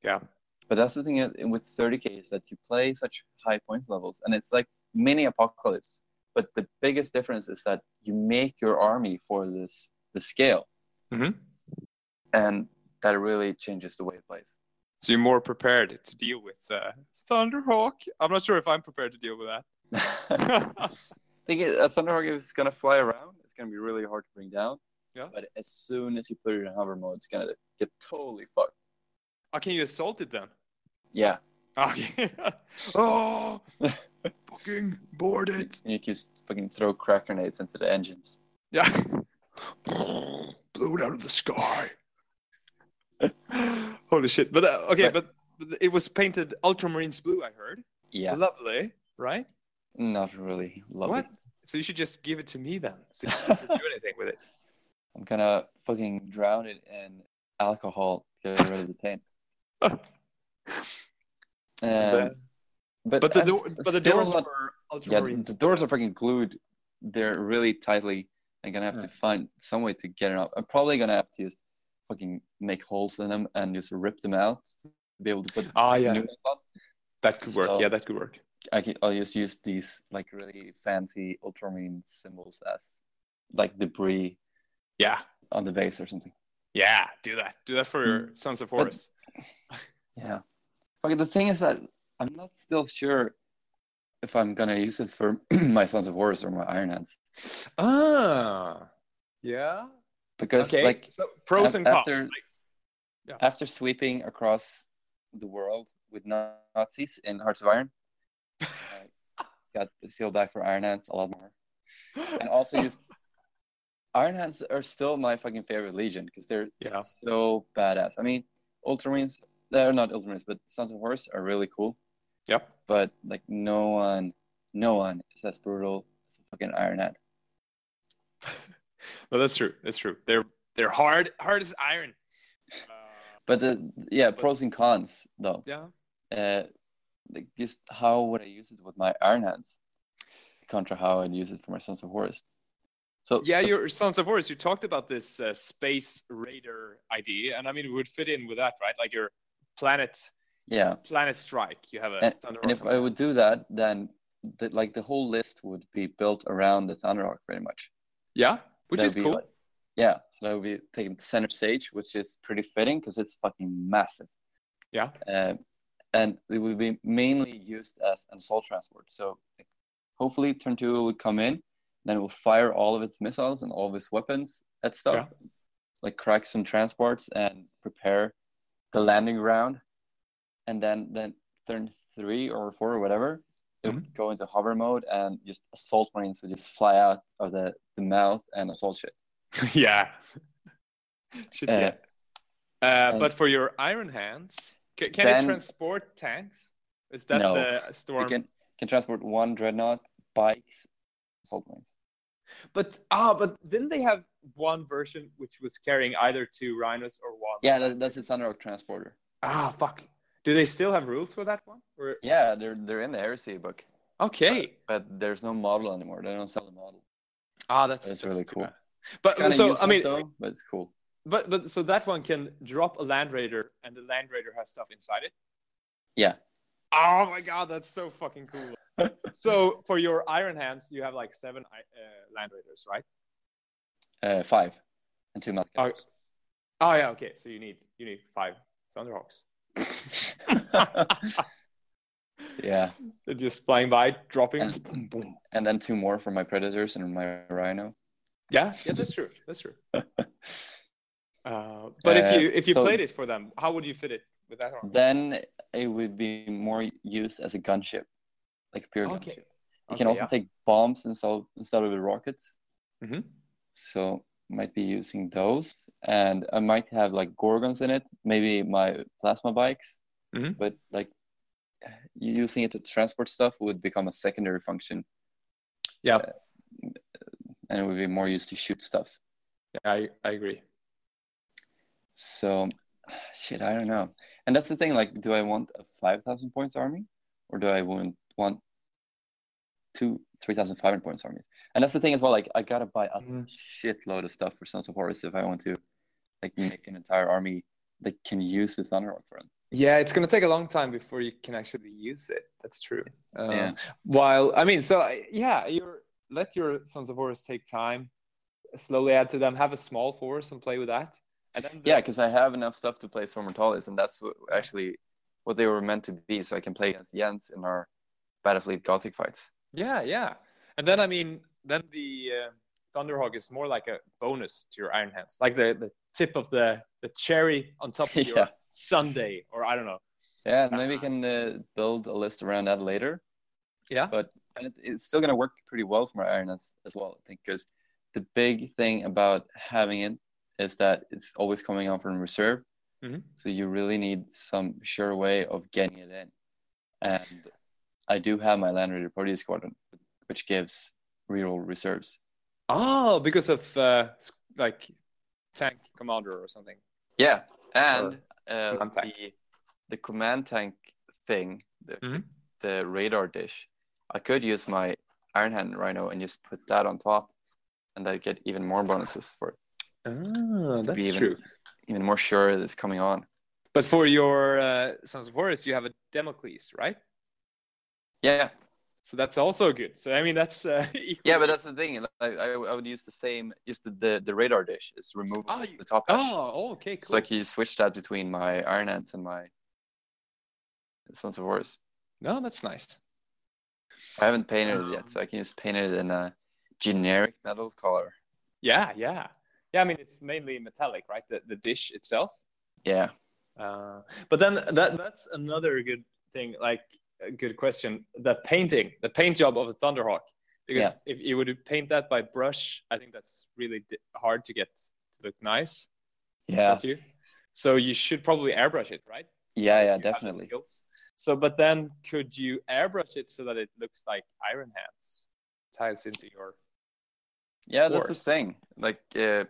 Speaker 2: Yeah.
Speaker 1: But that's the thing uh, with 30k is that you play such high points levels, and it's like mini apocalypse. But the biggest difference is that you make your army for this the scale,
Speaker 2: Mhm.
Speaker 1: and that really changes the way it plays.
Speaker 2: So you're more prepared to deal with uh, Thunderhawk. I'm not sure if I'm prepared to deal with that.
Speaker 1: I think a Thunderhawk is gonna fly around. It's gonna be really hard to bring down.
Speaker 2: Yeah.
Speaker 1: But as soon as you put it in hover mode, it's gonna get totally fucked.
Speaker 2: oh, can you assault it then?
Speaker 1: Yeah.
Speaker 2: Okay. oh, fucking board it.
Speaker 1: You can just fucking throw crack grenades into the engines.
Speaker 2: Yeah. Blew it out of the sky. Holy shit! But uh, okay, but, but it was painted ultramarines blue. I heard.
Speaker 1: Yeah.
Speaker 2: Lovely, right?
Speaker 1: Not really lovely.
Speaker 2: What? So you should just give it to me then. So you don't have to do anything with it.
Speaker 1: I'm gonna fucking drown it in alcohol to get rid of the paint. Um,
Speaker 2: but,
Speaker 1: but
Speaker 2: the door, but the doors
Speaker 1: not-
Speaker 2: were
Speaker 1: yeah, the doors are fucking glued. They're really tightly. I'm gonna have
Speaker 2: Yeah.
Speaker 1: to find some way to get it out. I'm probably gonna have to just fucking make holes in them and just rip them out to be able to put
Speaker 2: Ah, yeah.
Speaker 1: new
Speaker 2: that could work.
Speaker 1: So-
Speaker 2: yeah, that could work.
Speaker 1: I can, I'll just use these like really fancy ultramarine symbols as like debris
Speaker 2: Yeah,
Speaker 1: on the base or something.
Speaker 2: yeah. Do that. Do that for your Sons of Horus.
Speaker 1: Yeah. Okay, the thing is that I'm not still sure if I'm gonna use this for my Sons of Horus or my Iron Hands.
Speaker 2: Ah, yeah.
Speaker 1: Because
Speaker 2: Okay.
Speaker 1: like
Speaker 2: so pros and cons.
Speaker 1: after-
Speaker 2: like-
Speaker 1: after sweeping across the world with Nazis in Hearts of Iron, I got the feel back for Iron Hands a lot more. And also just Iron Hands are still my fucking favorite Legion because they're
Speaker 2: Yeah.
Speaker 1: so badass. I mean, Ultramarines, they're not Ultramarines, but Sons of Horus are really cool.
Speaker 2: Yep.
Speaker 1: But like no one, no one is as brutal as a fucking Iron Hand.
Speaker 2: No, that's true. That's true. They're they're hard, hard as iron. Uh,
Speaker 1: But the yeah, pros and cons though.
Speaker 2: yeah.
Speaker 1: Uh, like just how would I use it with my Iron Hands, contra how I'd use it for my Sons of Horus. So
Speaker 2: Yeah, your Sons of Horus. You talked about this uh, space raider idea, and I mean, it would fit in with that, right? Like your planet
Speaker 1: yeah,
Speaker 2: planet strike. You have a
Speaker 1: and,
Speaker 2: Thunder
Speaker 1: and if I would do that, then the, like the whole list would be built around the thunder Thunderhawk pretty much.
Speaker 2: yeah, which
Speaker 1: That'd
Speaker 2: is cool.
Speaker 1: like- yeah, so that would be taking center stage, which is pretty fitting because it's fucking massive.
Speaker 2: Yeah.
Speaker 1: Uh, and it would be mainly used as an assault transport. So hopefully, turn two would come in, then it will fire all of its missiles and all of its weapons at stuff, like crack some transports and prepare the landing ground, and then then turn three or four or whatever, it would go into hover mode and just assault marines would just fly out of the, the mouth and assault shit.
Speaker 2: yeah. Shit,
Speaker 1: Uh,
Speaker 2: yeah. Uh, but for your Iron Hands, can, can it transport tanks? Is that
Speaker 1: No.
Speaker 2: the
Speaker 1: You
Speaker 2: storm?
Speaker 1: can can transport one dreadnought, bikes, assault marines.
Speaker 2: But ah, but didn't they have one version which was carrying either two rhinos or one?
Speaker 1: Yeah, that, that's its Thunderhawk transporter.
Speaker 2: Ah, fuck. Do they still have rules for that one? Or
Speaker 1: Yeah, they're they're in the heresy book,
Speaker 2: okay.
Speaker 1: but there's no model anymore. They don't sell the model.
Speaker 2: Ah, that's
Speaker 1: That's
Speaker 2: that's
Speaker 1: really cool.
Speaker 2: bad. But, but so I mean,
Speaker 1: though, but it's cool.
Speaker 2: but but so that one can drop a land raider, and the land raider has stuff inside it.
Speaker 1: Yeah.
Speaker 2: Oh my god, that's so fucking cool. so for your Iron Hands, you have like seven uh, land raiders, right?
Speaker 1: Uh, five and two Malkars.
Speaker 2: oh yeah, okay. So you need you need five Thunderhawks.
Speaker 1: yeah,
Speaker 2: They're just flying by, dropping.
Speaker 1: And-
Speaker 2: boom, boom.
Speaker 1: and then two more for my predators and my rhino.
Speaker 2: Yeah, yeah, that's true. That's true. Uh, but if
Speaker 1: Uh,
Speaker 2: you if you
Speaker 1: so-
Speaker 2: played it for them, how would you fit it with that arm?
Speaker 1: Then it would be more used as a gunship, like a pure
Speaker 2: Okay.
Speaker 1: gunship. You can also
Speaker 2: yeah.
Speaker 1: take bombs instead instead of the rockets.
Speaker 2: Mhm.
Speaker 1: So might be using those, and I might have like gorgons in it. Maybe my plasma bikes,
Speaker 2: Mhm.
Speaker 1: but like using it to transport stuff would become a secondary function,
Speaker 2: Yeah,
Speaker 1: and it would be more used to shoot stuff.
Speaker 2: yeah, I, I agree.
Speaker 1: So, shit, I don't know. And that's the thing. Like, do I want a five thousand points army, or do I want want two three thousand five hundred points army? And that's the thing as well. Like, I gotta buy a
Speaker 2: Mhm.
Speaker 1: shitload of stuff for Sons of Horus if I want to, like, make an entire army that can use the Thunderhawk for it.
Speaker 2: Yeah, it's gonna take a long time before you can actually use it. That's true. Um,
Speaker 1: Yeah.
Speaker 2: While I mean, so yeah, you're let your Sons of Horus take time, slowly add to them, have a small force and play with that, and then the-
Speaker 1: Yeah, because I have enough stuff to play for Mortalis, and that's what, actually what they were meant to be. So I can play against Jens in our Battlefleet Gothic fights.
Speaker 2: yeah, yeah, and then I mean, then the uh, Thunderhawk is more like a bonus to your Iron Hands, like the the tip of the the cherry on top of your
Speaker 1: Yeah.
Speaker 2: Sunday, or I don't know.
Speaker 1: Yeah, and maybe we can uh, build a list around that later.
Speaker 2: Yeah.
Speaker 1: but it, it's still going to work pretty well for my iron as, as well i think because the big thing about having it is that it's always coming on from reserve
Speaker 2: Mhm.
Speaker 1: so you really need some sure way of getting it in and i do have my land raider party squadron which gives reroll reserves
Speaker 2: Oh, because of uh, like tank commander or something.
Speaker 1: yeah and uh, the the command tank thing the,
Speaker 2: Mhm.
Speaker 1: the radar dish i could use my iron hand rhino and just put that on top and i get even more bonuses for it
Speaker 2: Ah, that's
Speaker 1: even-
Speaker 2: true.
Speaker 1: even more sure that it's coming on.
Speaker 2: But for your uh, Sons of Horus, you have a Damocles, right?
Speaker 1: Yeah,
Speaker 2: So that's also good. So I mean, that's uh,
Speaker 1: yeah, but that's the thing. Like, I, I would use the same, just the, the, the radar dish is removable
Speaker 2: Oh,
Speaker 1: the top.
Speaker 2: oh, okay,
Speaker 1: So like you switch that between my Iron Hands and my Sons of Horus.
Speaker 2: no, that's nice.
Speaker 1: I haven't painted it
Speaker 2: Um,
Speaker 1: yet, so I can just paint it in a generic metal color.
Speaker 2: Yeah, yeah, yeah. I mean, it's mainly metallic, right? The the dish itself.
Speaker 1: Yeah,
Speaker 2: Uh, but then that that's another good thing, like a good question. The painting, the paint job of a Thunderhawk, because if you would paint that by brush, I think that's really hard to get to look nice.
Speaker 1: yeah,
Speaker 2: you? So you should probably airbrush it, right?
Speaker 1: yeah, yeah,
Speaker 2: you have the
Speaker 1: definitely.
Speaker 2: So, but then could you airbrush it so that it looks like Iron Hands ties into your?
Speaker 1: Yeah, that's the thing. Like, uh,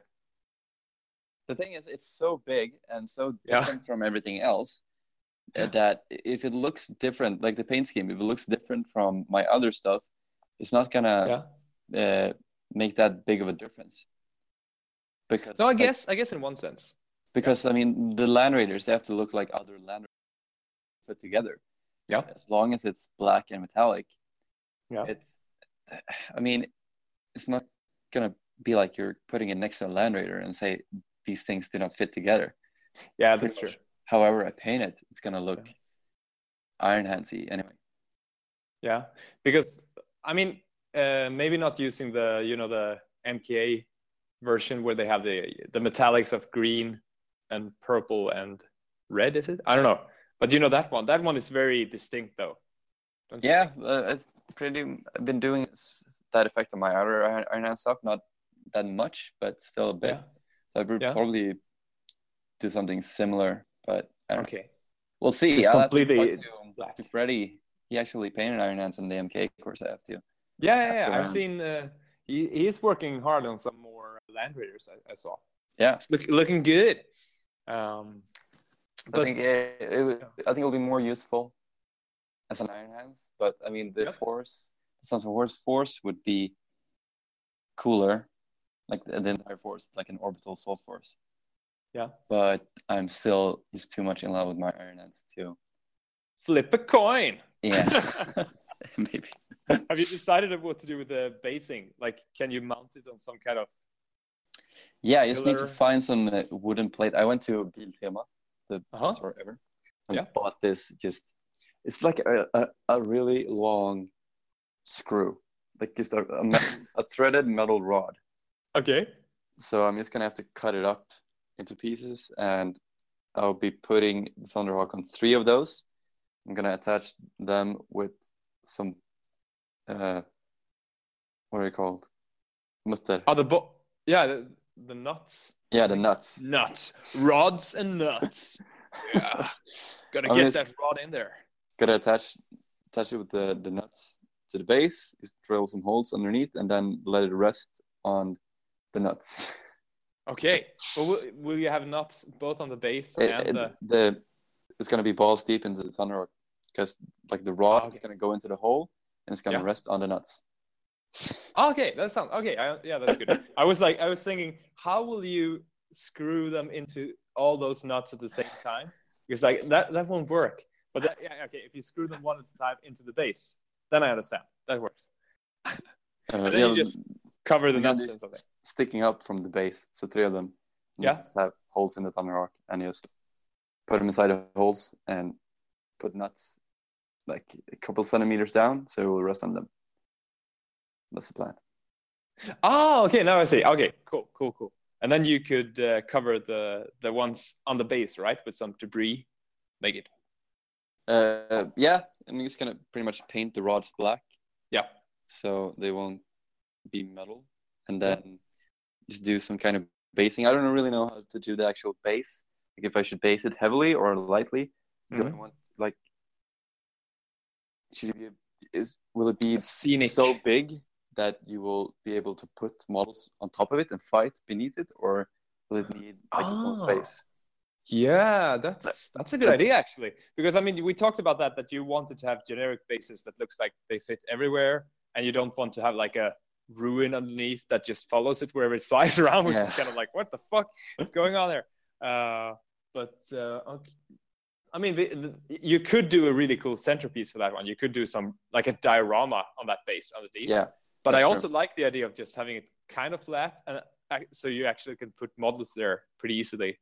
Speaker 1: the thing is, it's so big and so
Speaker 2: Yeah.
Speaker 1: different from everything else
Speaker 2: Yeah.
Speaker 1: that if it looks different, like the paint scheme, if it looks different from my other stuff, it's not gonna
Speaker 2: Yeah.
Speaker 1: uh, make that big of a difference. Because
Speaker 2: No, I
Speaker 1: like,
Speaker 2: guess I guess in one sense.
Speaker 1: because I mean the land raiders they have to look like other land raiders put together.
Speaker 2: Yeah.
Speaker 1: As long as it's black and metallic,
Speaker 2: Yeah.
Speaker 1: it's I mean, it's not gonna be like you're putting it next to a land raider and say these things do not fit together.
Speaker 2: Yeah,
Speaker 1: Pretty
Speaker 2: that's true.
Speaker 1: much. However, I paint it, it's gonna look iron handsy anyway.
Speaker 2: Yeah, because I mean, uh, maybe not using the you know the MKA version where they have the the metallics of green and purple and red. Is it? I don't know, but you know that one. That one is very distinct, though. don't
Speaker 1: Yeah, uh, I've pretty I've been doing that effect on my other Iron Iron Hand stuff, not that much, but still a bit.
Speaker 2: Yeah.
Speaker 1: So I would
Speaker 2: Yeah.
Speaker 1: probably do something similar, but I don't
Speaker 2: Okay.
Speaker 1: We'll see.
Speaker 2: Just
Speaker 1: I'll have to
Speaker 2: completely
Speaker 1: talk to,
Speaker 2: black.
Speaker 1: to Freddie. He actually painted Iron Hands on the MK course I have to.
Speaker 2: Yeah, yeah, yeah. I've seen uh, he he's working hard on some more Land Raiders. I, I saw.
Speaker 1: Yeah.
Speaker 2: It's look, looking good. Um,
Speaker 1: I
Speaker 2: but
Speaker 1: think it, it, would- I think it'll be more useful as an Iron Hands, but I mean the
Speaker 2: Yep.
Speaker 1: force, the Sons of Horus force would be cooler, like the, the entire force, like an orbital soul force.
Speaker 2: Yeah.
Speaker 1: But I'm still just too much in love with my Iron Hands too.
Speaker 2: flip a coin.
Speaker 1: Yeah, maybe.
Speaker 2: Have you decided what to do with the basing? Like, can you mount it on some kind of?
Speaker 1: Yeah, I just need to find some uh, wooden plate. I went to Biltema, the
Speaker 2: Uh-huh.
Speaker 1: store ever, and
Speaker 2: Yeah.
Speaker 1: bought this. Just it's like a, a, a really long screw, like just a, a, metal, a threaded metal rod.
Speaker 2: Okay.
Speaker 1: So I'm just gonna have to cut it up into pieces, and I'll be putting the Thunderhawk on three of those. I'm gonna attach them with some, uh, what are they called? Mutter.
Speaker 2: Oh, the bo- yeah, the, the nuts.
Speaker 1: Yeah, the nuts.
Speaker 2: Nuts, rods, and nuts. Yeah, gotta
Speaker 1: I mean,
Speaker 2: get that rod in there.
Speaker 1: Gotta attach attach it with the, the nuts to the base, just drill some holes underneath, and then let it rest on the nuts.
Speaker 2: Okay. Well, will, will you have nuts both on the base
Speaker 1: It-
Speaker 2: and
Speaker 1: it-
Speaker 2: the?
Speaker 1: the it's gonna be balls deep into the Thunderhawk because like the rod is gonna go into the hole and it's gonna
Speaker 2: Yeah.
Speaker 1: rest on the nuts.
Speaker 2: Oh, okay, that sounds okay. I, yeah, that's good. I was like, I was thinking, how will you screw them into all those nuts at the same time? Because like that that won't work. But that, yeah, okay, if you screw them one at a time into the base, then I understand. That works.
Speaker 1: Uh,
Speaker 2: then you just Cover the nuts and something.
Speaker 1: sticking up from the base, so three of them.
Speaker 2: Yeah.
Speaker 1: Just have holes in the Thunderhawk and you just put them inside the holes and put nuts like a couple centimeters down, so it will rest on them. That's the plan.
Speaker 2: Oh, okay. Now I see. Okay, cool, cool, cool. And then you could uh, cover the the ones on the base, right, with some debris. Make it.
Speaker 1: Uh, yeah, I'm just gonna pretty much paint the rods black,
Speaker 2: Yeah.
Speaker 1: so they won't be metal, and then just do some kind of basing. I don't really know how to do the actual base. Like if I should base it heavily or lightly. Do I
Speaker 2: Mhm.
Speaker 1: want like should it be is will it be
Speaker 2: Scenic.
Speaker 1: so big that you will be able to put models on top of it and fight beneath it, or will it need like its own
Speaker 2: Ah.
Speaker 1: space?
Speaker 2: Yeah, that's that's a good idea actually. Because I mean, we talked about that that you wanted to have generic bases that looks like they fit everywhere, and you don't want to have like a ruin underneath that just follows it wherever it flies around, which is kind of like what the fuck is going on there. Uh, but uh, okay. I mean, the, the, you could do a really cool centerpiece for that one. You could do some like a diorama on that base underneath.
Speaker 1: Yeah,
Speaker 2: But I
Speaker 1: true.
Speaker 2: also like the idea of just having it kind of flat, and ac- so you actually can put models there pretty easily.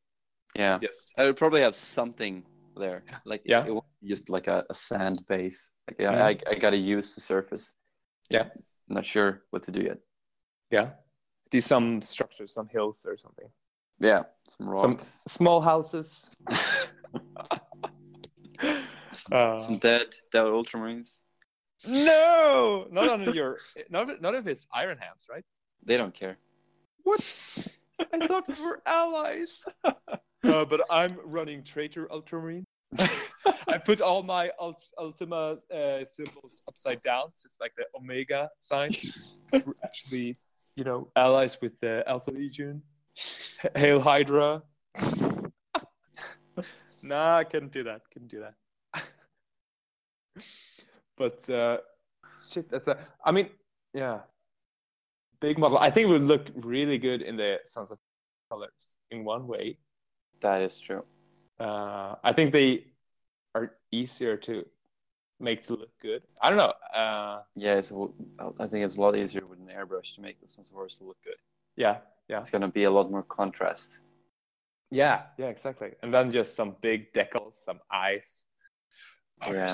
Speaker 1: yeah.
Speaker 2: Yes.
Speaker 1: I would probably have something there, like
Speaker 2: Yeah.
Speaker 1: it, won't just like a, a sand base. Like yeah,
Speaker 2: Mhm.
Speaker 1: I, I gotta use the surface.
Speaker 2: Yeah.
Speaker 1: Just not sure what to do yet.
Speaker 2: yeah, do some structures, some hills or something.
Speaker 1: Yeah, some
Speaker 2: Some small houses. Uh,
Speaker 1: some dead dead ultramarines.
Speaker 2: no, not on your, not not if it's Iron Hands, right?
Speaker 1: They don't care.
Speaker 2: What? I thought we were allies. Uh, but I'm running traitor Ultramarine. I put all my ult- Ultima uh, symbols upside down, so it's like the Omega sign. So we're actually, you know, allies with the Alpha Legion, Hail Hydra. nah, I couldn't do that. Couldn't do that. but uh, shit, that's a. I mean, yeah, big model. I think it would look really good in the Sons of Colors in one way.
Speaker 1: That is true.
Speaker 2: Uh, I think they are easier to make to look good. I don't know. Uh,
Speaker 1: Yeah, it's. I think it's a lot easier with an airbrush to make the Sons of Horus look good.
Speaker 2: yeah, yeah,
Speaker 1: It's gonna be a lot more contrast.
Speaker 2: yeah, yeah, exactly. And then just some big decals, some eyes.
Speaker 1: Yeah.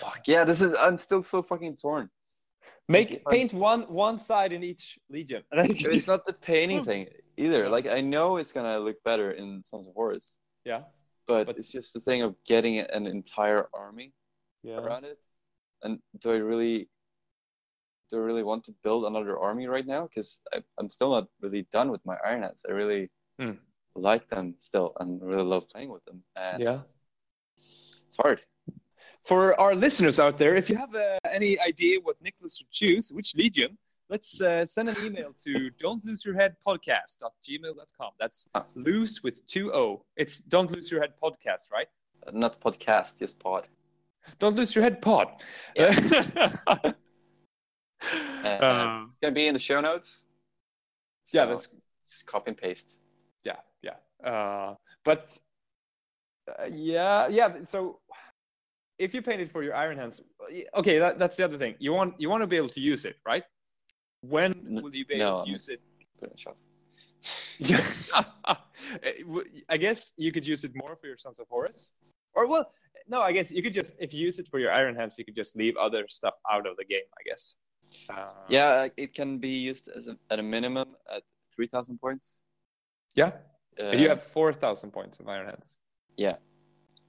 Speaker 1: Fuck yeah, this is. I'm still so fucking torn.
Speaker 2: Make paint one one side in each legion. And then you
Speaker 1: It's not the painting thing either. Like I know it's gonna look better in Sons of Horus,
Speaker 2: yeah,
Speaker 1: but,
Speaker 2: But-
Speaker 1: it's just the thing of getting an entire army
Speaker 2: yeah.
Speaker 1: around it. And do I really, do I really want to build another army right now? Because I'm still not really done with my Iron Hands. I really
Speaker 2: Hmm.
Speaker 1: like them still, and really love playing with them. And
Speaker 2: Yeah.
Speaker 1: it's hard.
Speaker 2: For our listeners out there, if you have uh, any idea what Nicholas would choose, which legion, let's uh, send an email to don't lose your head podcast.gmail.com. That's
Speaker 1: Ah.
Speaker 2: lose with two O. It's don't lose your head podcast, right?
Speaker 1: Not podcast, just pod.
Speaker 2: Don't lose your head pod.
Speaker 1: Uh,
Speaker 2: Uh,
Speaker 1: It's gonna be in the show notes.
Speaker 2: yeah, that's
Speaker 1: just copy and paste.
Speaker 2: yeah, yeah. Uh, but uh, yeah, yeah. So if you paint it for your iron hands, okay, that, that's the other thing. You want you want to be able to use it, right? When will you be able
Speaker 1: no,
Speaker 2: to use it?
Speaker 1: Put it the shop.
Speaker 2: Yeah. I guess you could use it more for your Sons of Horus. Or, well, no, I guess you could just, if you use it for your Iron Hands, you could just leave other stuff out of the game, I guess. Uh,
Speaker 1: Yeah, it can be used as a, at a minimum at three thousand points.
Speaker 2: Yeah.
Speaker 1: Uh,
Speaker 2: you have 4,000 points of Iron Hands.
Speaker 1: yeah,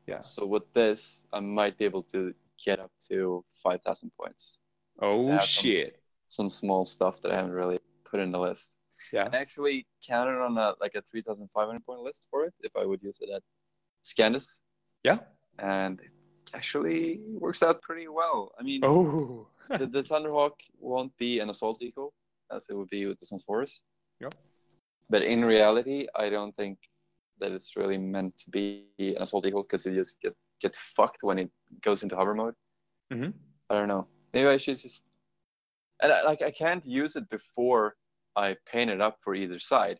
Speaker 2: Yeah.
Speaker 1: So with this, I might be able to get up to five thousand points.
Speaker 2: Oh, shit.
Speaker 1: Some small stuff that I haven't really put in the list.
Speaker 2: Yeah.
Speaker 1: I actually counted on a like a three thousand five hundred point list for it if I would use it at Scandus,
Speaker 2: Yeah.
Speaker 1: and it actually works out pretty well. I mean,
Speaker 2: Oh.
Speaker 1: the, the Thunderhawk won't be an assault eagle as it would be with the Horus.
Speaker 2: Yep.
Speaker 1: But in reality, I don't think that it's really meant to be an assault eagle because you just get get fucked when it goes into hover mode.
Speaker 2: Mhm.
Speaker 1: I don't know. Maybe I should just and I, like I can't use it before I paint it up for either side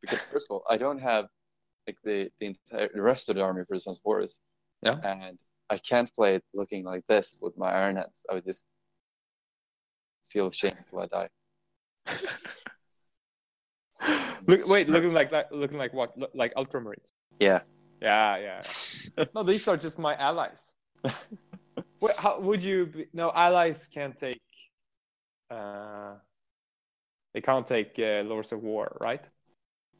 Speaker 1: because first of all, I don't have like the the entire the rest of the army for the Sons of Horus.
Speaker 2: Yeah.
Speaker 1: And I can't play it looking like this with my iron hands. I would just feel ashamed till I die.
Speaker 2: Look, wait, looking like, like looking like what? Look, like Ultramarines.
Speaker 1: Yeah.
Speaker 2: Yeah, yeah. no, these are just my allies. Wait, how would you? Be, no, allies can't take. Uh, they can't take uh, Lords of War, right?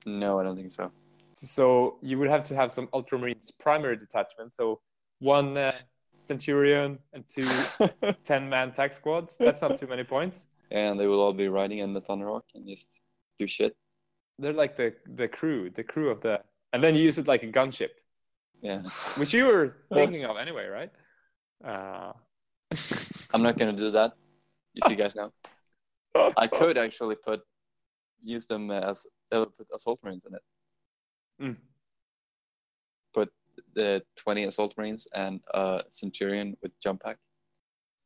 Speaker 1: No, I don't think so.
Speaker 2: So you would have to have some Ultramarines primary detachment. So one uh, Centurion and two 10 man attack squads. That's not too many points.
Speaker 1: And they will all be riding in the Thunderhawk and just do shit.
Speaker 2: They're like the the crew, the crew of the, and then you use it like a gunship,
Speaker 1: Yeah.
Speaker 2: which you were thinking of anyway, right? Uh,
Speaker 1: I'm not gonna do that. You see, guys now. I could actually put use them as uh, put assault marines in it.
Speaker 2: Mm.
Speaker 1: Put the 20 assault marines and a centurion with jump pack.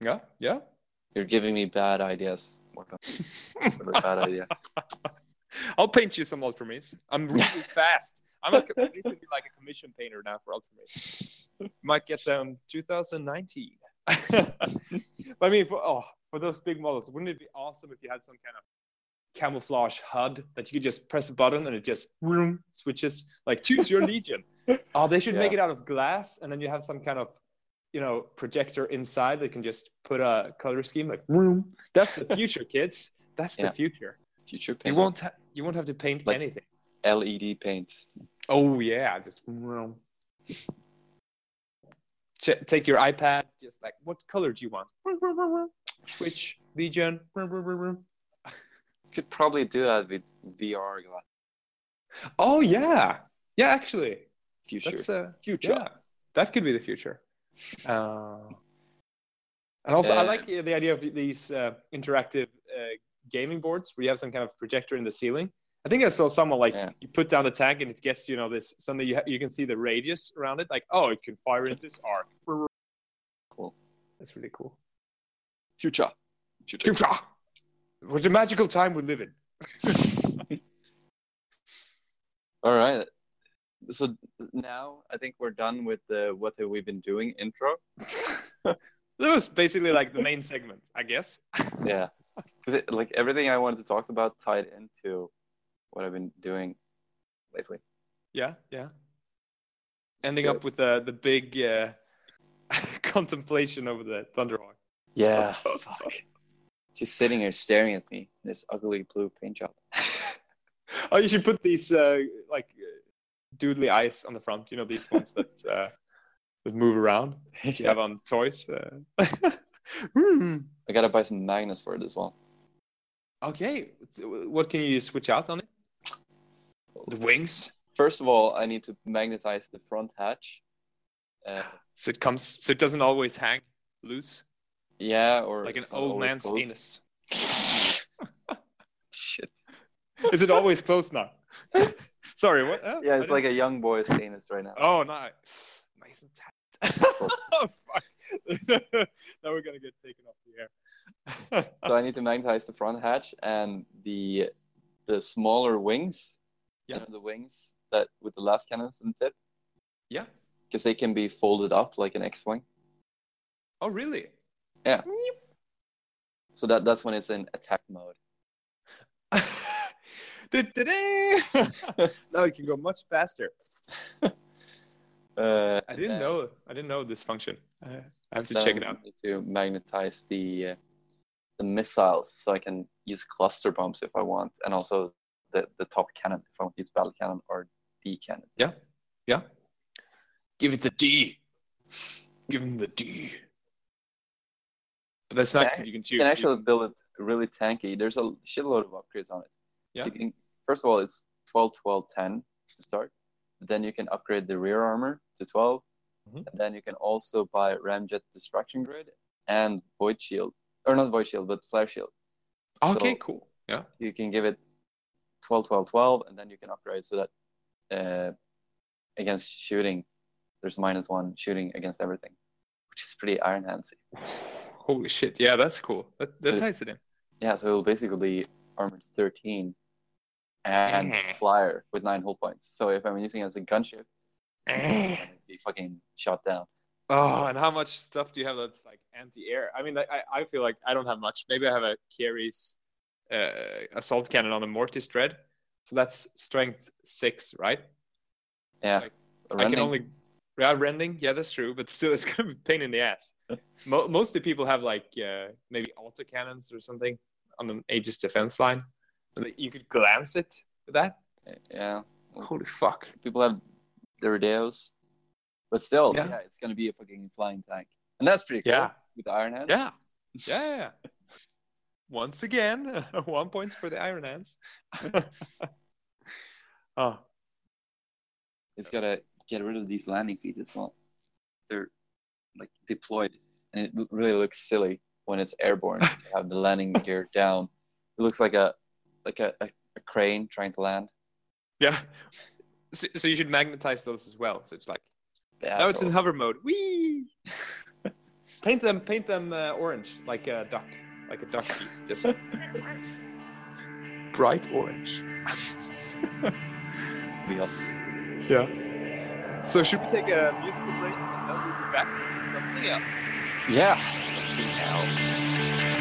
Speaker 2: Yeah, yeah.
Speaker 1: You're giving me bad ideas, bad ideas.
Speaker 2: I'll paint you some Ultramarines. I'm really fast. I'm like, I need to be like a commission painter now for Ultramarines. Might get them 2019. but I mean, for oh, for those big models, wouldn't it be awesome if you had some kind of camouflage HUD that you could just press a button and it just vroom, switches like choose your legion. Oh, they should make it out of glass, and then you have some kind of you know projector inside that can just put a color scheme like room. That's the future, kids. That's
Speaker 1: Yeah.
Speaker 2: the future.
Speaker 1: Future paint.
Speaker 2: You won't ha- you won't have to paint
Speaker 1: Like-
Speaker 2: anything.
Speaker 1: LED paints.
Speaker 2: Oh yeah, just vroom. Ch- take your iPad, just like what color do you want? Switch Legion.
Speaker 1: Could probably do that with VR.
Speaker 2: Oh yeah, yeah. Actually,
Speaker 1: Future.
Speaker 2: that's uh,
Speaker 1: Future.
Speaker 2: yeah, that could be the future. Uh, and also, I
Speaker 1: Uh,
Speaker 2: like the, the idea of these uh, interactive uh, gaming boards where you have some kind of projector in the ceiling. I think I saw someone like
Speaker 1: Yeah.
Speaker 2: you put down the tank and it gets you know this something you ha- you can see the radius around it. Like oh, it can fire in this arc.
Speaker 1: Cool.
Speaker 2: That's really cool.
Speaker 1: Future. Future.
Speaker 2: Future. What a magical time we live in.
Speaker 1: All right. So now I think we're done with the what have we been doing intro.
Speaker 2: That was basically like the main segment, I guess.
Speaker 1: Yeah. Because like everything I wanted to talk about tied into what I've been doing lately.
Speaker 2: Yeah, yeah.
Speaker 1: It's
Speaker 2: Ending
Speaker 1: good.
Speaker 2: up with the the big uh, contemplation over the Thunderhawk.
Speaker 1: Yeah. Fuck. Just sitting here staring at me in this ugly blue paint job.
Speaker 2: oh, you should put these uh, like uh, doodly eyes on the front. You know these ones that uh, that move around. that You have on toys. Uh. Hmm.
Speaker 1: I gotta buy some magnets for it as well.
Speaker 2: Okay, what can you switch out on? The wings.
Speaker 1: First of all, I need to magnetize the front hatch. Uh,
Speaker 2: So it comes. So it doesn't always hang loose
Speaker 1: yeah, or
Speaker 2: like an old man's
Speaker 1: closed.
Speaker 2: anus.
Speaker 1: Shit.
Speaker 2: Is it always closed now? Sorry, what? Oh,
Speaker 1: Yeah, it's like a young boy's anus right now.
Speaker 2: Oh, nice. Nice and tight. oh, fuck. now we're gonna get taken off the air.
Speaker 1: So I need to magnetize the front hatch and the the smaller wings.
Speaker 2: Yeah.
Speaker 1: You know, the wings that with the lascannons on the tip,
Speaker 2: yeah.
Speaker 1: because they can be folded up like an X-wing.
Speaker 2: Oh, really? Yeah.
Speaker 1: So that that's when it's in attack mode.
Speaker 2: now it can go much faster.
Speaker 1: Uh,
Speaker 2: I didn't
Speaker 1: and
Speaker 2: know. I didn't know this function. Uh, I have to check it out.
Speaker 1: Need To magnetize the uh, the missiles, so I can use cluster bombs if I want, and also the the top cannon if I want to use battle cannon or D cannon.
Speaker 2: Yeah. Yeah. Give it the D. Give him the D. But that's not
Speaker 1: Yeah,
Speaker 2: that you can choose.
Speaker 1: You can actually
Speaker 2: You-
Speaker 1: build it really tanky. There's a shitload of upgrades on it.
Speaker 2: Yeah.
Speaker 1: You can, first of all, it's 12, 12, 10 to start. Then you can upgrade the rear armor to 12.
Speaker 2: Mhm.
Speaker 1: And then you can also buy Ramjet Destruction Grid and Void Shield. Or not Void Shield, but Flare Shield.
Speaker 2: okay,
Speaker 1: so-
Speaker 2: cool. Yeah.
Speaker 1: You can give it 12, 12, 12, and then you can upgrade so that uh, against shooting, there's minus one shooting against everything, which is pretty Iron Handsy.
Speaker 2: Holy shit. Yeah, that's cool. That, that
Speaker 1: So-
Speaker 2: ties it in.
Speaker 1: Yeah, so it'll basically be armored 13 and
Speaker 2: Mhm.
Speaker 1: flyer with nine hull points. So if I'm using it as a gunship, it's
Speaker 2: Eh.
Speaker 1: be fucking shot down.
Speaker 2: Oh, and how much stuff do you have that's like anti-air? I mean, I, I feel like I don't have much. Maybe I have a Kheres uh, assault cannon on a Mortis Dread. So that's strength six, right?
Speaker 1: Yeah,
Speaker 2: So
Speaker 1: the
Speaker 2: I can only yeah rending. Yeah, that's true. But still, it's gonna be a pain in the ass. Mo- most of the people have like uh, maybe auto cannons or something on the Aegis defense line. You could glance it with that.
Speaker 1: Yeah,
Speaker 2: Holy fuck!
Speaker 1: people have the Rodeos, but still,
Speaker 2: Yeah.
Speaker 1: yeah. it's gonna be a fucking flying tank, and that's pretty cool
Speaker 2: Yeah.
Speaker 1: with the Iron Hand.
Speaker 2: Yeah, yeah. yeah, yeah. Once again, one point for the Iron Hands. oh,
Speaker 1: It's gotta get rid of these landing feet as well. They're like deployed, and it really looks silly when it's airborne to have the landing gear down. It looks like a like a, a, a crane trying to land.
Speaker 2: yeah. So, so you should magnetize those as well. So it's like
Speaker 1: Yeah,
Speaker 2: now it's in hover mode. Wee. paint them, paint them uh, orange, like a duck, like a duck feet, just bright orange.
Speaker 1: Be awesome.
Speaker 2: Yeah. So should we take a musical break and then we'll be back with something else?
Speaker 1: Yeah, something else.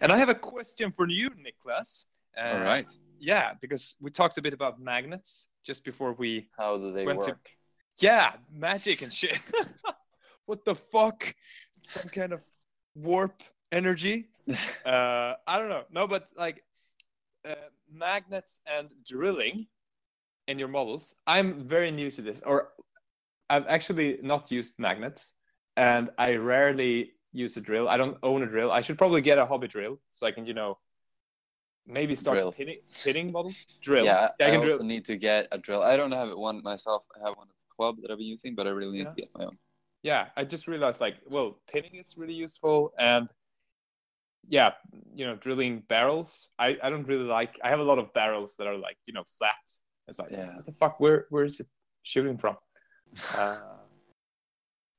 Speaker 1: And
Speaker 2: I have a question for you, Nicholas. Uh,
Speaker 1: All right.
Speaker 2: Yeah, because we talked a bit about magnets just before we.
Speaker 1: How do they
Speaker 2: Went to-
Speaker 1: work?
Speaker 2: Yeah, magic and shit. what the fuck? Some kind of warp energy. uh, I don't know. No, but like uh, magnets and drilling in your models. I'm very new to this, or I've actually not used magnets, and I rarely use a drill. I don't own a drill. I should probably get a hobby drill so I can, you know, maybe start
Speaker 1: Drill.
Speaker 2: pinning, pinning models. Drill.
Speaker 1: Yeah,
Speaker 2: I
Speaker 1: I,
Speaker 2: can
Speaker 1: also
Speaker 2: drill.
Speaker 1: need to get a drill. I don't have one myself. I have one at the club that I've been using, but I really need
Speaker 2: Yeah.
Speaker 1: to get my own.
Speaker 2: yeah i just realized like well pinning is really useful and yeah you know drilling barrels i i don't really like i have a lot of barrels that are like you know flat it's like
Speaker 1: Yeah.
Speaker 2: what the fuck where where is it shooting from uh,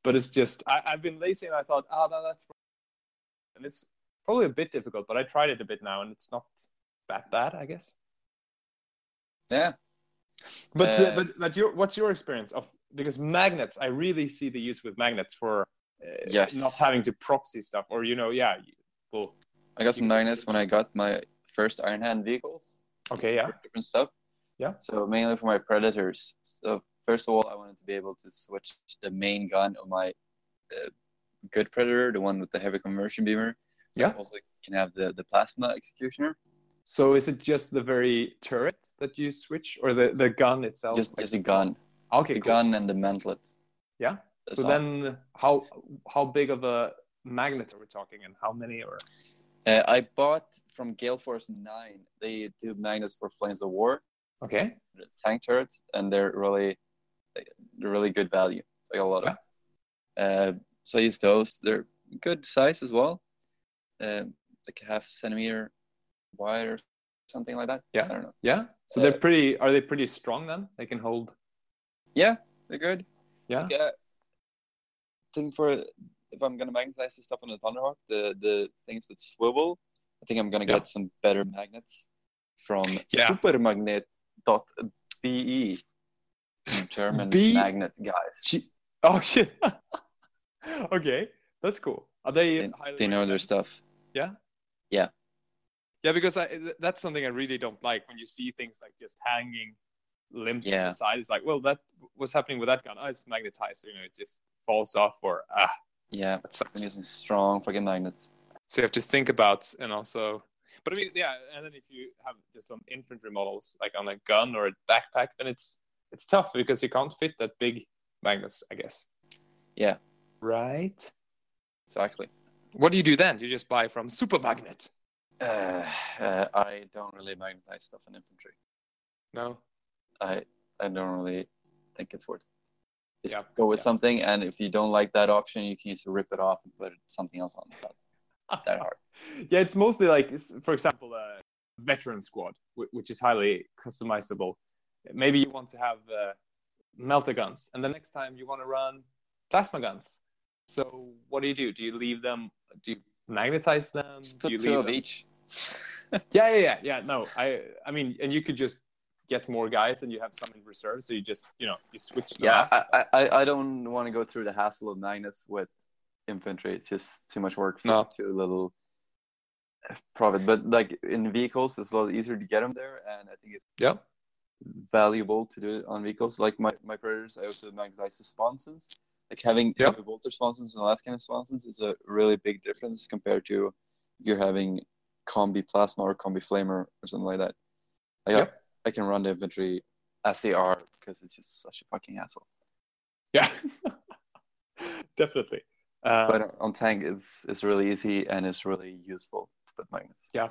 Speaker 2: but it's just I, i've been lazy and i thought oh no that's and it's probably a bit difficult but i tried it a bit now and it's not that bad i guess
Speaker 1: Yeah,
Speaker 2: but uh,
Speaker 1: Uh,
Speaker 2: but but your what's your experience of because magnets? I really see the use with magnets for uh,
Speaker 1: Yes.
Speaker 2: not having to proxy stuff or you know yeah well
Speaker 1: I got some magnets when I got my first Iron Hand vehicles.
Speaker 2: okay yeah
Speaker 1: different stuff.
Speaker 2: Yeah.
Speaker 1: So mainly for my predators. So first of all, I wanted to be able to switch the main gun of my uh, good predator, the one with the heavy conversion beamer.
Speaker 2: Yeah.
Speaker 1: Also can have the the plasma executioner.
Speaker 2: so is it just the very turret that you switch or the the gun itself
Speaker 1: Just just the gun,
Speaker 2: okay
Speaker 1: the
Speaker 2: cool.
Speaker 1: gun and the mantlet.
Speaker 2: yeah
Speaker 1: That's
Speaker 2: so
Speaker 1: all.
Speaker 2: then how how big of a magnet are we talking and how many are?
Speaker 1: Uh, I bought from Gale Force Nine. They do magnets for Flames of War,
Speaker 2: okay
Speaker 1: tank turrets, and they're really they're really good value. So I got a lot of. Uh, so I use those. They're good size as well. Um, like a half centimeter wide or something like that.
Speaker 2: Yeah.
Speaker 1: I don't know.
Speaker 2: yeah so
Speaker 1: Uh,
Speaker 2: they're pretty are they pretty strong then they can hold
Speaker 1: Yeah, they're good.
Speaker 2: yeah
Speaker 1: Yeah. Thing for if I'm gonna magnetize the stuff on the Thunderhawk, the the things that swivel, I think I'm gonna
Speaker 2: Yeah.
Speaker 1: get some better magnets from
Speaker 2: Yeah.
Speaker 1: supermagnet.be. German
Speaker 2: B-
Speaker 1: magnet guys.
Speaker 2: Gee- oh shit okay that's cool are they
Speaker 1: They,
Speaker 2: highly
Speaker 1: they know their stuff.
Speaker 2: Yeah.
Speaker 1: Yeah.
Speaker 2: Yeah, because I that's something I really don't like when you see things like just hanging limp
Speaker 1: Yeah.
Speaker 2: on the side. It's like, well, that what's happening with that gun? Oh, it's magnetized. You know, it just falls off, or ah,
Speaker 1: Yeah.
Speaker 2: that sucks.
Speaker 1: using strong fucking magnets.
Speaker 2: So you have to think about and also, but I mean, yeah, and then if you have just some infantry models like on a gun or a backpack, then it's it's tough because you can't fit that big magnets, I guess.
Speaker 1: Yeah.
Speaker 2: Right.
Speaker 1: Exactly.
Speaker 2: What do you do then? You just buy from Super Magnet?
Speaker 1: Uh, uh, I don't really magnetize stuff in infantry.
Speaker 2: No.
Speaker 1: I I don't really think it's worth it. Just
Speaker 2: Yeah,
Speaker 1: go with
Speaker 2: yeah.
Speaker 1: something, and if you don't like that option, you can just rip it off and put something else on. It's not that hard.
Speaker 2: yeah, it's mostly like, it's, for example, a veteran squad, which is highly customizable. Maybe you want to have uh, melter guns, and the next time you want to run plasma guns. So what do you do? Do you leave them? Do you magnetize them? Do you
Speaker 1: two
Speaker 2: leave
Speaker 1: of
Speaker 2: them?
Speaker 1: each.
Speaker 2: Yeah, yeah, yeah, yeah. No, I, I mean, and you could just get more guys, and you have some in reserve. So you just, you know, you switch.
Speaker 1: Yeah. I, I I don't want to go through the hassle of magnets with infantry. It's just too much work for
Speaker 2: No.
Speaker 1: too little uh, profit. But like in vehicles, it's a lot easier to get them there, and I think it's
Speaker 2: yeah,
Speaker 1: valuable to do it on vehicles. Like my, my predators, I also magnetize the sponsons. Like having
Speaker 2: Yep.
Speaker 1: heavy bolter sponsons and last kind of sponsons is a really big difference compared to if you're having combi plasma or combi flamer or something like that. Like
Speaker 2: Yep.
Speaker 1: I, I can run the infantry as they are because it's just such a fucking hassle.
Speaker 2: yeah, definitely. Uh,
Speaker 1: but on tank, it's it's really easy and it's really useful to put magnets.
Speaker 2: Yeah,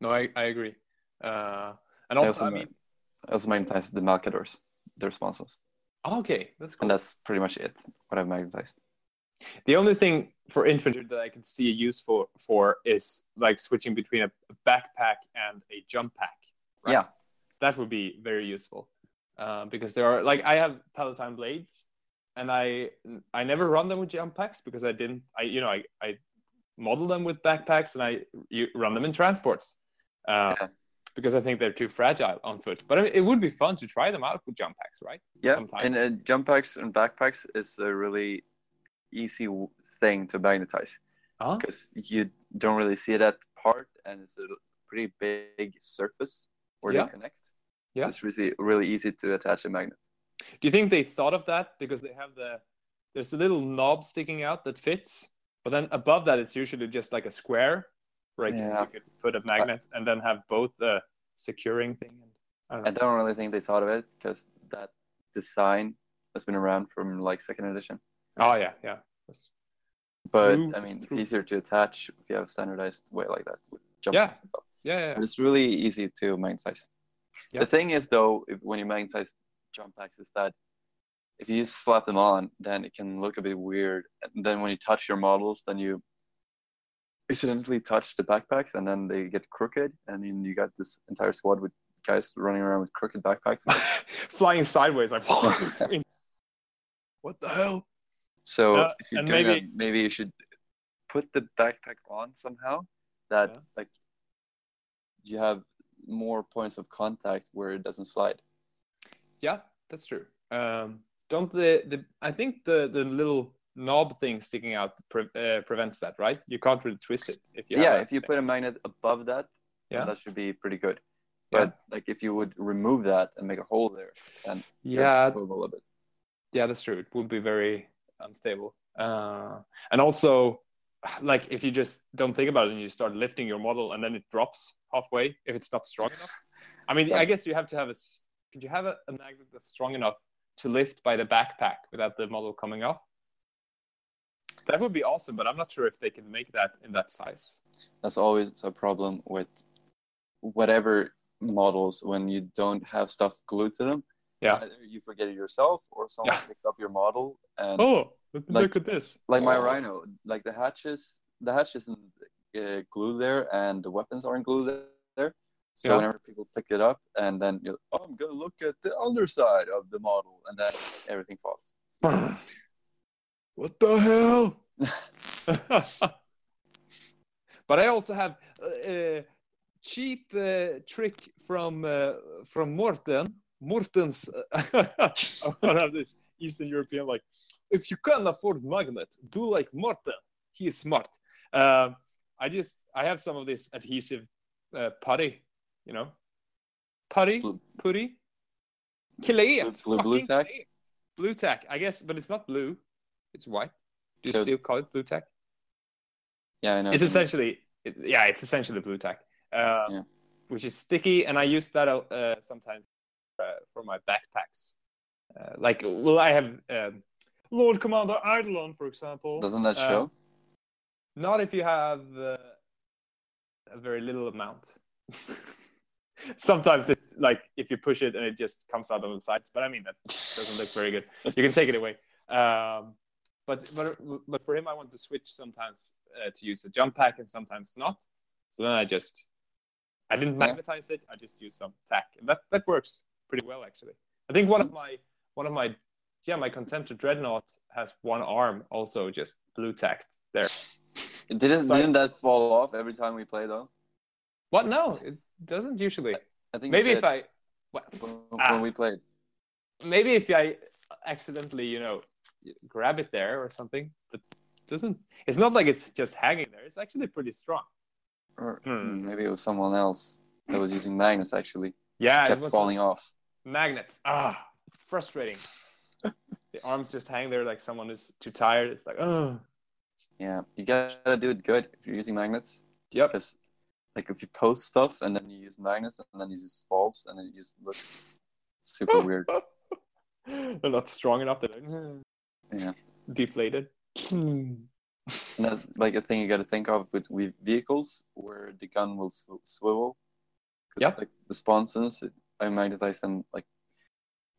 Speaker 2: no, I, I agree. Uh, and
Speaker 1: I
Speaker 2: also,
Speaker 1: also,
Speaker 2: I mean,
Speaker 1: also magnetize the Malcadors, the
Speaker 2: oh, okay, that's cool.
Speaker 1: and that's pretty much it. What I've magnetized.
Speaker 2: The only thing for infantry that I can see a use for, for is like switching between a backpack and a jump pack. right?
Speaker 1: Yeah,
Speaker 2: That would be very useful uh, because there are like I have Palatine blades, and I I never run them with jump packs because I didn't I you know I I model them with backpacks and I you run them in transports. Uh,
Speaker 1: Yeah.
Speaker 2: Because I think they're too fragile on foot, but I mean, it would be fun to try them out with jump packs, right?
Speaker 1: Yeah,
Speaker 2: Sometimes.
Speaker 1: and uh, jump packs and backpacks is a really easy w- thing to magnetize.
Speaker 2: Oh,
Speaker 1: because you don't really see that part, and it's a pretty big surface where
Speaker 2: Yeah.
Speaker 1: they connect. So
Speaker 2: Yeah.
Speaker 1: it's really really easy to attach a magnet.
Speaker 2: do you think they thought of that because they have the there's a little knob sticking out that fits, but then above that it's usually just like a square guess
Speaker 1: Yeah.
Speaker 2: you could put a magnet and then have both the securing thing and I don't.
Speaker 1: I don't really think they thought of it because that design has been around from like second edition.
Speaker 2: Oh yeah, yeah. That's-
Speaker 1: But
Speaker 2: Through-
Speaker 1: I mean, it's easier to attach if you have a standardized way like that.
Speaker 2: Yeah.
Speaker 1: packs.
Speaker 2: Yeah, yeah,
Speaker 1: it's really easy to magnetize.
Speaker 2: Yeah.
Speaker 1: The thing is, though, if, when you magnetize jump packs, is that if you just slap them on, then it can look a bit weird. And then when you touch your models, then you accidentally touch the backpacks, and then they get crooked, and then you got this entire squad with guys running around with crooked backpacks.
Speaker 2: flying sideways like what the hell?
Speaker 1: So
Speaker 2: Yeah,
Speaker 1: if you're
Speaker 2: and
Speaker 1: doing
Speaker 2: maybe-
Speaker 1: that, maybe you should put the backpack on somehow that
Speaker 2: Yeah.
Speaker 1: like you have more points of contact where it doesn't slide.
Speaker 2: Yeah, that's true. Um, don't the, the I think the the little knob thing sticking out pre- uh, prevents that, right? You can't really twist it if you
Speaker 1: yeah, if you put a magnet above that,
Speaker 2: Yeah.
Speaker 1: that should be pretty good.
Speaker 2: Yeah.
Speaker 1: But like if you would remove that and make a hole there, then
Speaker 2: yeah
Speaker 1: swivel a bit.
Speaker 2: yeah that's true. It would be very unstable. Uh, and also, like if you just don't think about it and you start lifting your model and then it drops halfway if it's not strong enough. I mean, I guess you have to have a. Could you have a, a magnet that's strong enough to lift by the backpack without the model coming off? That would be awesome, but I'm not sure if they can make that in that size.
Speaker 1: That's always a problem with whatever models when you don't have stuff glued to them.
Speaker 2: Yeah.
Speaker 1: Either you forget it yourself or someone
Speaker 2: Yeah.
Speaker 1: picked up your model and
Speaker 2: Oh, look,
Speaker 1: Like-
Speaker 2: look at this.
Speaker 1: like my
Speaker 2: Oh.
Speaker 1: rhino like the hatches the hatch isn't uh, glued there and the weapons aren't glued there so
Speaker 2: Yeah.
Speaker 1: whenever people pick it up and then you oh, i'm gonna look at the underside of the model and then everything falls
Speaker 2: what the hell? but I also have a, a cheap uh, trick from uh, from Morten. Morten's one of this Eastern European like, if you can't afford magnet, do like Morten. He is smart. Um, I just I have some of this adhesive uh, putty, you know, putty, putty, clay,
Speaker 1: Blue- blue- blue tack?
Speaker 2: clay. blue tack. I guess, but it's not blue. It's white. Do you
Speaker 1: So-
Speaker 2: still call it blue tack?
Speaker 1: yeah i know
Speaker 2: It's essentially, it, yeah, it's essentially blue tack, uh,
Speaker 1: Yeah.
Speaker 2: which is sticky, and I use that uh, sometimes uh, for my backpacks. Uh, like, well, I have um, Lord Commander Eidolon, for example.
Speaker 1: doesn't that
Speaker 2: Uh,
Speaker 1: show
Speaker 2: Not if you have uh, a very little amount. Sometimes it's like if you push it and it just comes out on the sides, but I mean that doesn't look very good. You can take it away. Um, but but but for him, I want to switch sometimes uh, to use a jump pack and sometimes not. So then I just I didn't
Speaker 1: Yeah.
Speaker 2: magnetize it. I just use some tack, and that that works pretty well actually. I think one of my one of my yeah my contender dreadnought has one arm also just blue tacked there.
Speaker 1: didn't,
Speaker 2: Sorry.
Speaker 1: didn't that fall off every time we play though
Speaker 2: What? No, it doesn't usually.
Speaker 1: i think
Speaker 2: Maybe if I, what,
Speaker 1: when,
Speaker 2: Ah.
Speaker 1: when we played
Speaker 2: maybe if I accidentally, you know, grab it there or something, but it doesn't. It's not like it's just hanging there. It's actually pretty strong.
Speaker 1: or
Speaker 2: Hmm.
Speaker 1: maybe it was someone else that was using magnets actually
Speaker 2: Yeah, it
Speaker 1: kept
Speaker 2: was
Speaker 1: falling off
Speaker 2: magnets. Ah, frustrating. the arms just hang there like someone who's too tired. It's like, oh,
Speaker 1: yeah you gotta do it good if you're using magnets
Speaker 2: yep.
Speaker 1: because like if you post stuff and then you use magnets and then it just falls and it just looks super weird
Speaker 2: They're not strong enough. They're like,
Speaker 1: yeah
Speaker 2: deflated.
Speaker 1: and that's like a thing you got to think of with, with vehicles where the gun will sw- swivel
Speaker 2: Yep.
Speaker 1: like the sponsons i magnetize them like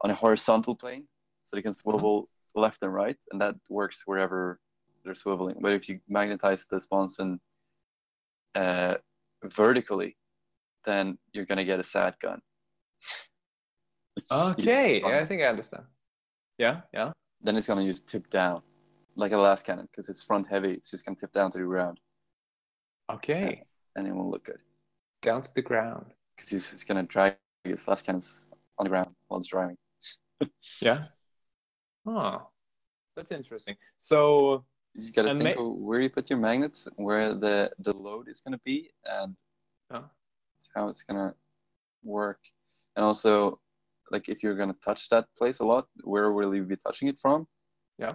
Speaker 1: on a horizontal plane so they can swivel left and right and that works wherever they're swiveling but if you magnetize the sponson uh, vertically then you're gonna get a sad gun
Speaker 2: Okay, yeah, I think I understand. Yeah, yeah.
Speaker 1: Then it's gonna use tip down like a lascannon because it's front heavy it's just gonna tip down to the ground
Speaker 2: Okay,
Speaker 1: and it won't look good
Speaker 2: down to the ground.
Speaker 1: because he's just gonna drag his lascannons on the ground while it's driving
Speaker 2: Yeah. Oh, that's interesting. So
Speaker 1: You gotta think
Speaker 2: ma-
Speaker 1: of where you put your magnets, where the the load is gonna be, and
Speaker 2: Yeah.
Speaker 1: how it's gonna work. And also, like if you're gonna touch that place a lot, where will you be touching it from?
Speaker 2: Yeah.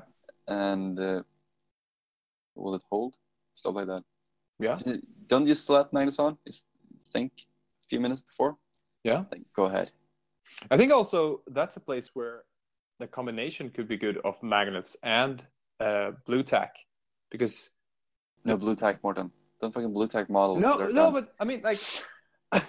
Speaker 1: And uh, will it hold? Stuff like that.
Speaker 2: Yeah.
Speaker 1: Don't you slap magnets on? Just think a few minutes before.
Speaker 2: Yeah.
Speaker 1: Like, go ahead.
Speaker 2: I think also that's a place where the combination could be good of magnets and uh, blue tack, because
Speaker 1: No blue tack, Morton. Don't fucking blue tack models.
Speaker 2: no, no,
Speaker 1: done.
Speaker 2: but I mean like,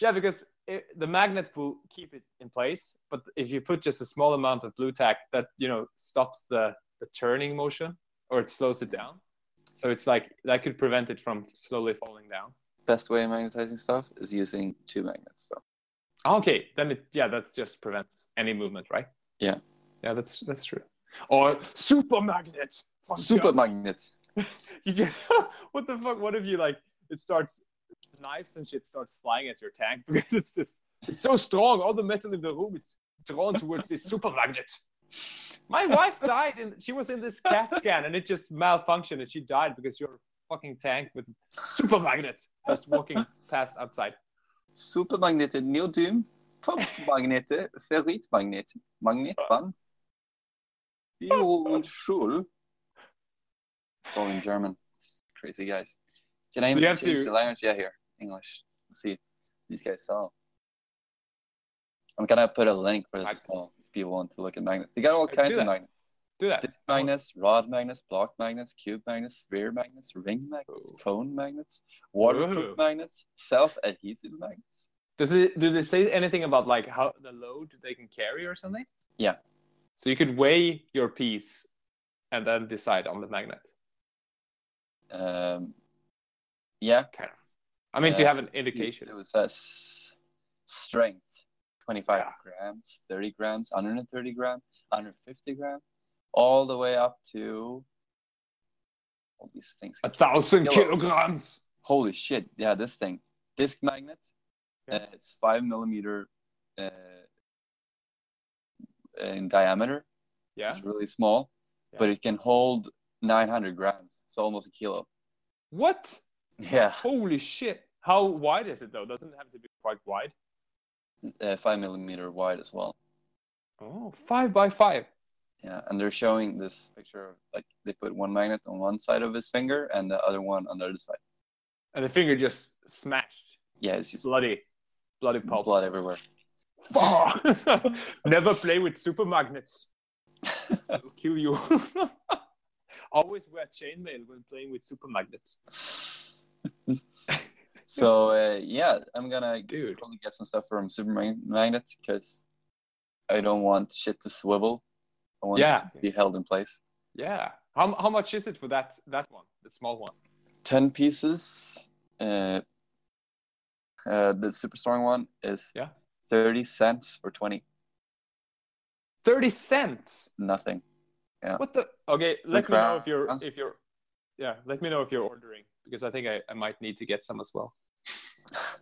Speaker 2: yeah, because it, the magnet will keep it in place, but if you put just a small amount of blue tack, that you know stops the the turning motion or it slows it down. So it's like that could prevent it from slowly falling down.
Speaker 1: best way of magnetizing stuff is using two magnets. So ah,
Speaker 2: Okay, then it yeah, that just prevents any movement, right?
Speaker 1: Yeah.
Speaker 2: Yeah, that's that's true. Or super magnet.
Speaker 1: Super magnet.
Speaker 2: You just, what the fuck? What if you like it starts knives and shit starts flying at your tank because it's just it's so strong. All the metal in the room is drawn towards this super magnet. My wife died and she was in this CAT scan and it just malfunctioned and she died because your fucking tank with super magnets just walking past outside.
Speaker 1: Supermagnetet neodym, punktmagnetet, ferritmagnet, magnetband, Schul. It's all in German. It's crazy guys. Can I
Speaker 2: So
Speaker 1: even change
Speaker 2: to-
Speaker 1: the language? Yeah, here, English. Let's see. These guys sell. I'm gonna put a link for this well if you want to look at magnets. They got all kinds of magnets.
Speaker 2: Do that.
Speaker 1: Disc magnets, rod magnets, block magnets, cube magnets, sphere magnets, ring magnets,
Speaker 2: Oh.
Speaker 1: cone magnets, waterproof
Speaker 2: Ooh.
Speaker 1: magnets, self-adhesive magnets.
Speaker 2: Does it do they say anything about like how the load they can carry or something?
Speaker 1: Yeah.
Speaker 2: So you could weigh your piece and then decide on the magnet.
Speaker 1: Um, yeah,
Speaker 2: Kind of. I mean, so you have an indication.
Speaker 1: It was s- strength 25
Speaker 2: Yeah.
Speaker 1: grams, 30 grams, 130 gram, 150 gram, all the way up to all these things.
Speaker 2: A thousand
Speaker 1: Kilo.
Speaker 2: kilograms.
Speaker 1: Holy shit! Yeah, this thing, disc magnet.
Speaker 2: Yeah.
Speaker 1: Uh, it's five millimeter uh, in diameter.
Speaker 2: Yeah.
Speaker 1: It's really small,
Speaker 2: Yeah.
Speaker 1: but it can hold 900 grams. It's almost a kilo.
Speaker 2: What?
Speaker 1: Yeah,
Speaker 2: Holy shit! How wide is it though? Doesn't it have to be quite wide?
Speaker 1: uh, five millimeter wide as well.
Speaker 2: Oh, five by five.
Speaker 1: Yeah, and they're showing this picture of like they put one magnet on one side of his finger and the other one on the other side.
Speaker 2: And the finger just smashed.
Speaker 1: Yeah, it's just
Speaker 2: Bloody. Bloody pulp.
Speaker 1: blood everywhere.
Speaker 2: Fuck. Never play with super magnets. It'll kill you. Always wear chainmail when playing with super magnets.
Speaker 1: So uh, yeah, I'm gonna
Speaker 2: Dude.
Speaker 1: probably get some stuff from Super Mag- Magnet because I don't want shit to swivel. I want
Speaker 2: Yeah.
Speaker 1: it to be held in place.
Speaker 2: Yeah. How, how much is it for that that one, the small one?
Speaker 1: Ten pieces. Uh, uh, the super strong one is
Speaker 2: Yeah.
Speaker 1: thirty cents for twenty.
Speaker 2: Thirty cents.
Speaker 1: Nothing. Yeah.
Speaker 2: What the? Okay, let me know if you're if you're. Yeah, let me know if you're ordering because I think I, I might need to get some as well.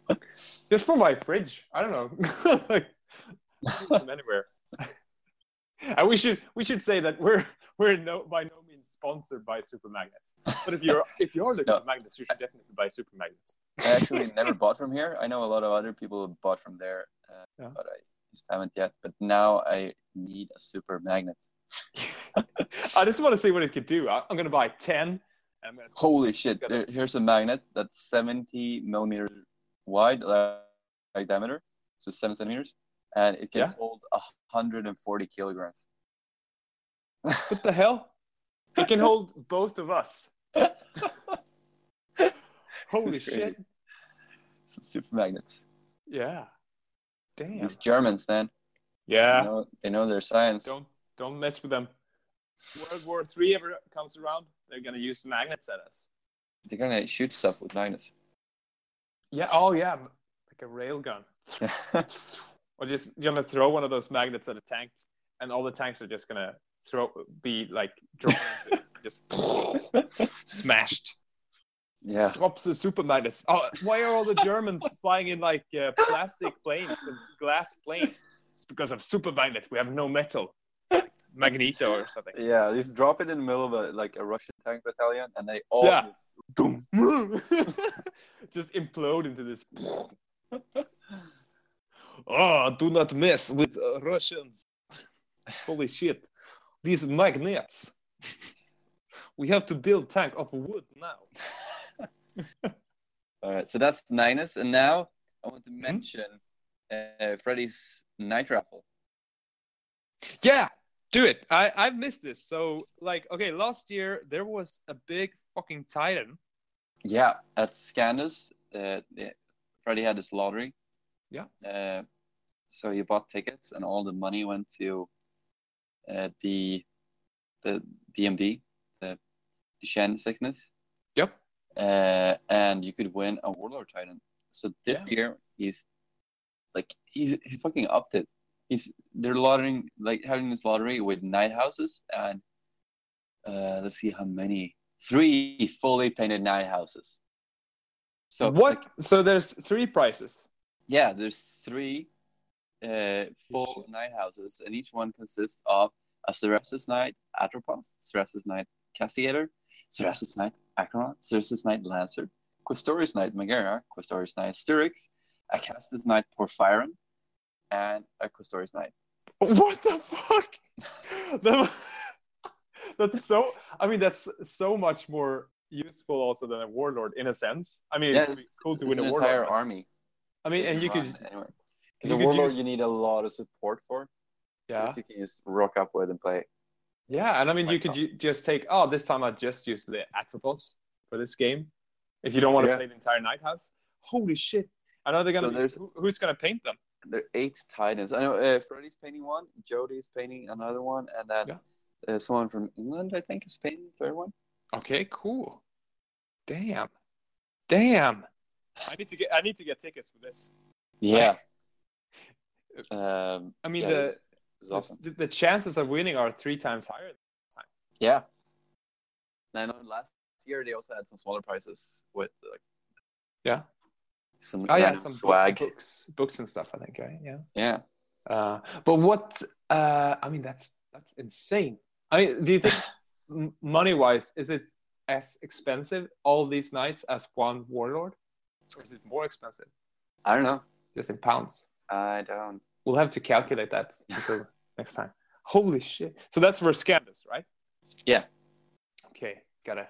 Speaker 2: Just for my fridge. I don't know. like, anywhere. and we should we should say that we're we're no by no means sponsored by super magnets. But if you're if you're looking
Speaker 1: No.
Speaker 2: for magnets, you should definitely buy super magnets.
Speaker 1: I actually never bought from here. I know a lot of other people bought from there, uh,
Speaker 2: Yeah.
Speaker 1: but I just haven't yet. But now I need a super magnet.
Speaker 2: I just want to see what it could do. I, I'm gonna buy ten.
Speaker 1: Holy shit! There, here's a magnet that's 70 millimeters wide, like diameter, so seven centimeters, and it can
Speaker 2: Yeah.
Speaker 1: hold 140 kilograms.
Speaker 2: What the hell? It can hold both of us. Holy shit.
Speaker 1: A super magnets.
Speaker 2: Yeah. Damn.
Speaker 1: These Germans, man,
Speaker 2: Yeah.
Speaker 1: they, know, they know their science.
Speaker 2: Don't don't mess with them. World War Three ever comes around, they're gonna use magnets at us.
Speaker 1: They're gonna shoot stuff with magnets.
Speaker 2: Yeah. Oh yeah. Like a rail gun. Or just you're gonna throw one of those magnets at a tank, and all the tanks are just gonna throw be like drawn just smashed.
Speaker 1: yeah,
Speaker 2: Drops the super magnets. Oh, why are all the Germans flying in like uh, plastic planes and glass planes? It's because of super magnets. We have no metal. Magneto or something.
Speaker 1: Yeah, just drop it in the middle of a like a Russian tank battalion, and they all
Speaker 2: Yeah.
Speaker 1: just.
Speaker 2: Just implode into this. oh, do not mess with uh, Russians. Holy shit. These magnets. We have to build tank of wood now.
Speaker 1: All right, so that's Ninus, and now I want to
Speaker 2: Mm-hmm.
Speaker 1: mention uh, Freddy's Knight Raffle.
Speaker 2: Yeah, do it. I I've missed this. So like, okay, last year there was a big fucking Titan.
Speaker 1: Yeah, at Scandus, uh, yeah, Freddy had his lottery.
Speaker 2: Yeah.
Speaker 1: Uh, so he bought tickets, and all the money went to uh, the the DMD, the Duchenne sickness,
Speaker 2: Yep.
Speaker 1: uh, and you could win a Warlord Titan. So this year he's like he's he's fucking upped it. He's they're lottering like having this lottery with knight houses and uh, let's see how many three fully painted knight houses. So
Speaker 2: what?
Speaker 1: like,
Speaker 2: so there's three prices.
Speaker 1: yeah, there's three uh, full night houses, and each one consists of a Cerastus Knight Atropos, Cerastus Knight Castigator, Cerastus Knight Acheron, Cerastus Knight Lancer, Questorius Knight Magaera, Questorius Knight Styrix, Acastus Castus Knight Porphyrion, and a Questorius Knight.
Speaker 2: What the fuck? That's so. I mean, that's so much more useful also than a warlord in a sense. I mean,
Speaker 1: Yeah,
Speaker 2: it would be cool to
Speaker 1: It's
Speaker 2: win
Speaker 1: an
Speaker 2: a
Speaker 1: entire
Speaker 2: warlord. but-
Speaker 1: army.
Speaker 2: I mean, and you could,
Speaker 1: run anywhere.
Speaker 2: you
Speaker 1: Because a warlord,
Speaker 2: use-
Speaker 1: you need a lot of support for.
Speaker 2: yeah,
Speaker 1: This you can just rock up with and play.
Speaker 2: yeah, and I mean, you could ju- just take. Oh, this time I just used the Atropos for this game. If you don't want to
Speaker 1: Yeah.
Speaker 2: play the entire knight house, holy shit! I know they're gonna.
Speaker 1: So
Speaker 2: be, who, who's gonna paint them?
Speaker 1: There are eight titans. I know uh, Freddy's painting one, Jody's painting another one, and then
Speaker 2: Yeah.
Speaker 1: uh, someone from England, I think, is painting the third one.
Speaker 2: Okay, cool. Damn, damn. I need to get. I need to get tickets for this.
Speaker 1: Yeah. um,
Speaker 2: I mean,
Speaker 1: yeah,
Speaker 2: the,
Speaker 1: awesome.
Speaker 2: the the chances of winning are three times higher. Time.
Speaker 1: Yeah. And I know last year they also had some smaller prizes with like
Speaker 2: Yeah.
Speaker 1: Some
Speaker 2: Oh yeah, some
Speaker 1: swag.
Speaker 2: books, books and stuff. I think, right? Yeah.
Speaker 1: Yeah.
Speaker 2: Uh, but what? Uh, I mean, that's that's insane. I mean, do you think, money wise, is it as expensive all these knights as one warlord, or is it more expensive,
Speaker 1: I don't know.
Speaker 2: just in pounds?
Speaker 1: I don't.
Speaker 2: We'll have to calculate that until next time. Holy shit! So that's for Scandus, right?
Speaker 1: Yeah.
Speaker 2: Okay, gotta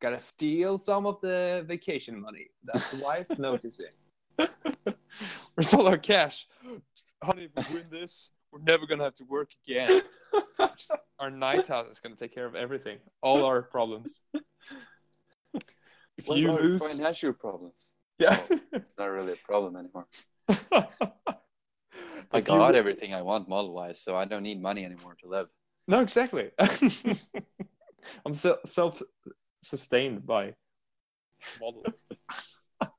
Speaker 2: gotta steal some of the vacation money. That's why it's noticing. Where's all our cash? Honey, if we win this, we're never gonna have to work again. our knight house is gonna take care of everything, all our problems. If
Speaker 1: What
Speaker 2: you
Speaker 1: about
Speaker 2: lose,
Speaker 1: financial problems.
Speaker 2: yeah.
Speaker 1: It's not really a problem anymore.
Speaker 2: I
Speaker 1: I got everything I want model wise, so I don't need money anymore to live.
Speaker 2: No, exactly. I'm so self-sustained by models.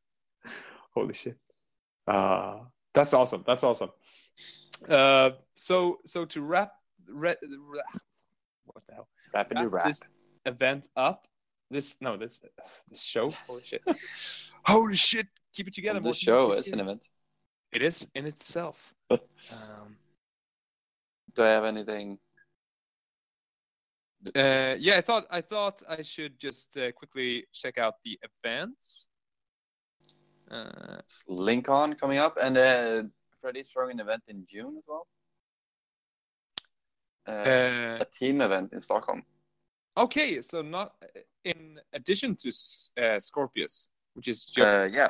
Speaker 2: Holy shit! Uh, that's awesome. That's awesome. Uh, so, so to wrap, re, re- what the hell?
Speaker 1: Rapidly
Speaker 2: Wrap
Speaker 1: wrap.
Speaker 2: this event up. This no, this this show. Holy shit! Holy shit! Keep it together.
Speaker 1: the show
Speaker 2: keep it
Speaker 1: is an event.
Speaker 2: It is in itself. um,
Speaker 1: Do I have anything?
Speaker 2: Uh, yeah, I thought I thought I should just uh, quickly check out the events. Uh,
Speaker 1: Lincoln coming up, and uh, Freddy's throwing an event in June as well. Uh,
Speaker 2: Uh,
Speaker 1: a team event in Stockholm.
Speaker 2: okay, so not in addition to uh, Scorpius, which is
Speaker 1: Uh,
Speaker 2: just
Speaker 1: yeah,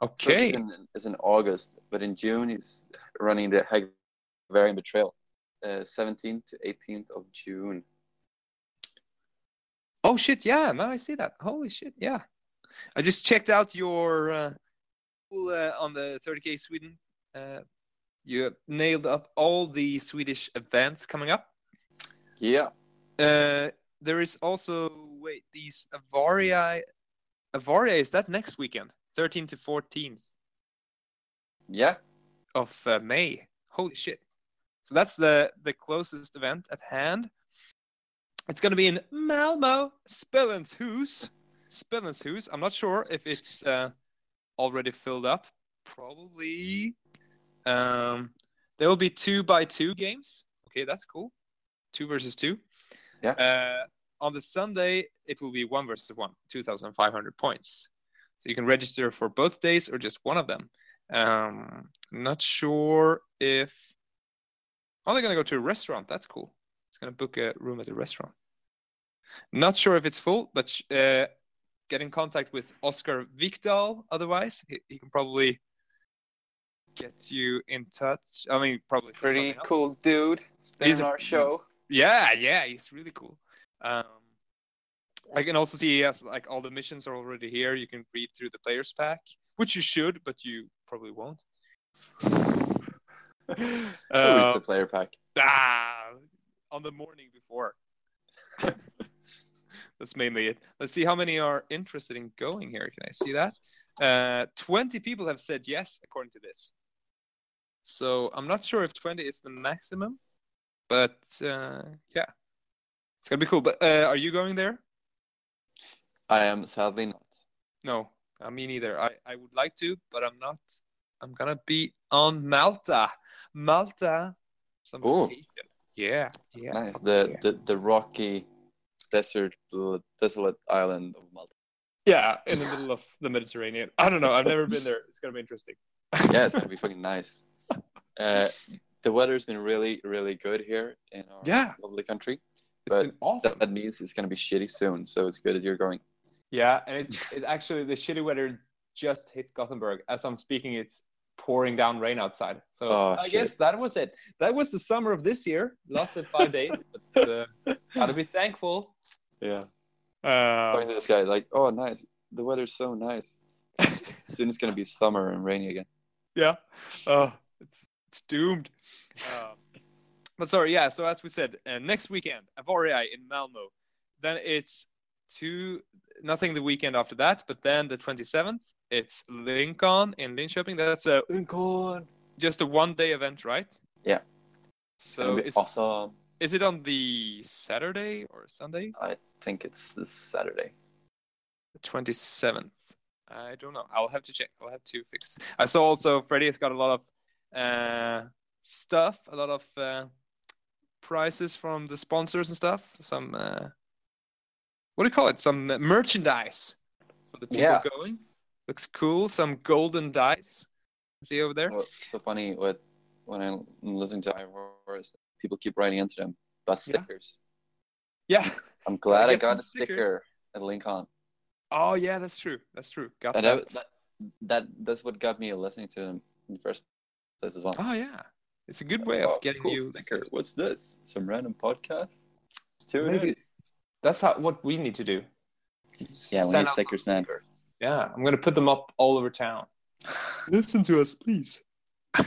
Speaker 1: So
Speaker 2: okay.
Speaker 1: It's in, it's in August, but in June he's running the Hagvarian Betrayal, uh, 17th to 18th of June.
Speaker 2: Oh shit! Yeah, now I see that. Holy shit! Yeah, I just checked out your uh, pool, uh, on the 30k Sweden. Uh, you nailed up all the Swedish events coming up.
Speaker 1: Yeah,
Speaker 2: Uh, there is also wait these Avaria. Avaria is that next weekend, 13 to 14th
Speaker 1: yeah,
Speaker 2: of uh, May. Holy shit! So that's the the closest event at hand. It's gonna be in Malmo, Spellenshus. Spellenshus. I'm not sure if it's uh, already filled up. Probably. Um, there will be two by two games. Okay, that's cool. two versus two.
Speaker 1: Yeah.
Speaker 2: Uh, on the Sunday, it will be one versus one, 2,500 points. So you can register for both days or just one of them. Um, not sure if. Oh, they're going to go to a restaurant. That's cool. It's going to book a room at a restaurant. Not sure if it's full, but uh, get in contact with Oscar Vikdal. Otherwise, he, he can probably get you in touch. I mean, probably
Speaker 1: Pretty
Speaker 2: something up.
Speaker 1: cool dude. He's been
Speaker 2: He's
Speaker 1: on
Speaker 2: a-
Speaker 1: our show.
Speaker 2: Yeah, yeah, he's really cool. Um, I can also see yes, like all the missions are already here. You can read through the players pack, which you should, but you probably won't.
Speaker 1: Who reads
Speaker 2: Uh,
Speaker 1: the player pack?
Speaker 2: ah, on the morning before. That's mainly it. Let's see how many are interested in going here. Can I see that? Uh, 20 people have said yes, according to this. So I'm not sure if 20 is the maximum, but uh, yeah, it's gonna be cool. But uh, are you going there?
Speaker 1: I am sadly not.
Speaker 2: No, uh, me neither. I, I would like to, but I'm not. I'm gonna be on Malta. Malta. Some vacation. Yeah, yeah.
Speaker 1: nice. The,
Speaker 2: yeah.
Speaker 1: the the rocky desert, desolate island of Malta.
Speaker 2: Yeah, in the middle of the Mediterranean. I don't know. I've never been there. It's gonna be interesting.
Speaker 1: Yeah, it's gonna be fucking nice. Uh, the weather's been really, really good here in our
Speaker 2: Yeah.
Speaker 1: lovely country.
Speaker 2: It's
Speaker 1: But
Speaker 2: been awesome.
Speaker 1: That means it's gonna be shitty soon, so it's good that you're going.
Speaker 2: Yeah, and it, it actually the shitty weather just hit Gothenburg. As I'm speaking, it's pouring down rain outside. So
Speaker 1: Oh,
Speaker 2: I
Speaker 1: shit.
Speaker 2: guess that was it. That was the summer of this year. Lasted five days, but uh, gotta be thankful.
Speaker 1: Yeah.
Speaker 2: Uh,
Speaker 1: Talking to this guy, like, oh, nice. The weather's so nice. Soon it's gonna be summer and rainy again.
Speaker 2: yeah, uh, it's it's doomed. Um, but sorry, yeah. So as we said, uh, next weekend, Avoria in Malmo. Then it's two nothing the weekend after that, but then the 27th, it's Lincoln in Linköping. That's a
Speaker 1: Lincoln.
Speaker 2: just a one day event, right?
Speaker 1: Yeah.
Speaker 2: So
Speaker 1: Gonna
Speaker 2: is,
Speaker 1: awesome.
Speaker 2: is it on the Saturday or Sunday?
Speaker 1: I think it's this Saturday.
Speaker 2: The 27th. I don't know. I'll have to check. I'll have to fix. I saw also Freddie has got a lot of uh, stuff, a lot of uh, prizes from the sponsors and stuff. Some, uh, what do you call it? Some merchandise for the people
Speaker 1: Yeah.
Speaker 2: going. Looks cool. Some golden dice. See over there?
Speaker 1: So, so funny what when I'm listening to Ivors, people keep writing into them about
Speaker 2: Yeah.
Speaker 1: stickers.
Speaker 2: Yeah.
Speaker 1: I'm glad I
Speaker 2: get
Speaker 1: got
Speaker 2: some
Speaker 1: a sticker at Lincoln.
Speaker 2: Oh yeah, that's true. That's true. Got
Speaker 1: And
Speaker 2: that.
Speaker 1: that, that, that that's what got me listening to them in the first place as well.
Speaker 2: Oh yeah, it's a good way of
Speaker 1: Oh,
Speaker 2: getting
Speaker 1: cool
Speaker 2: you.
Speaker 1: sticker. What's this? Some random podcast? Tune
Speaker 2: Maybe
Speaker 1: in.
Speaker 2: That's how what we need to do.
Speaker 1: Yeah, we
Speaker 2: Send
Speaker 1: need
Speaker 2: out
Speaker 1: stickers,
Speaker 2: some
Speaker 1: man.
Speaker 2: stickers. Yeah, I'm gonna put them up all over town. Listen to us, please.
Speaker 1: I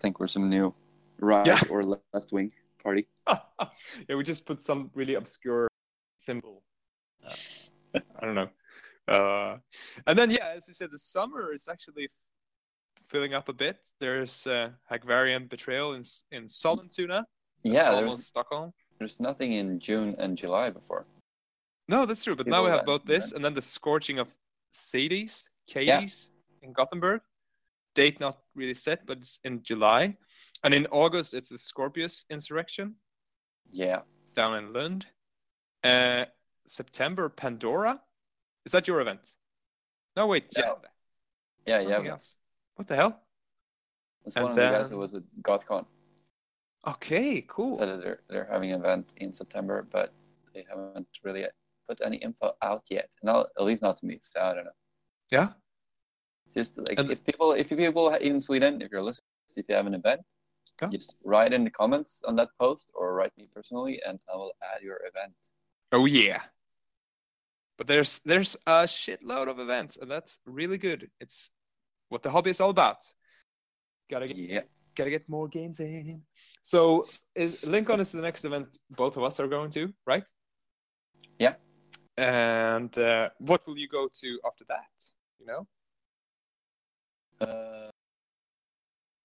Speaker 1: think we're some new right
Speaker 2: Yeah.
Speaker 1: or left wing party.
Speaker 2: yeah, we just put some really obscure symbol. Uh, I don't know. Uh, and then yeah, as we said, the summer is actually filling up a bit. There's uh, Hagvarian Betrayal in in Sollentuna. That's
Speaker 1: Yeah,
Speaker 2: almost
Speaker 1: there's
Speaker 2: Stockholm.
Speaker 1: There's nothing in June and July before.
Speaker 2: No, that's true. But now we
Speaker 1: People
Speaker 2: have both this and then the scorching of Sadie's, Katie's in Gothenburg. Date not really set, but it's in July. And in August, it's the Scorpius insurrection
Speaker 1: Yeah.
Speaker 2: down in Lund. Uh, September, Pandora. Is that your event? No, wait.
Speaker 1: Yeah,
Speaker 2: Something
Speaker 1: yeah.
Speaker 2: else. What the hell?
Speaker 1: That's
Speaker 2: And
Speaker 1: one of the guys who was at GothCon.
Speaker 2: Okay, cool.
Speaker 1: That they're they're having an event in September, but they haven't really put any info out yet. Not at least not to me. So I don't know.
Speaker 2: Yeah.
Speaker 1: Just like
Speaker 2: And-
Speaker 1: if people, if you people in Sweden, if you're listening, if you have an event, just write in the comments on that post or write me personally, and I will add your event.
Speaker 2: Oh yeah. But there's there's a shitload of events, and that's really good. It's what the hobby is all about. Gotta get
Speaker 1: Yeah.
Speaker 2: Gotta get more games in. So is Lincoln is the next event both of us are going to, right?
Speaker 1: Yeah.
Speaker 2: And uh, what will you go to after that? You know,
Speaker 1: Uh,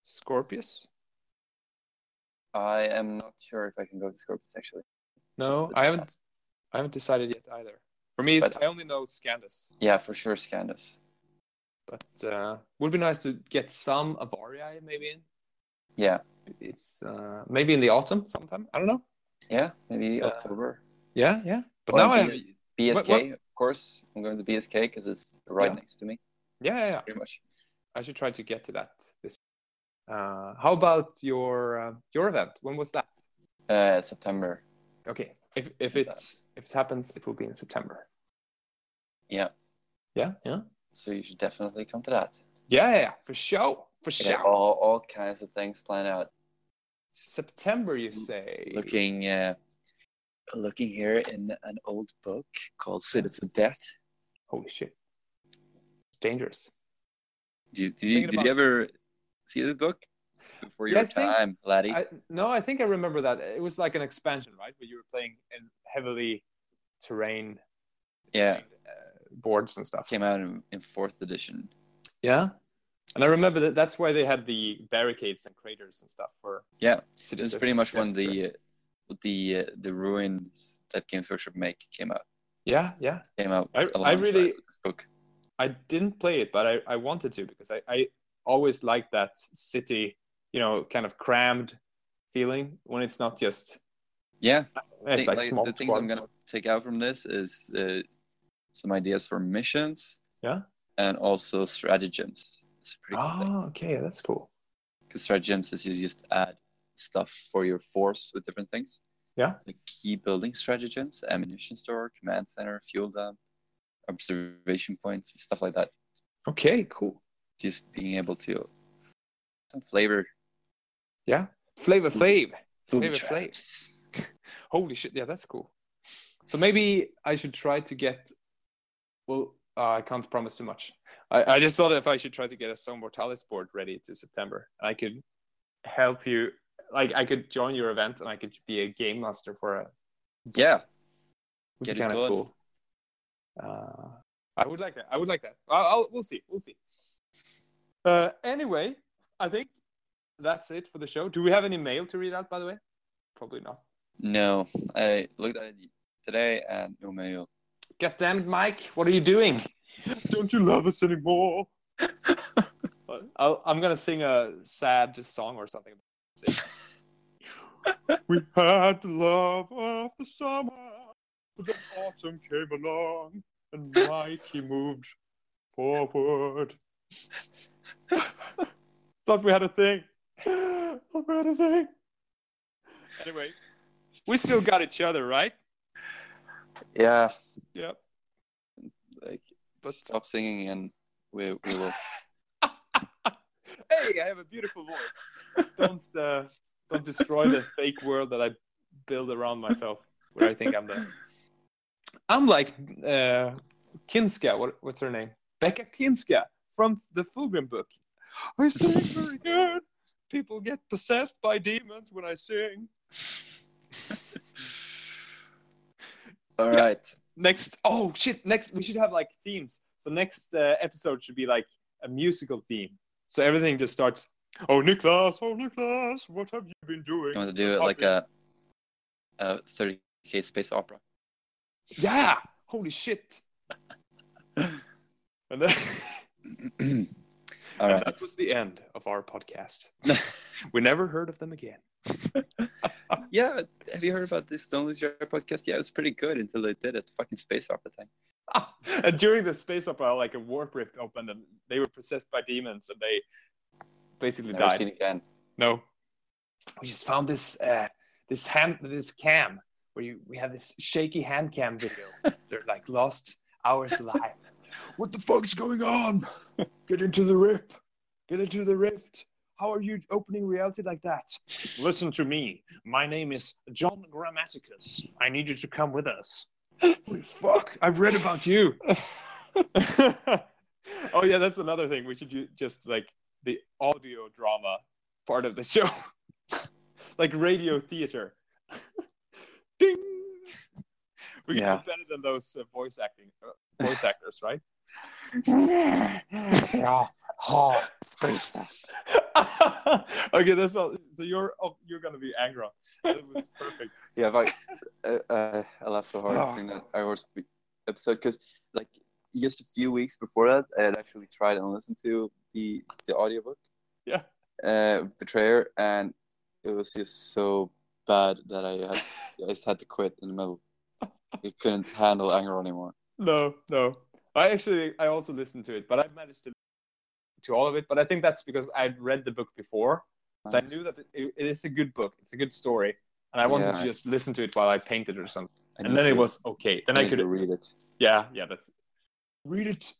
Speaker 2: Scorpius?
Speaker 1: I am not sure if I can go to Scorpius actually.
Speaker 2: No, I haven't. I haven't decided yet either. For me, it's,
Speaker 1: But-
Speaker 2: I only know Scandus,
Speaker 1: Yeah, for sure, Scandus.
Speaker 2: but uh, would be nice to get some Avarii maybe in.
Speaker 1: Yeah,
Speaker 2: It's uh, maybe in the autumn sometime. I don't know.
Speaker 1: Yeah, maybe
Speaker 2: Uh,
Speaker 1: October.
Speaker 2: Yeah, yeah. But now I have,
Speaker 1: B- BSK,
Speaker 2: what-
Speaker 1: of course. I'm going to BSK because it's right
Speaker 2: Yeah.
Speaker 1: next to me.
Speaker 2: yeah, yeah, yeah.
Speaker 1: Pretty much.
Speaker 2: I should try to get to that. This. Uh, how about your uh, your event? When was that?
Speaker 1: Uh, September.
Speaker 2: Okay, if if it's if it happens, it will be in September.
Speaker 1: Yeah.
Speaker 2: Yeah, yeah,
Speaker 1: So you should definitely come to that.
Speaker 2: yeah, yeah, for sure, for sure.
Speaker 1: all, all kinds of things planned out.
Speaker 2: September, you say?
Speaker 1: Looking, uh, looking here in an old book called Cities of Death.
Speaker 2: Holy shit, it's dangerous.
Speaker 1: Did you, did you, did you ever see this book before
Speaker 2: Yeah,
Speaker 1: your
Speaker 2: I think-
Speaker 1: time, laddie?
Speaker 2: I, no, I think I remember that. It was like an expansion, right? Where you were playing in heavily terrain
Speaker 1: yeah,
Speaker 2: uh, boards and stuff.
Speaker 1: came out in, in fourth edition.
Speaker 2: Yeah, and I remember that that's why they had the barricades and craters and stuff for
Speaker 1: Yeah. It's pretty much when the uh, the uh, the ruins that Games Workshop make came out.
Speaker 2: yeah, yeah.
Speaker 1: Came out
Speaker 2: I- I really-
Speaker 1: this book.
Speaker 2: I didn't play it, but I, I wanted to because I, I always like that city, you know, kind of crammed feeling when it's not just
Speaker 1: Yeah,
Speaker 2: it's
Speaker 1: think,
Speaker 2: like,
Speaker 1: like,
Speaker 2: small
Speaker 1: the things I'm gonna take out from this is uh, some ideas for missions.
Speaker 2: Yeah.
Speaker 1: and also stratagems. It's pretty cool thing
Speaker 2: Oh, okay, that's cool.
Speaker 1: because stratagems is you just add stuff for your force with different things.
Speaker 2: Yeah.
Speaker 1: like key building stratagems, ammunition store, command center, fuel dump, observation point, stuff like that.
Speaker 2: Okay, cool.
Speaker 1: Just being able to some flavor.
Speaker 2: Yeah, Flavor Flav.
Speaker 1: Booby
Speaker 2: Flavor Flav. Holy shit! Yeah, that's cool. So maybe I should try to get. Well, uh, I can't promise too much. I, I just thought if I should try to get a Zone Mortalis board ready to September, I could help you. Like I could join your event and I could be a game master for it.
Speaker 1: Yeah,
Speaker 2: Would
Speaker 1: Get
Speaker 2: be
Speaker 1: it
Speaker 2: kind of cool. Uh, I would like that. I would like that. I'll, I'll we'll see. We'll see. Uh, anyway, I think that's it for the show. Do we have any mail to read out? By the way, probably not.
Speaker 1: no, I looked at it today and no mail.
Speaker 2: God damn it, Mike! What are you doing? Don't you love us anymore? I'll, I'm gonna sing a sad song or something. we had the love of the summer, but then autumn came along, and Mikey moved forward. Thought we had a thing. Thought we had a thing. Anyway, we still got each other, right?
Speaker 1: Yeah,
Speaker 2: Yep. But-
Speaker 1: stop singing and we we will.
Speaker 2: hey, I have a beautiful voice. Don't uh, don't destroy the fake world that I build around myself, where I think I'm the. I'm like uh, Kynska. What, what's her name? Bequa Kynska from the Fulgrim book. I sing very good. People get possessed by demons when I sing.
Speaker 1: All right.
Speaker 2: Next, oh shit! Next, we should have like themes. So next uh, episode should be like a musical theme. So everything just starts. Oh, Niklas! Oh, Niklas! What have you been doing?
Speaker 1: You want to do it like a a 30k space opera?
Speaker 2: Yeah! Holy shit! and then,
Speaker 1: All
Speaker 2: and
Speaker 1: right.
Speaker 2: that was the end of our podcast. We never heard of them again.
Speaker 1: yeah, have you heard about this Don't Lose Your Hair podcast? Yeah, it was pretty good until they did it. Fucking space opera thing.
Speaker 2: and during the space opera, like a warp rift opened, and they were possessed by demons, and they basically
Speaker 1: Never
Speaker 2: died.
Speaker 1: seen again.
Speaker 2: No. We just found this uh this hand this cam where you we have this shaky hand cam video. They're like lost hours alive. What the fuck's going on? Get into the rift. Get into the rift. How are you opening reality like that? Listen to me. My name is John Grammaticus. I need you to come with us. Holy fuck! I've read about you. oh yeah, that's another thing. We should ju- just like the audio drama part of the show, like radio theater. Ding. We can
Speaker 1: Yeah.
Speaker 2: do better than those uh, voice acting uh, voice actors, right? okay, that's all. So you're oh, you're gonna be Angra. That was perfect.
Speaker 1: Yeah, but uh, uh, I laughed so hard
Speaker 2: Oh.
Speaker 1: during that Air Force episode because, like, just a few weeks before that, I had actually tried and listened to the the audiobook.
Speaker 2: Yeah.
Speaker 1: Uh, Betrayer, and it was just so bad that I had I just had to quit in the middle. I couldn't handle anger anymore.
Speaker 2: No, no. I actually I also listened to it, but I managed to to all of it. But I think that's because I'd read the book before, so I knew that it, it is a good book. It's a good story, and I wanted
Speaker 1: Yeah.
Speaker 2: to just listen to it while I painted or something.
Speaker 1: I
Speaker 2: And then it was okay. Then
Speaker 1: I
Speaker 2: I could
Speaker 1: read it.
Speaker 2: Yeah, yeah. That's read it.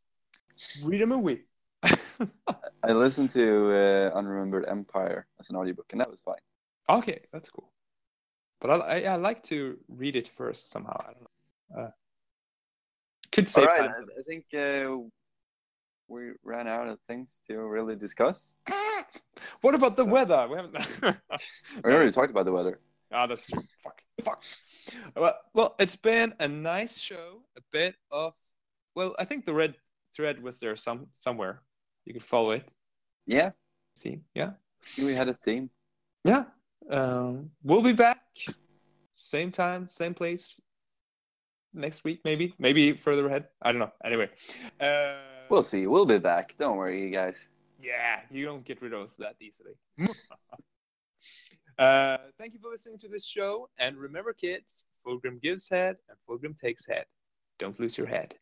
Speaker 2: Read a movie.
Speaker 1: I listened to uh, Unremembered Empire as an audiobook, and that was fine.
Speaker 2: okay, that's cool. But I, I, I like to read it first somehow. I don't know. Uh, could
Speaker 1: All
Speaker 2: save
Speaker 1: right. I, I think uh, we ran out of things to really discuss.
Speaker 2: What about the weather? We haven't.
Speaker 1: We already talked about the weather.
Speaker 2: Ah, that's true. Fuck. Fuck. Well, well, it's been a nice show. A bit of, well, I think the red thread was there some somewhere. You could follow it.
Speaker 1: Yeah,
Speaker 2: See, yeah,
Speaker 1: we had a theme.
Speaker 2: yeah. Um, we'll be back, same time, same place, next week, maybe, maybe further ahead. I don't know. Anyway, uh,
Speaker 1: We'll see. We'll be back. Don't worry, you guys.
Speaker 2: Yeah, you don't get rid of us that easily. uh, thank you for listening to this show. And remember, kids, Fulgrim gives head and Fulgrim takes head. Don't lose your head.